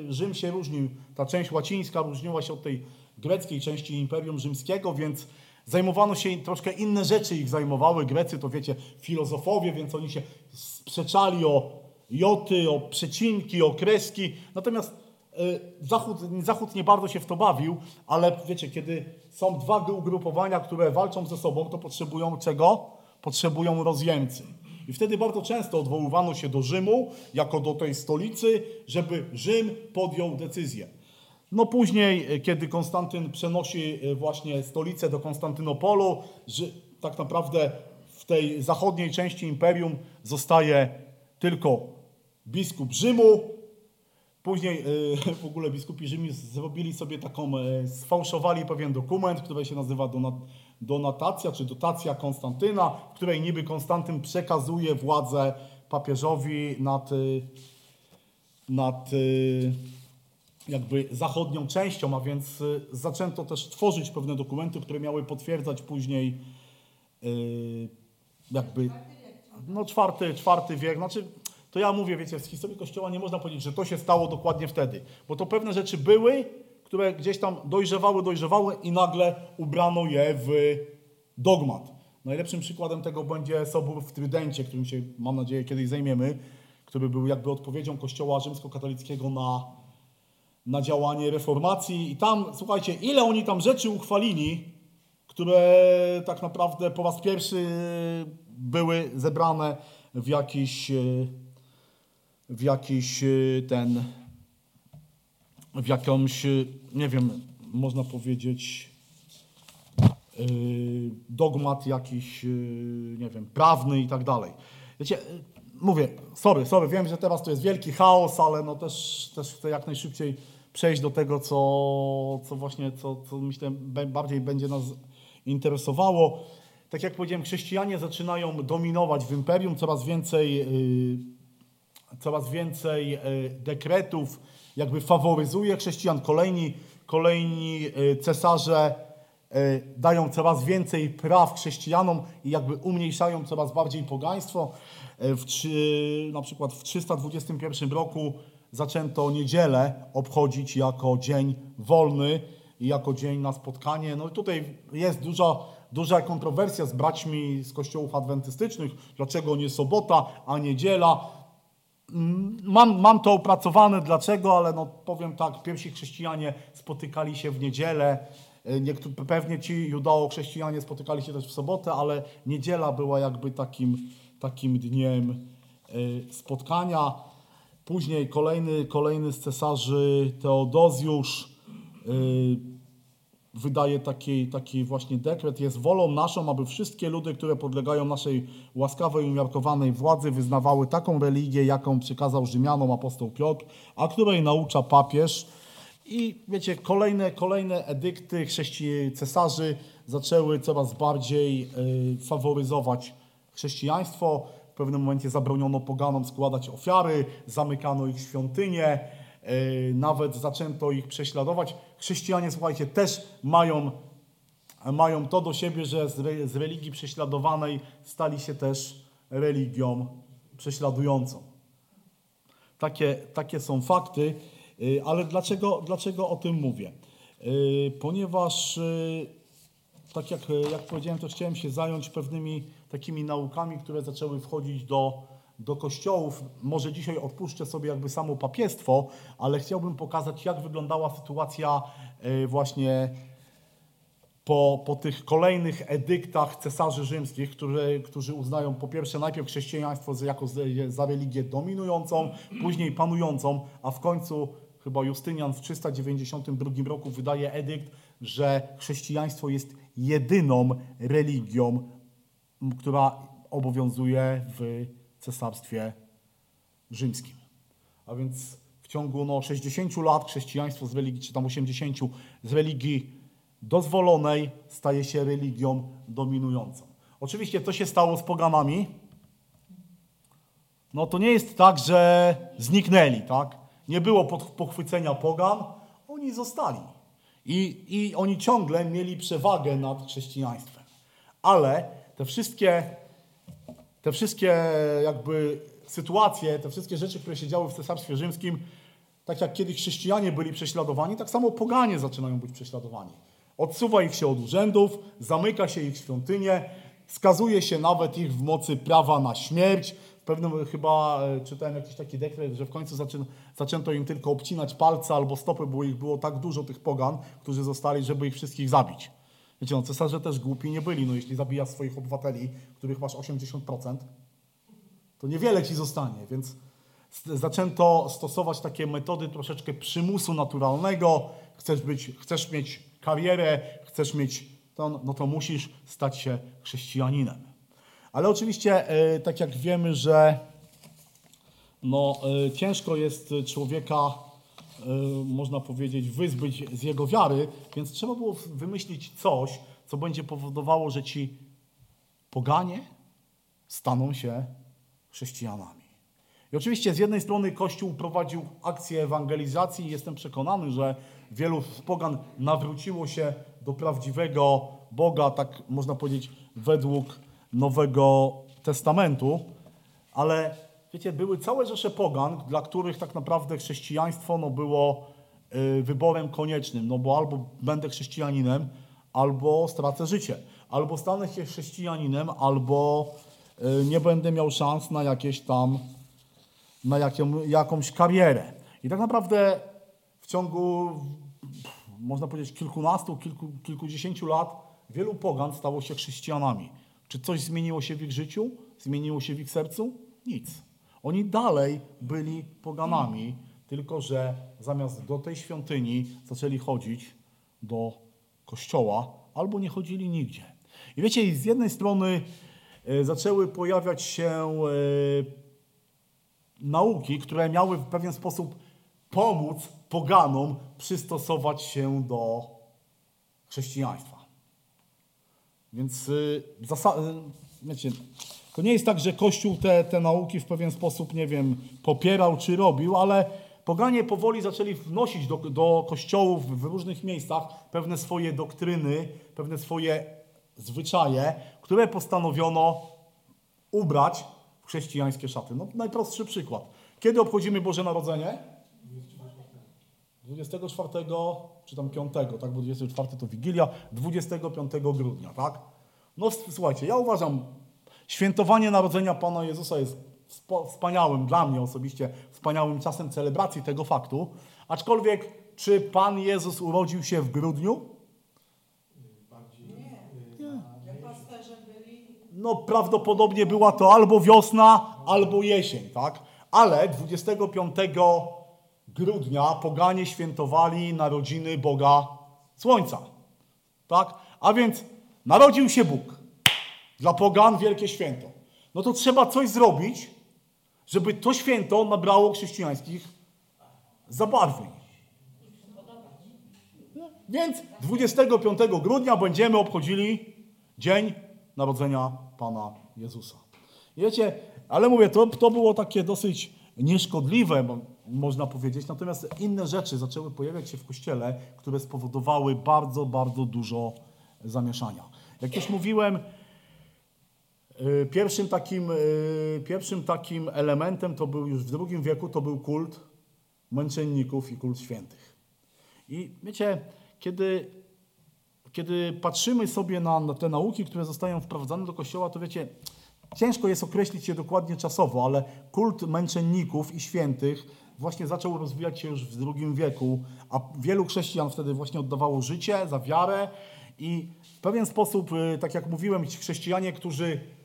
A: Rzym się różnił, ta część łacińska różniła się od tej greckiej części Imperium Rzymskiego, więc zajmowano się troszkę inne rzeczy ich zajmowały. Grecy to wiecie, filozofowie, więc oni się sprzeczali o joty, o przecinki, o kreski. Natomiast Zachód, Zachód nie bardzo się w to bawił, ale wiecie, kiedy są dwa ugrupowania, które walczą ze sobą, to potrzebują czego? Potrzebują rozjemcy. I wtedy bardzo często odwoływano się do Rzymu jako do tej stolicy, żeby Rzym podjął decyzję. No później, y, kiedy Konstantyn przenosi y, właśnie stolicę do Konstantynopolu, tak naprawdę w tej zachodniej części imperium zostaje tylko biskup Rzymu. Później y, w ogóle biskupi Rzymu zrobili sobie taką, y, sfałszowali pewien dokument, który się nazywa donat, donatacja czy dotacja Konstantyna, w której niby Konstantyn przekazuje władzę papieżowi nad, y, nad jakby zachodnią częścią, a więc zaczęto też tworzyć pewne dokumenty, które miały potwierdzać później jakby no czwarty, czwarty wiek, znaczy to ja mówię, wiecie, z historii Kościoła nie można powiedzieć, że to się stało dokładnie wtedy, bo to pewne rzeczy były, które gdzieś tam dojrzewały, dojrzewały i nagle ubrano je w dogmat. Najlepszym przykładem tego będzie Sobór w Trydencie, którym się, mam nadzieję, kiedyś zajmiemy, który był jakby odpowiedzią Kościoła rzymskokatolickiego na, na działanie reformacji. I tam, słuchajcie, ile oni tam rzeczy uchwalili, które tak naprawdę po raz pierwszy były zebrane w jakiś, e, w jakiś e, ten, w jakąś, e, nie wiem, można powiedzieć, e, dogmat jakiś, nie wiem, prawny i tak dalej. Wiecie, mówię, sorry, sorry, wiem, że teraz to jest wielki chaos, ale no też, też chcę jak najszybciej przejść do tego, co, co właśnie, co, co myślę bardziej będzie nas interesowało. Tak jak powiedziałem, chrześcijanie zaczynają dominować w imperium, coraz więcej, coraz więcej yy, dekretów jakby faworyzuje chrześcijan. Kolejni, kolejni yy, cesarze yy, dają coraz więcej praw chrześcijanom i jakby umniejszają coraz bardziej pogaństwo. W, na przykład w 321 roku zaczęto niedzielę obchodzić jako dzień wolny i jako dzień na spotkanie. No i tutaj jest duża, duża kontrowersja z braćmi z kościołów adwentystycznych. Dlaczego nie sobota, a niedziela? Mm, Mam, mam to opracowane, dlaczego, ale no powiem tak, pierwsi chrześcijanie spotykali się w niedzielę, Y, niektórzy, pewnie ci judeo-chrześcijanie spotykali się też w sobotę, ale niedziela była jakby takim, takim dniem y, spotkania. Później kolejny, kolejny z cesarzy, Teodozjusz, y, wydaje taki, taki właśnie dekret. Jest wolą naszą, aby wszystkie ludy, które podlegają naszej łaskawej, umiarkowanej władzy, wyznawały taką religię, jaką przykazał Rzymianom apostoł Piotr, a której naucza papież. I wiecie, kolejne, kolejne edykty chrześci cesarzy zaczęły coraz bardziej y, faworyzować chrześcijaństwo. W pewnym momencie zabroniono poganom składać ofiary, zamykano ich świątynie, y, nawet zaczęto ich prześladować. Chrześcijanie, słuchajcie, też mają, mają to do siebie, że z, re, z religii prześladowanej stali się też religią prześladującą. takie, takie są fakty. Y, Ale dlaczego, dlaczego o tym mówię? Y, Ponieważ, y, tak jak, jak powiedziałem, też chciałem się zająć pewnymi takimi naukami, które zaczęły wchodzić do, do kościołów. Może dzisiaj odpuszczę sobie jakby samo papiestwo, ale chciałbym pokazać, jak wyglądała sytuacja y, właśnie po, po tych kolejnych edyktach cesarzy rzymskich, które, którzy uznają po pierwsze najpierw chrześcijaństwo jako za- religię dominującą, później panującą, a w końcu chyba Justynian w 392 roku wydaje edykt, że chrześcijaństwo jest jedyną religią, która obowiązuje w cesarstwie rzymskim. A więc w ciągu no, 60 lat chrześcijaństwo z religii, czy tam 80, z religii dozwolonej staje się religią dominującą. Oczywiście to się stało z poganami. No to nie jest tak, że zniknęli, tak? Nie było pochwycenia pogan, oni zostali. I, I oni ciągle mieli przewagę nad chrześcijaństwem. Ale te wszystkie te wszystkie jakby sytuacje, te wszystkie rzeczy, które się działy w Cesarstwie Rzymskim, tak jak kiedyś chrześcijanie byli prześladowani, tak samo poganie zaczynają być prześladowani. Odsuwa ich się od urzędów, zamyka się ich świątynię, skazuje się nawet ich w mocy prawa na śmierć. W pewnym chyba e, czytałem jakiś taki dekret, że w końcu zaczę, zaczęto im tylko obcinać palce albo stopy, bo ich było tak dużo tych pogan, którzy zostali, żeby ich wszystkich zabić. Wiecie, no cesarze też głupi nie byli. No jeśli zabijasz swoich obywateli, których masz 80%, to niewiele ci zostanie, więc zaczęto stosować takie metody troszeczkę przymusu naturalnego. Chcesz, być, chcesz mieć karierę, chcesz mieć to, no to musisz stać się chrześcijaninem. Ale oczywiście, e, tak jak wiemy, że no, e, ciężko jest człowieka, można powiedzieć, wyzbyć z jego wiary, więc trzeba było wymyślić coś, co będzie powodowało, że ci poganie staną się chrześcijanami. I oczywiście z jednej strony Kościół prowadził akcję ewangelizacji i jestem przekonany, że wielu z pogan nawróciło się do prawdziwego Boga, tak można powiedzieć, według Nowego Testamentu, ale wiecie, były całe rzesze pogan, dla których tak naprawdę chrześcijaństwo no, było y, wyborem koniecznym, no bo albo będę chrześcijaninem, albo stracę życie, albo stanę się chrześcijaninem, albo y, nie będę miał szans na jakieś tam, na jaką, jakąś karierę. I tak naprawdę w ciągu, można powiedzieć, kilkunastu, kilku, kilkudziesięciu lat wielu pogan stało się chrześcijanami. Czy coś zmieniło się w ich życiu? Zmieniło się w ich sercu? Nic. Oni dalej byli poganami, tylko że zamiast do tej świątyni zaczęli chodzić do kościoła albo nie chodzili nigdzie. I wiecie, z jednej strony e, zaczęły pojawiać się e, nauki, które miały w pewien sposób pomóc poganom przystosować się do chrześcijaństwa. Więc y, wiecie, to nie jest tak, że Kościół te, te nauki w pewien sposób, nie wiem, popierał czy robił, ale poganie powoli zaczęli wnosić do, do kościołów w różnych miejscach pewne swoje doktryny, pewne swoje zwyczaje, które postanowiono ubrać w chrześcijańskie szaty. No, najprostszy przykład. Kiedy obchodzimy Boże Narodzenie? 24 czy tam 5, tak, bo 24 to Wigilia, 25 grudnia, tak? No słuchajcie, ja uważam, świętowanie narodzenia Pana Jezusa jest wspaniałym, dla mnie osobiście, wspaniałym czasem celebracji tego faktu, aczkolwiek czy Pan Jezus urodził się w grudniu?
C: Bardziej.
D: Nie. Jak pasterze byli,
A: No prawdopodobnie była to albo wiosna, albo jesień, tak? Ale 25 grudnia poganie świętowali narodziny Boga Słońca, tak? A więc narodził się Bóg. Dla pogan wielkie święto. No to trzeba coś zrobić, żeby to święto nabrało chrześcijańskich zabarwień. Więc 25 grudnia będziemy obchodzili Dzień Narodzenia Pana Jezusa. Wiecie, ale mówię, to, to było takie dosyć nieszkodliwe, mo- można powiedzieć, natomiast inne rzeczy zaczęły pojawiać się w Kościele, które spowodowały bardzo, bardzo dużo zamieszania. Jak już mówiłem, Pierwszym takim, y, pierwszym takim elementem to był już w II wieku, to był kult męczenników i kult świętych. I wiecie, kiedy, kiedy patrzymy sobie na, na te nauki, które zostają wprowadzane do Kościoła, to wiecie, ciężko jest określić je dokładnie czasowo, ale kult męczenników i świętych właśnie zaczął rozwijać się już w II wieku, a wielu chrześcijan wtedy właśnie oddawało życie za wiarę i w pewien sposób, y, tak jak mówiłem, ci chrześcijanie, którzy y,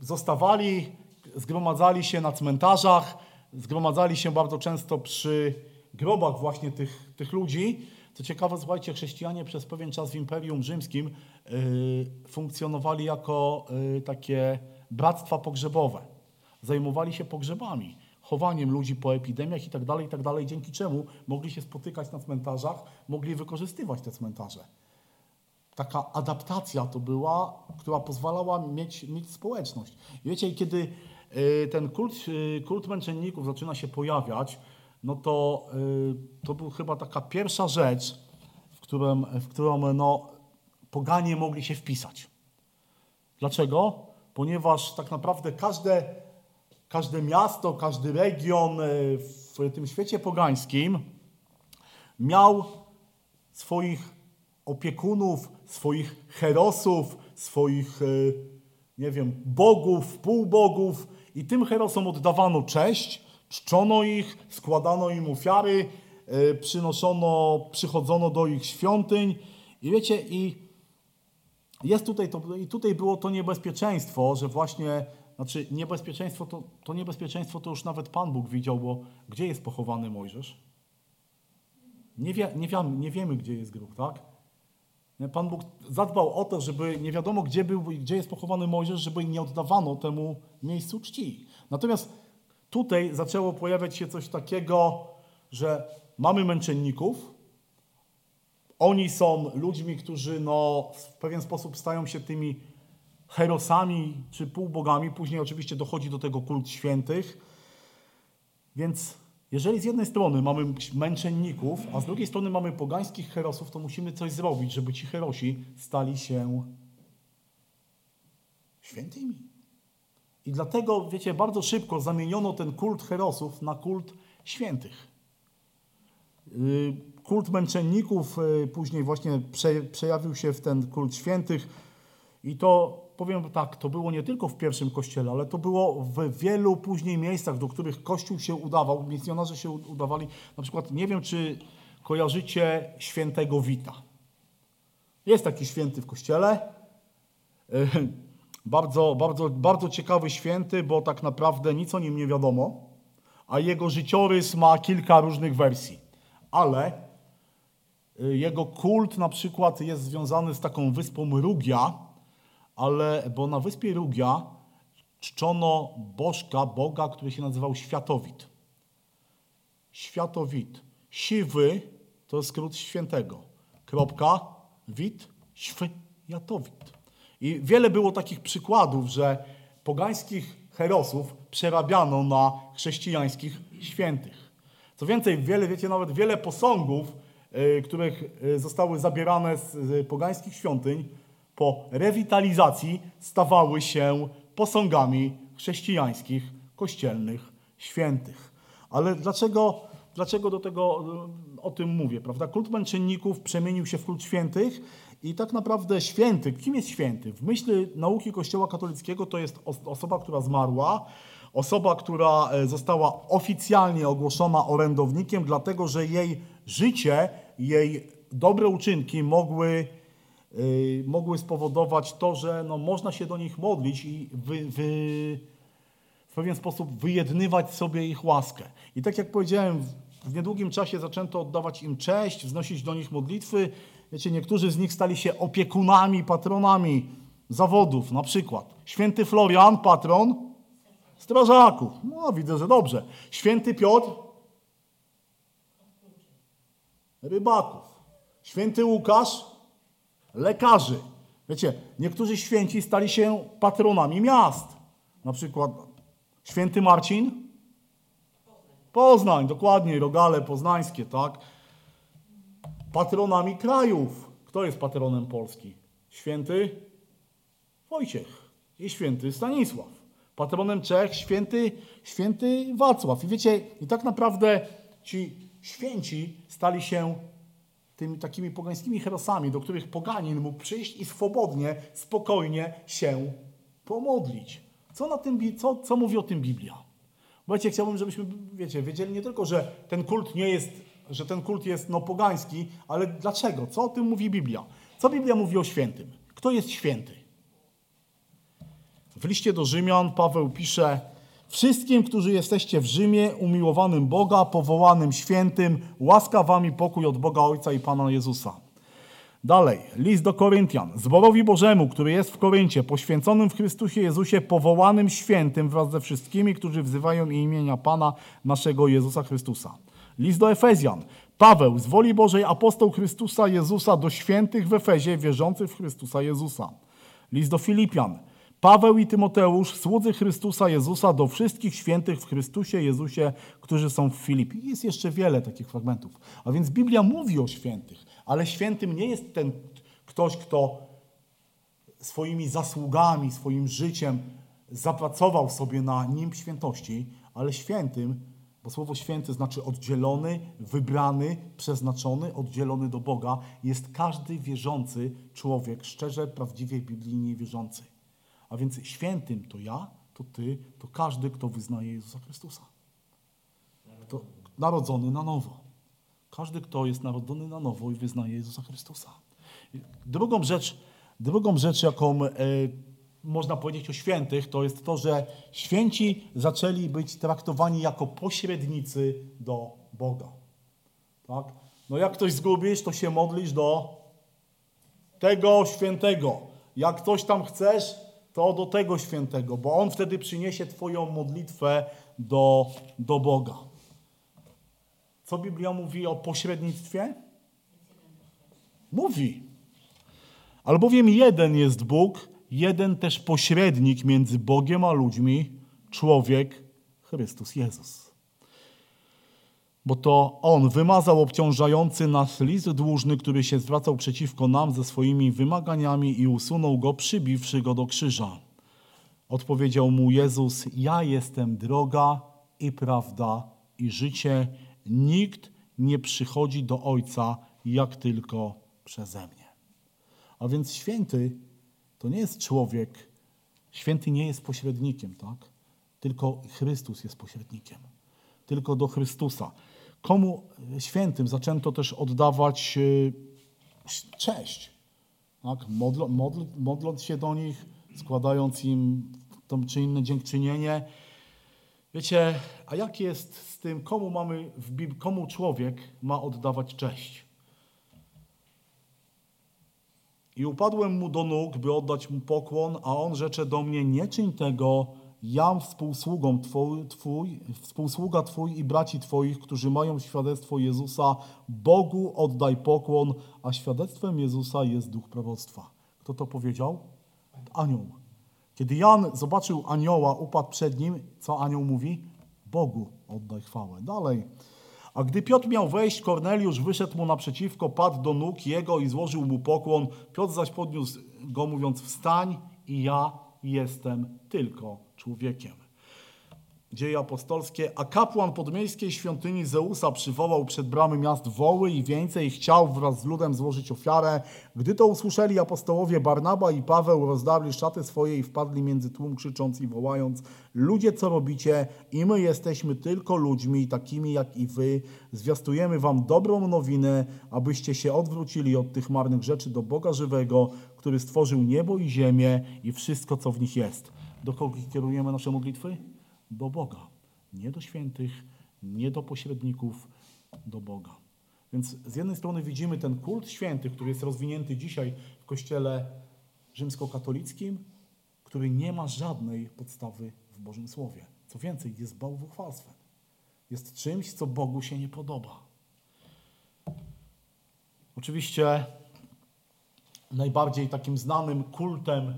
A: zostawali, zgromadzali się na cmentarzach, zgromadzali się bardzo często przy grobach właśnie tych, tych ludzi. Co ciekawe, słuchajcie, chrześcijanie przez pewien czas w Imperium Rzymskim y, funkcjonowali jako y, takie bractwa pogrzebowe. Zajmowali się pogrzebami, chowaniem ludzi po epidemiach i tak dalej, i tak dzięki czemu mogli się spotykać na cmentarzach, mogli wykorzystywać te cmentarze taka adaptacja to była, która pozwalała mieć, mieć społeczność. I wiecie, kiedy y, ten kult, y, kult męczenników zaczyna się pojawiać, no to y, to był chyba taka pierwsza rzecz, w, którym, w którą no, poganie mogli się wpisać. Dlaczego? Ponieważ tak naprawdę każde, każde miasto, każdy region w tym świecie pogańskim miał swoich opiekunów, swoich herosów, swoich, e, nie wiem, bogów, półbogów i tym herosom oddawano cześć, czczono ich, składano im ofiary, e, przynoszono, przychodzono do ich świątyń i wiecie, i jest tutaj to, i tutaj było to niebezpieczeństwo, że właśnie, znaczy niebezpieczeństwo to, to niebezpieczeństwo to już nawet Pan Bóg widział, bo gdzie jest pochowany Mojżesz? Nie, wie, nie, wiemy, nie wiemy, gdzie jest grób, tak? Pan Bóg zadbał o to, żeby nie wiadomo, gdzie był gdzie jest pochowany Mojżesz, żeby nie oddawano temu miejscu czci. Natomiast tutaj zaczęło pojawiać się coś takiego, że mamy męczenników, oni są ludźmi, którzy no, w pewien sposób stają się tymi herosami czy półbogami. Później oczywiście dochodzi do tego kult świętych. Więc jeżeli z jednej strony mamy męczenników, a z drugiej strony mamy pogańskich herosów, to musimy coś zrobić, żeby ci herosi stali się świętymi. I dlatego, wiecie, bardzo szybko zamieniono ten kult herosów na kult świętych. Y, kult męczenników y, później właśnie przejawił się w ten kult świętych i to powiem tak, to było nie tylko w pierwszym kościele, ale to było w wielu później miejscach, do których kościół się udawał, misjonarze się udawali. Na przykład, nie wiem, czy kojarzycie świętego Wita. Jest taki święty w kościele. Bardzo, bardzo, bardzo ciekawy święty, bo tak naprawdę nic o nim nie wiadomo, a jego życiorys ma kilka różnych wersji. Ale y, jego kult na przykład jest związany z taką wyspą Rugia, ale bo na wyspie Rugia czczono bożka, Boga, który się nazywał Światowit. Światowit. Siwy to jest skrót świętego. Kropka, wit, światowit. I wiele było takich przykładów, że pogańskich herosów przerabiano na chrześcijańskich świętych. Co więcej, wiele, wiecie, nawet wiele posągów, y, których y, zostały zabierane z pogańskich świątyń, po rewitalizacji stawały się posągami chrześcijańskich, kościelnych świętych. Ale dlaczego, dlaczego do tego o tym mówię? Prawda? Kult męczenników przemienił się w kult świętych i tak naprawdę święty, kim jest święty? W myśli nauki Kościoła katolickiego to jest osoba, która zmarła, osoba, która e, została oficjalnie ogłoszona orędownikiem, dlatego że jej życie, jej dobre uczynki mogły Y, mogły spowodować to, że no, można się do nich modlić i wy, wy, w pewien sposób wyjednywać sobie ich łaskę. I tak jak powiedziałem, w niedługim czasie zaczęto oddawać im cześć, wznosić do nich modlitwy. Wiecie, niektórzy z nich stali się opiekunami, patronami zawodów, na przykład święty Florian, patron strażaków. No, widzę, że dobrze. Święty Piotr, rybaków. Święty Łukasz, lekarzy. Wiecie, niektórzy święci stali się patronami miast. Na przykład święty Marcin? Poznań, dokładnie, rogale poznańskie, tak? Patronami krajów. Kto jest patronem Polski? Święty Wojciech. i święty Stanisław. Patronem Czech święty, święty Wacław. I wiecie, i tak naprawdę ci święci stali się tymi takimi pogańskimi herosami, do których poganin mógł przyjść i swobodnie, spokojnie się pomodlić. Co, na tym, co, co mówi o tym Biblia? Wiecie, chciałbym, żebyśmy wiecie, wiedzieli nie tylko, że ten kult nie jest, że ten kult jest no, pogański, ale dlaczego? Co o tym mówi Biblia? Co Biblia mówi o świętym? Kto jest święty? W liście do Rzymian Paweł pisze: Wszystkim, którzy jesteście w Rzymie, umiłowanym Boga, powołanym świętym, łaska wam i pokój od Boga Ojca i Pana Jezusa. Dalej, list do Koryntian. Zborowi Bożemu, który jest w Koryncie, poświęconym w Chrystusie Jezusie, powołanym świętym wraz ze wszystkimi, którzy wzywają imienia Pana naszego Jezusa Chrystusa. List do Efezjan. Paweł, z woli Bożej apostoł Chrystusa Jezusa do świętych w Efezie, wierzących w Chrystusa Jezusa. List do Filipian. Paweł i Tymoteusz, słudzy Chrystusa Jezusa, do wszystkich świętych w Chrystusie Jezusie, którzy są w Filipii. Jest jeszcze wiele takich fragmentów. A więc Biblia mówi o świętych, ale świętym nie jest ten ktoś, kto swoimi zasługami, swoim życiem zapracował sobie na nim świętości, ale świętym, bo słowo święty znaczy oddzielony, wybrany, przeznaczony, oddzielony do Boga, jest każdy wierzący człowiek, szczerze, prawdziwie, biblijnie wierzący. A więc świętym to ja, to ty, to każdy, kto wyznaje Jezusa Chrystusa. To narodzony na nowo. Każdy, kto jest narodzony na nowo i wyznaje Jezusa Chrystusa. Drugą rzecz, drugą rzecz jaką e, można powiedzieć o świętych, to jest to, że święci zaczęli być traktowani jako pośrednicy do Boga. Tak? No jak ktoś zgubisz, to się modlisz do tego świętego. Jak coś tam chcesz, to do tego świętego, bo on wtedy przyniesie Twoją modlitwę do, do Boga. Co Biblia mówi o pośrednictwie? Mówi. Albowiem jeden jest Bóg, jeden też pośrednik między Bogiem a ludźmi, człowiek Chrystus Jezus. Bo to On wymazał obciążający nas list dłużny, który się zwracał przeciwko nam ze swoimi wymaganiami i usunął go, przybiwszy go do krzyża. Odpowiedział mu Jezus: Ja jestem droga i prawda i życie. Nikt nie przychodzi do Ojca jak tylko przeze mnie. A więc święty to nie jest człowiek, święty nie jest pośrednikiem, tak? Tylko Chrystus jest pośrednikiem. Tylko do Chrystusa. Komu świętym zaczęto też oddawać e, cześć? Tak? Modl, modl, modląc się do nich, składając im to czy inne dziękczynienie. Wiecie, a jak jest z tym, komu mamy w Biblii, komu człowiek ma oddawać cześć? I upadłem mu do nóg, by oddać mu pokłon, a on rzecze do mnie, nie czyń tego, jam współsługą twój, twój, współsługa Twój i braci Twoich, którzy mają świadectwo Jezusa, Bogu oddaj pokłon, a świadectwem Jezusa jest duch proroctwa. Kto to powiedział? Anioł. Kiedy Jan zobaczył anioła, upadł przed nim, co anioł mówi? Bogu oddaj chwałę. Dalej. A gdy Piotr miał wejść, Korneliusz wyszedł mu naprzeciwko, padł do nóg jego i złożył mu pokłon. Piotr zaś podniósł go, mówiąc: Wstań i ja jestem tylko człowiekiem. Dzieje apostolskie. A kapłan podmiejskiej świątyni Zeusa przywołał przed bramy miast woły i wieńce i chciał wraz z ludem złożyć ofiarę. Gdy to usłyszeli apostołowie Barnaba i Paweł, rozdarli szaty swoje i wpadli między tłum, krzycząc i wołając: Ludzie, co robicie? I my jesteśmy tylko ludźmi, takimi jak i wy. Zwiastujemy wam dobrą nowinę, abyście się odwrócili od tych marnych rzeczy do Boga żywego, który stworzył niebo i ziemię i wszystko, co w nich jest. Do kogo kierujemy nasze modlitwy? do Boga. Nie do świętych, nie do pośredników, do Boga. Więc z jednej strony widzimy ten kult świętych, który jest rozwinięty dzisiaj w kościele rzymskokatolickim, który nie ma żadnej podstawy w Bożym Słowie. Co więcej, jest bałwochwalstwem. Jest czymś, co Bogu się nie podoba. Oczywiście najbardziej takim znanym kultem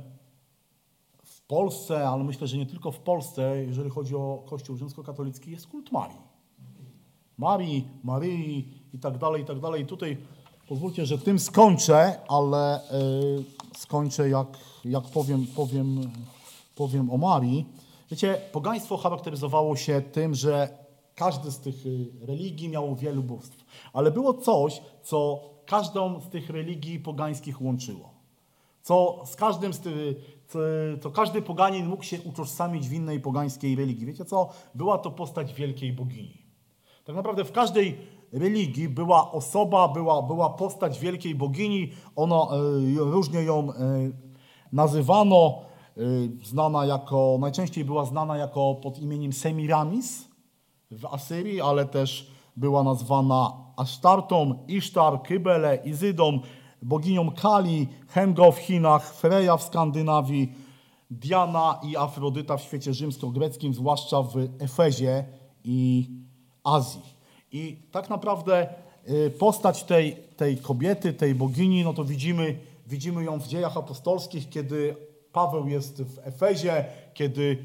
A: Polsce, ale myślę, że nie tylko w Polsce, jeżeli chodzi o Kościół rzymskokatolicki, jest kult Marii. Marii, Maryi i tak dalej, i tak dalej. I tutaj pozwólcie, że tym skończę, ale y, skończę jak, jak powiem, powiem powiem o Marii. Wiecie, pogaństwo charakteryzowało się tym, że każdy z tych y, religii miało wielu bóstw, ale było coś, co każdą z tych religii pogańskich łączyło. Co z każdym z tych, co każdy poganin mógł się utożsamić w innej pogańskiej religii. Wiecie co? Była to postać wielkiej bogini. Tak naprawdę w każdej religii była osoba, była, była postać wielkiej bogini. Ono, e, różnie ją e, nazywano. E, znana jako, najczęściej była znana jako pod imieniem Semiramis w Asyrii, ale też była nazwana Asztartą, Isztar, Kybele, Izydą, boginią Kali, Hengo w Chinach, Freja w Skandynawii, Diana i Afrodyta w świecie rzymsko-greckim, zwłaszcza w Efezie i Azji. I tak naprawdę y, postać tej, tej kobiety, tej bogini, no to widzimy, widzimy ją w dziejach apostolskich, kiedy Paweł jest w Efezie, kiedy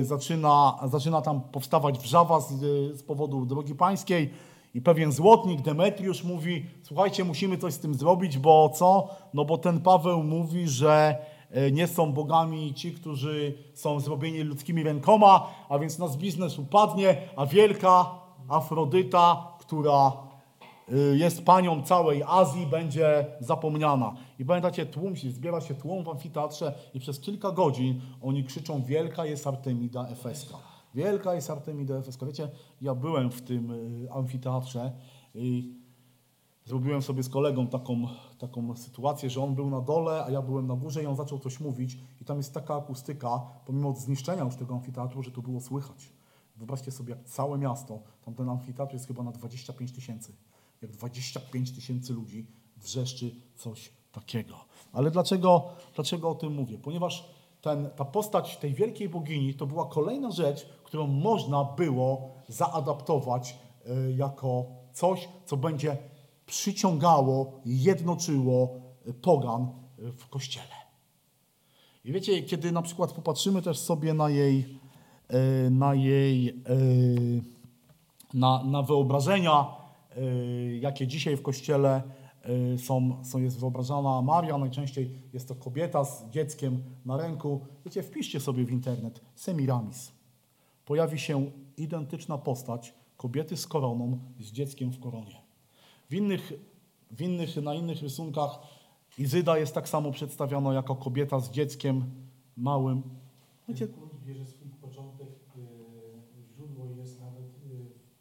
A: y, zaczyna, zaczyna tam powstawać wrzawa z, y, z powodu drogi pańskiej i pewien złotnik Demetriusz mówi, słuchajcie, musimy coś z tym zrobić, bo co? No bo ten Paweł mówi, że y, nie są bogami ci, którzy są zrobieni ludzkimi rękoma, a więc nasz biznes upadnie, a wielka Afrodyta, która y, jest panią całej Azji, będzie zapomniana. I pamiętacie, tłum zbiera się tłum w amfiteatrze i przez kilka godzin oni krzyczą, wielka jest Artemida Efeska. Wielka jest Artemida Efeska. Wiecie, ja byłem w tym y, amfiteatrze i zrobiłem sobie z kolegą taką, taką sytuację, że on był na dole, a ja byłem na górze i on zaczął coś mówić i tam jest taka akustyka, pomimo zniszczenia już tego amfiteatru, że to było słychać. Wyobraźcie sobie, jak całe miasto, tam ten amfiteatr jest chyba na 25 tysięcy, jak 25 tysięcy ludzi wrzeszczy coś takiego. Ale dlaczego, dlaczego o tym mówię? Ponieważ ten, ta postać tej wielkiej bogini to była kolejna rzecz, którą można było zaadaptować y, jako coś, co będzie przyciągało, jednoczyło y, pogan y, w kościele. I wiecie, kiedy na przykład popatrzymy też sobie na jej, e, na jej, e, na, na wyobrażenia, e, jakie dzisiaj w kościele e, są, są, jest wyobrażana Maria, najczęściej jest to kobieta z dzieckiem na ręku. Wiecie, wpiszcie sobie w internet Semiramis. Pojawi się identyczna postać kobiety z koroną, z dzieckiem w koronie. W innych, w innych, na innych rysunkach Izyda jest tak samo przedstawiona jako kobieta z dzieckiem małym. Wiecie,
C: kult bierze swój początek, e, źródło jest nawet e,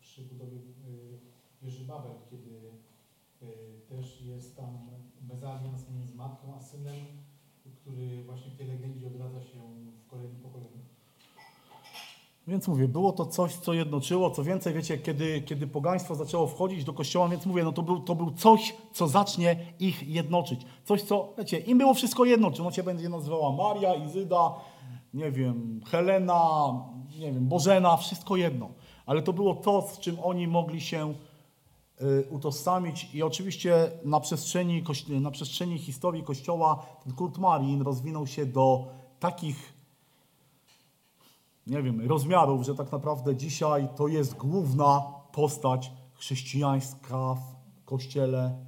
C: przy budowie e, wieży Babel, kiedy też jest tam mezalians między matką a synem, który właśnie w tej legendzie odradza się.
A: Więc mówię, było to coś, co jednoczyło. Co więcej, wiecie, kiedy, kiedy pogaństwo zaczęło wchodzić do kościoła, więc mówię, no to był, to był coś, co zacznie ich jednoczyć. Coś, co, wiecie, im było wszystko jedno. Czy ono się będzie nazywała Maria, Izyda, nie wiem, Helena, nie wiem, Bożena, wszystko jedno. Ale to było to, z czym oni mogli się y, utożsamić i oczywiście na przestrzeni, na przestrzeni historii Kościoła ten kult Marii rozwinął się do takich nie wiem, rozmiarów, że tak naprawdę dzisiaj to jest główna postać chrześcijańska w Kościele.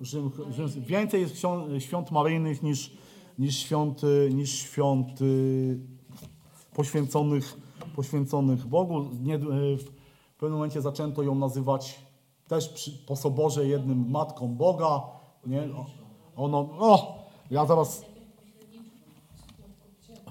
A: Rzym, Rzym, więcej jest świąt, maryjnych niż, niż świąt, niż świąt y, poświęconych, poświęconych Bogu. Nie, y, w pewnym momencie zaczęto ją nazywać też przy, po soborze jednym matką Boga. Nie? Ono, o, ja zaraz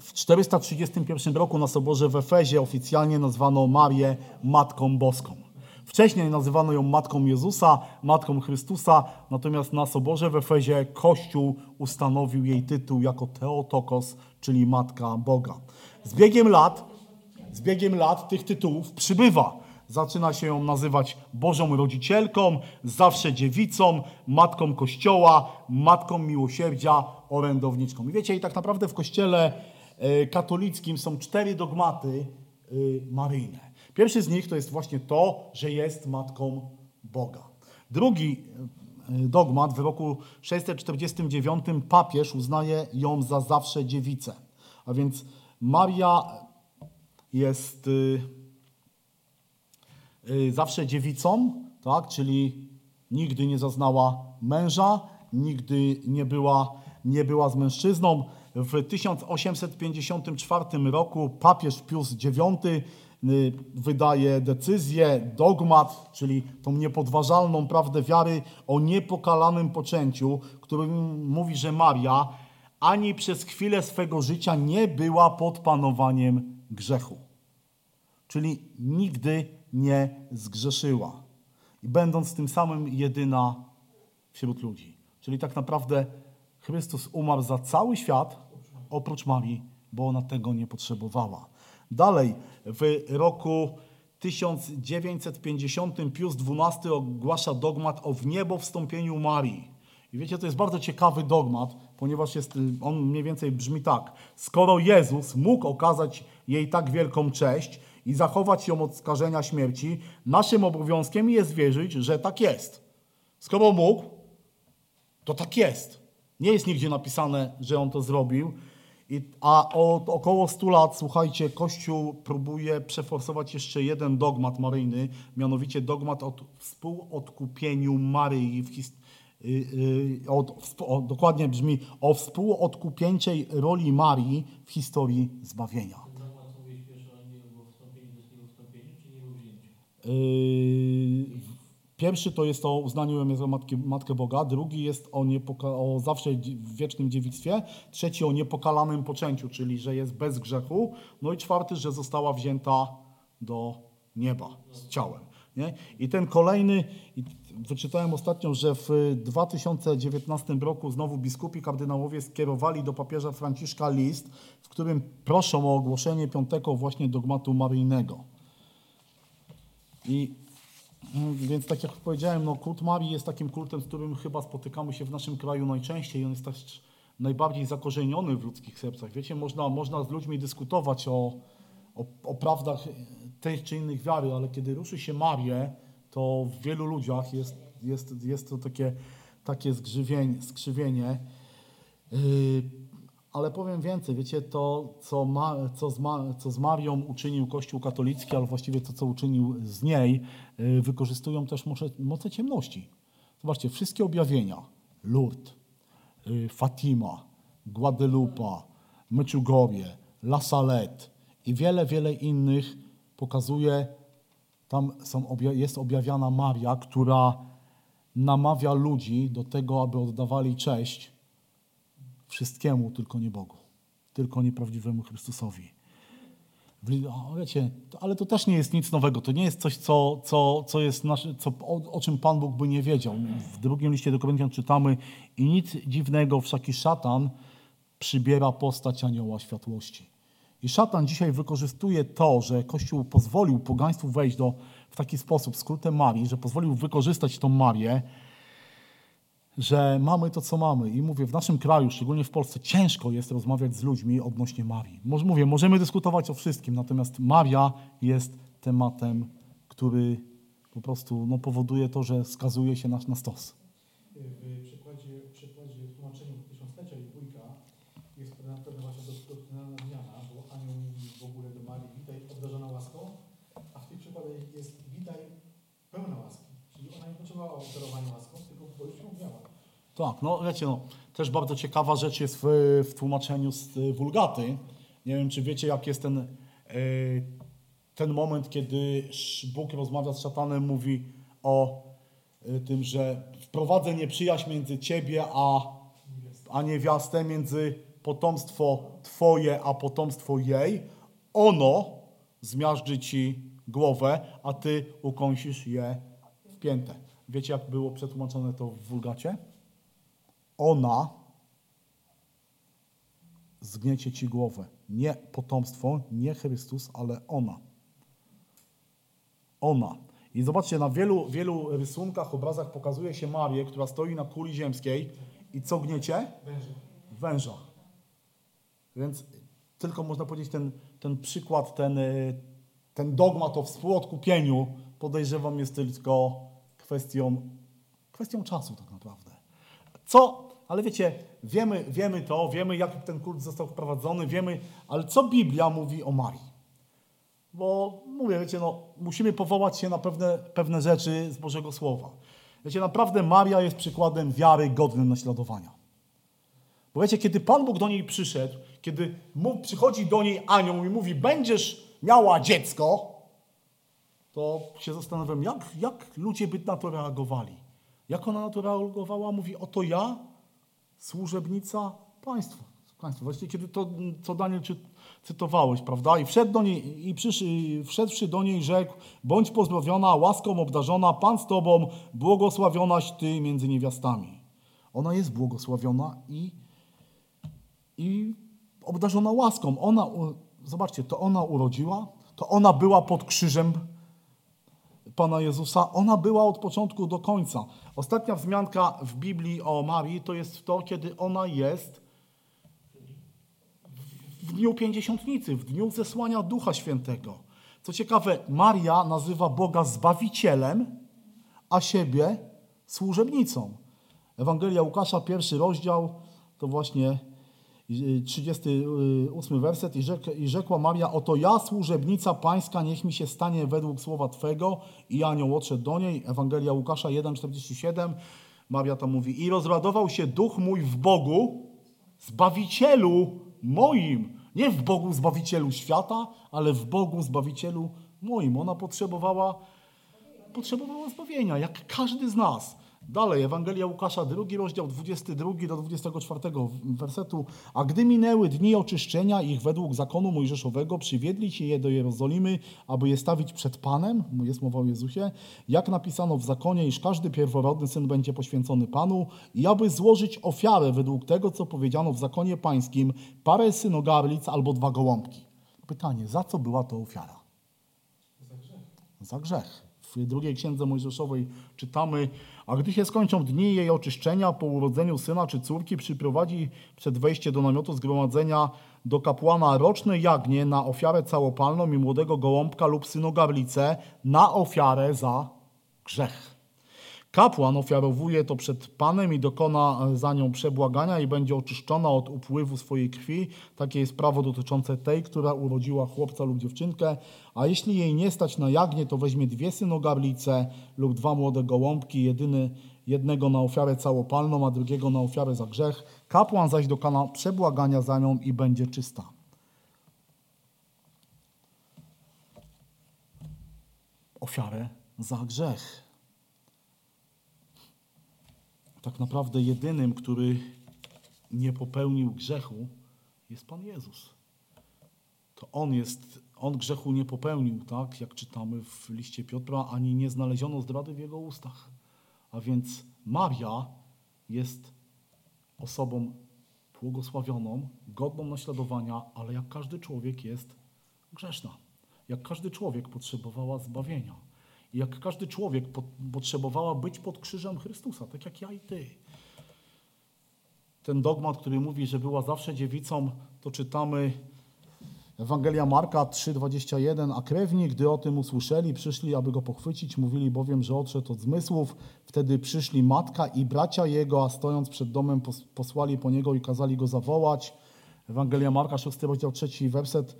A: w 431 roku na soborze w Efezie oficjalnie nazwano Marię Matką Boską. Wcześniej nazywano ją Matką Jezusa, Matką Chrystusa, natomiast na soborze w Efezie Kościół ustanowił jej tytuł jako Teotokos, czyli Matka Boga. Z biegiem lat, z biegiem lat tych tytułów przybywa. Zaczyna się ją nazywać Bożą Rodzicielką, zawsze dziewicą, Matką Kościoła, Matką Miłosierdzia, orędowniczką. I wiecie, i tak naprawdę w Kościele katolickim są cztery dogmaty e, maryjne. Pierwszy z nich to jest właśnie to, że jest Matką Boga. Drugi e, dogmat w roku 649 papież uznaje ją za zawsze dziewicę. A więc Maria jest zawsze dziewicą, tak? czyli nigdy nie zaznała męża, nigdy nie była, nie była z mężczyzną. W 1854 roku papież Pius IX y, wydaje decyzję, dogmat, czyli tą niepodważalną prawdę wiary o niepokalanym poczęciu, który mówi, że Maria ani przez chwilę swego życia nie była pod panowaniem grzechu. Czyli nigdy nie zgrzeszyła. I będąc tym samym jedyna wśród ludzi. Czyli tak naprawdę Chrystus umarł za cały świat, oprócz Marii, bo ona tego nie potrzebowała. Dalej, w roku 1950 Pius XII ogłasza dogmat o wniebowstąpieniu Marii. I wiecie, to jest bardzo ciekawy dogmat, ponieważ jest, on mniej więcej brzmi tak. Skoro Jezus mógł okazać jej tak wielką cześć i zachować ją od skażenia śmierci, naszym obowiązkiem jest wierzyć, że tak jest. Skoro mógł, to tak jest. Nie jest nigdzie napisane, że on to zrobił. I, a od około 100 lat, słuchajcie, Kościół próbuje przeforsować jeszcze jeden dogmat maryjny, mianowicie dogmat o współodkupieniu Maryi w his, y, y, od, o, dokładnie brzmi o współodkupieńczej roli Marii w historii zbawienia. Yy, Pierwszy to jest o uznaniu ją za matkę, matkę Boga, drugi jest o, o zawsze w wiecznym dziewictwie, trzeci o niepokalanym poczęciu, czyli że jest bez grzechu, no i czwarty, że została wzięta do nieba z ciałem. Nie? I ten kolejny, wyczytałem ostatnio, że w 2019 roku znowu biskupi kardynałowie skierowali do papieża Franciszka list, w którym proszą o ogłoszenie piątego właśnie dogmatu maryjnego. I więc tak jak powiedziałem, no, kult Marii jest takim kultem, z którym chyba spotykamy się w naszym kraju najczęściej. On jest też najbardziej zakorzeniony w ludzkich sercach. Wiecie, można, można z ludźmi dyskutować o, o, o prawdach tej czy innych wiary, ale kiedy ruszy się Marię, to w wielu ludziach jest, jest, jest to takie, takie zgrzywienie. skrzywienie. Yy, ale powiem więcej, wiecie, to co, ma, co, z ma, co z Marią uczynił Kościół katolicki, ale właściwie to, co uczynił z niej, yy, wykorzystują też moce, moce ciemności. Zobaczcie, wszystkie objawienia, Lourdes, yy, Fatima, Guadalupe, Meczugorje, La Salette i wiele, wiele innych pokazuje, tam są, jest objawiana Maria, która namawia ludzi do tego, aby oddawali cześć wszystkiemu, tylko nie Bogu, tylko nieprawdziwemu Chrystusowi. O, Wiecie, to, ale to też nie jest nic nowego. To nie jest coś, co, co, co jest nasze, co, o, o czym Pan Bóg by nie wiedział. W drugim liście do Koryntian czytamy i nic dziwnego, wszaki szatan przybiera postać anioła światłości. I szatan dzisiaj wykorzystuje to, że Kościół pozwolił pogaństwu wejść do, w taki sposób, skrótem Marii, że pozwolił wykorzystać tą Marię, że mamy to, co mamy. I mówię, w naszym kraju, szczególnie w Polsce, ciężko jest rozmawiać z ludźmi odnośnie Marii. Mówię, możemy dyskutować o wszystkim, natomiast Maria jest tematem, który po prostu no, powoduje to, że skazuje się nas na stos.
C: W przykładzie, w przykładzie w tłumaczeniu tysiąclecia i dwójka jest pewna, pewna właśnie doktrynalna zmiana, bo anioł mówi w ogóle do Marii, witaj obdarzona łaską, a w tych przypadkach jest witaj pełna łaski. Czyli ona nie potrzebowała obdarowania łaską, tylko bo już ją miała.
A: Tak, no wiecie, no, też bardzo ciekawa rzecz jest w, w tłumaczeniu z y, Wulgaty. Nie wiem, czy wiecie, jak jest ten, y, ten moment, kiedy Bóg rozmawia z szatanem, mówi o y, tym, że wprowadzę nieprzyjaźń między ciebie a, a niewiastę, między potomstwo twoje a potomstwo jej. Ono zmiażdży ci głowę, a ty ukąsisz je w piętę. Wiecie, jak było przetłumaczone to w Wulgacie? Ona zgniecie ci głowę. Nie potomstwo, nie Chrystus, ale ona. Ona. I zobaczcie, na wielu, wielu rysunkach, obrazach pokazuje się Marię, która stoi na kuli ziemskiej i co gniecie?
C: Węże.
A: Węża. Więc tylko można powiedzieć, ten, ten przykład, ten, y, ten dogmat o współodkupieniu podejrzewam jest tylko kwestią, kwestią czasu tak naprawdę. Co, ale wiecie, wiemy, wiemy to, wiemy jak ten kult został wprowadzony, wiemy, ale co Biblia mówi o Marii? Bo mówię, wiecie, no, musimy powołać się na pewne, pewne rzeczy z Bożego Słowa. Wiecie, naprawdę Maria jest przykładem wiary godnym naśladowania. Bo wiecie, kiedy Pan Bóg do niej przyszedł, kiedy mu, przychodzi do niej anioł i mówi, będziesz miała dziecko, to się zastanawiam, jak, jak ludzie by na to reagowali. Jak ona na to reagowała? Mówi, oto ja, służebnica państwa. państwa. Właściwie kiedy to, co Daniel czy, cytowałeś, prawda? I wszedł do niej, i wszedłszy do niej rzekł, bądź pozbawiona, łaską obdarzona, Pan z Tobą, błogosławionaś Ty między niewiastami. Ona jest błogosławiona i, i obdarzona łaską. Ona, zobaczcie, to ona urodziła, to ona była pod krzyżem Pana Jezusa, ona była od początku do końca. Ostatnia wzmianka w Biblii o Marii to jest to, kiedy ona jest w dniu pięćdziesiątnicy, w dniu zesłania Ducha Świętego. Co ciekawe, Maria nazywa Boga Zbawicielem, a siebie służebnicą. Ewangelia Łukasza, pierwszy rozdział, to właśnie 38 werset. I, rzek, I rzekła Maria, oto ja, służebnica pańska, niech mi się stanie według słowa Twego. I anioł odszedł do niej. Ewangelia Łukasza 1,47. Maria tam mówi, i rozradował się duch mój w Bogu, Zbawicielu moim. Nie w Bogu Zbawicielu świata, ale w Bogu Zbawicielu moim. Ona potrzebowała, potrzebowała zbawienia, jak każdy z nas. Dalej, Ewangelia Łukasza, drugi rozdział, 22 do 24 wersetu. A gdy minęły dni oczyszczenia ich według zakonu mojżeszowego, przywiedli się je do Jerozolimy, aby je stawić przed Panem, jest mowa o Jezusie, jak napisano w zakonie, iż każdy pierworodny syn będzie poświęcony Panu i aby złożyć ofiarę według tego, co powiedziano w zakonie pańskim, parę synogarlic albo dwa gołąbki. Pytanie, za co była to ofiara?
C: Za grzech.
A: za grzech. W drugiej księdze Mojżeszowej czytamy, a gdy się skończą dni jej oczyszczenia po urodzeniu syna czy córki, przyprowadzi przed wejście do namiotu zgromadzenia do kapłana roczne jagnię na ofiarę całopalną i młodego gołąbka lub synogarlicę na ofiarę za grzech. Kapłan ofiarowuje to przed Panem i dokona za nią przebłagania i będzie oczyszczona od upływu swojej krwi. Takie jest prawo dotyczące tej, która urodziła chłopca lub dziewczynkę. A jeśli jej nie stać na jagnię, to weźmie dwie synogarlice lub dwa młode gołąbki, jedyny, jednego na ofiarę całopalną, a drugiego na ofiarę za grzech. Kapłan zaś dokona przebłagania za nią i będzie czysta. Ofiarę za grzech tak naprawdę jedynym, który nie popełnił grzechu, jest Pan Jezus. To On jest, On grzechu nie popełnił, tak, jak czytamy w liście Piotra, ani nie znaleziono zdrady w Jego ustach. A więc Maria jest osobą błogosławioną, godną naśladowania, ale jak każdy człowiek jest grzeszna. Jak każdy człowiek potrzebowała zbawienia. Jak każdy człowiek po, potrzebowała być pod krzyżem Chrystusa, tak jak ja i ty. Ten dogmat, który mówi, że była zawsze dziewicą, to czytamy Ewangelia Marka 3,21. A krewni, gdy o tym usłyszeli, przyszli, aby go pochwycić. Mówili bowiem, że odszedł od zmysłów. Wtedy przyszli matka i bracia jego, a stojąc przed domem pos- posłali po niego i kazali go zawołać. Ewangelia Marka 6, rozdział 3, werset.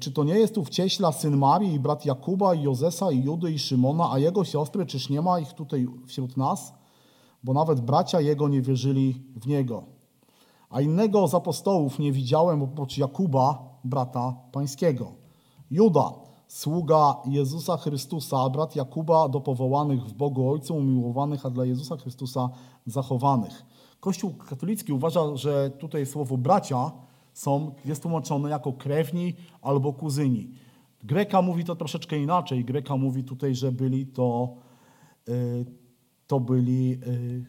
A: Czy to nie jest tu wcieśla syn Marii i brat Jakuba i Jozesa i Judy i Szymona, a jego siostry, czyż nie ma ich tutaj wśród nas? Bo nawet bracia jego nie wierzyli w niego. A innego z apostołów nie widziałem oprócz Jakuba, brata pańskiego. Juda, sługa Jezusa Chrystusa, brat Jakuba do powołanych w Bogu Ojcu, umiłowanych, a dla Jezusa Chrystusa zachowanych. Kościół katolicki uważa, że tutaj słowo bracia są, jest tłumaczone jako krewni albo kuzyni. Greka mówi to troszeczkę inaczej. Greka mówi tutaj, że byli to, y, to byli y,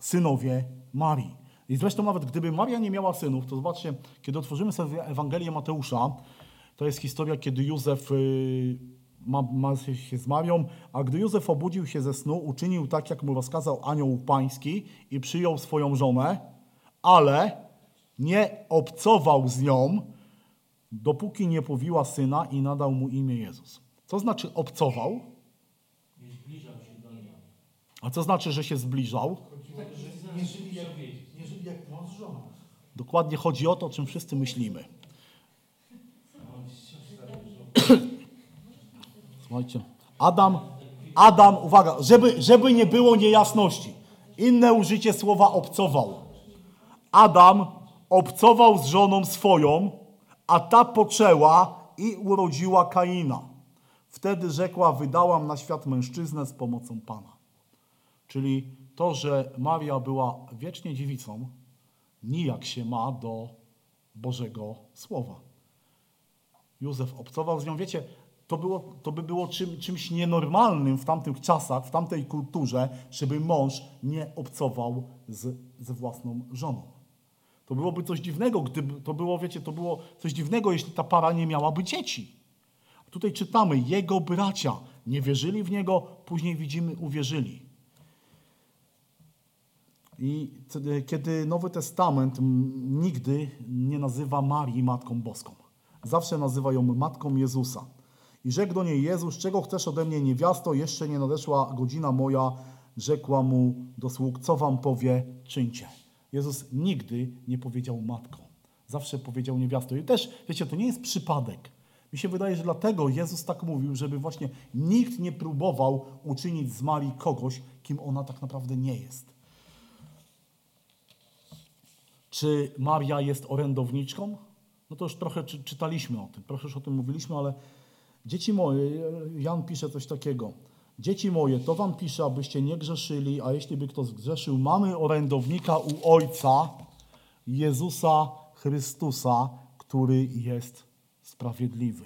A: synowie Marii. I zresztą nawet gdyby Maria nie miała synów, to zobaczcie, kiedy otworzymy sobie Ewangelię Mateusza, to jest historia, kiedy Józef y, ma, ma się z Marią, a gdy Józef obudził się ze snu, uczynił tak, jak mu rozkazał anioł pański i przyjął swoją żonę, ale nie obcował z nią, dopóki nie powiła syna i nadał mu imię Jezus. Co znaczy obcował?
B: Nie zbliżał się do niej.
A: A co znaczy, że się zbliżał?
C: Nie żyli jak, nie żyli jak mąż z żoną.
A: Dokładnie chodzi o to, o czym wszyscy myślimy. Słuchajcie, Adam, Adam, uwaga, żeby, żeby nie było niejasności. Inne użycie słowa obcował. Adam obcował z żoną swoją, a ta poczęła i urodziła Kaina. Wtedy rzekła, wydałam na świat mężczyznę z pomocą Pana. Czyli to, że Maria była wiecznie dziewicą, nijak się ma do Bożego Słowa. Józef obcował z nią. Wiecie, to, było, to by było czym, czymś nienormalnym w tamtych czasach, w tamtej kulturze, żeby mąż nie obcował z, ze własną żoną. To byłoby coś dziwnego, gdyby to było, wiecie, to było coś dziwnego, jeśli ta para nie miałaby dzieci. Tutaj czytamy, jego bracia nie wierzyli w niego, później widzimy, uwierzyli. I c- kiedy Nowy Testament nigdy nie nazywa Marii Matką Boską. Zawsze nazywa ją Matką Jezusa. I rzekł do niej Jezus, czego chcesz ode mnie, niewiasto? Jeszcze nie nadeszła godzina moja. Rzekła mu do sług, co wam powie, czyńcie. Jezus nigdy nie powiedział matką. Zawsze powiedział niewiasto. I też, wiecie, to nie jest przypadek. Mi się wydaje, że dlatego Jezus tak mówił, żeby właśnie nikt nie próbował uczynić z Marii kogoś, kim ona tak naprawdę nie jest. Czy Maria jest orędowniczką? No to już trochę czy, czytaliśmy o tym, trochę już o tym mówiliśmy, ale dzieci moje, Jan pisze coś takiego. Dzieci moje, to wam piszę, abyście nie grzeszyli, a jeśli by kto zgrzeszył, mamy orędownika u Ojca, Jezusa Chrystusa, który jest sprawiedliwy.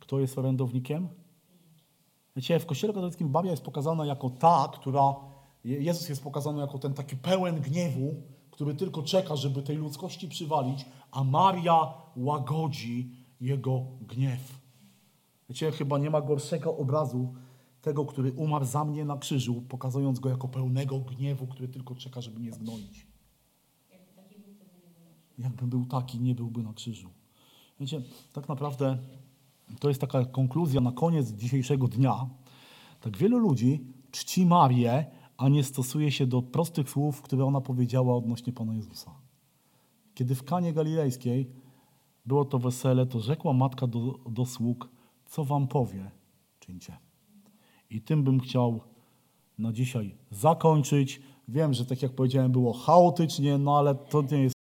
A: Kto jest orędownikiem? Wiecie, w Kościele katolickim Babia jest pokazana jako ta, która, Je- Jezus jest pokazany jako ten taki pełen gniewu, który tylko czeka, żeby tej ludzkości przywalić, a Maria łagodzi jego gniew. Wiecie, chyba nie ma gorszego obrazu tego, który umarł za mnie na krzyżu, pokazując go jako pełnego gniewu, który tylko czeka, żeby mnie zgnoić. Jakby był taki, nie byłby na krzyżu. Wiecie, tak naprawdę to jest taka konkluzja na koniec dzisiejszego dnia. Tak wielu ludzi czci Marię, a nie stosuje się do prostych słów, które ona powiedziała odnośnie Pana Jezusa. Kiedy w Kanie Galilejskiej było to wesele, to rzekła matka do, do sług, co wam powie, czyńcie. I tym bym chciał na dzisiaj zakończyć. Wiem, że tak jak powiedziałem, było chaotycznie, no ale to nie jest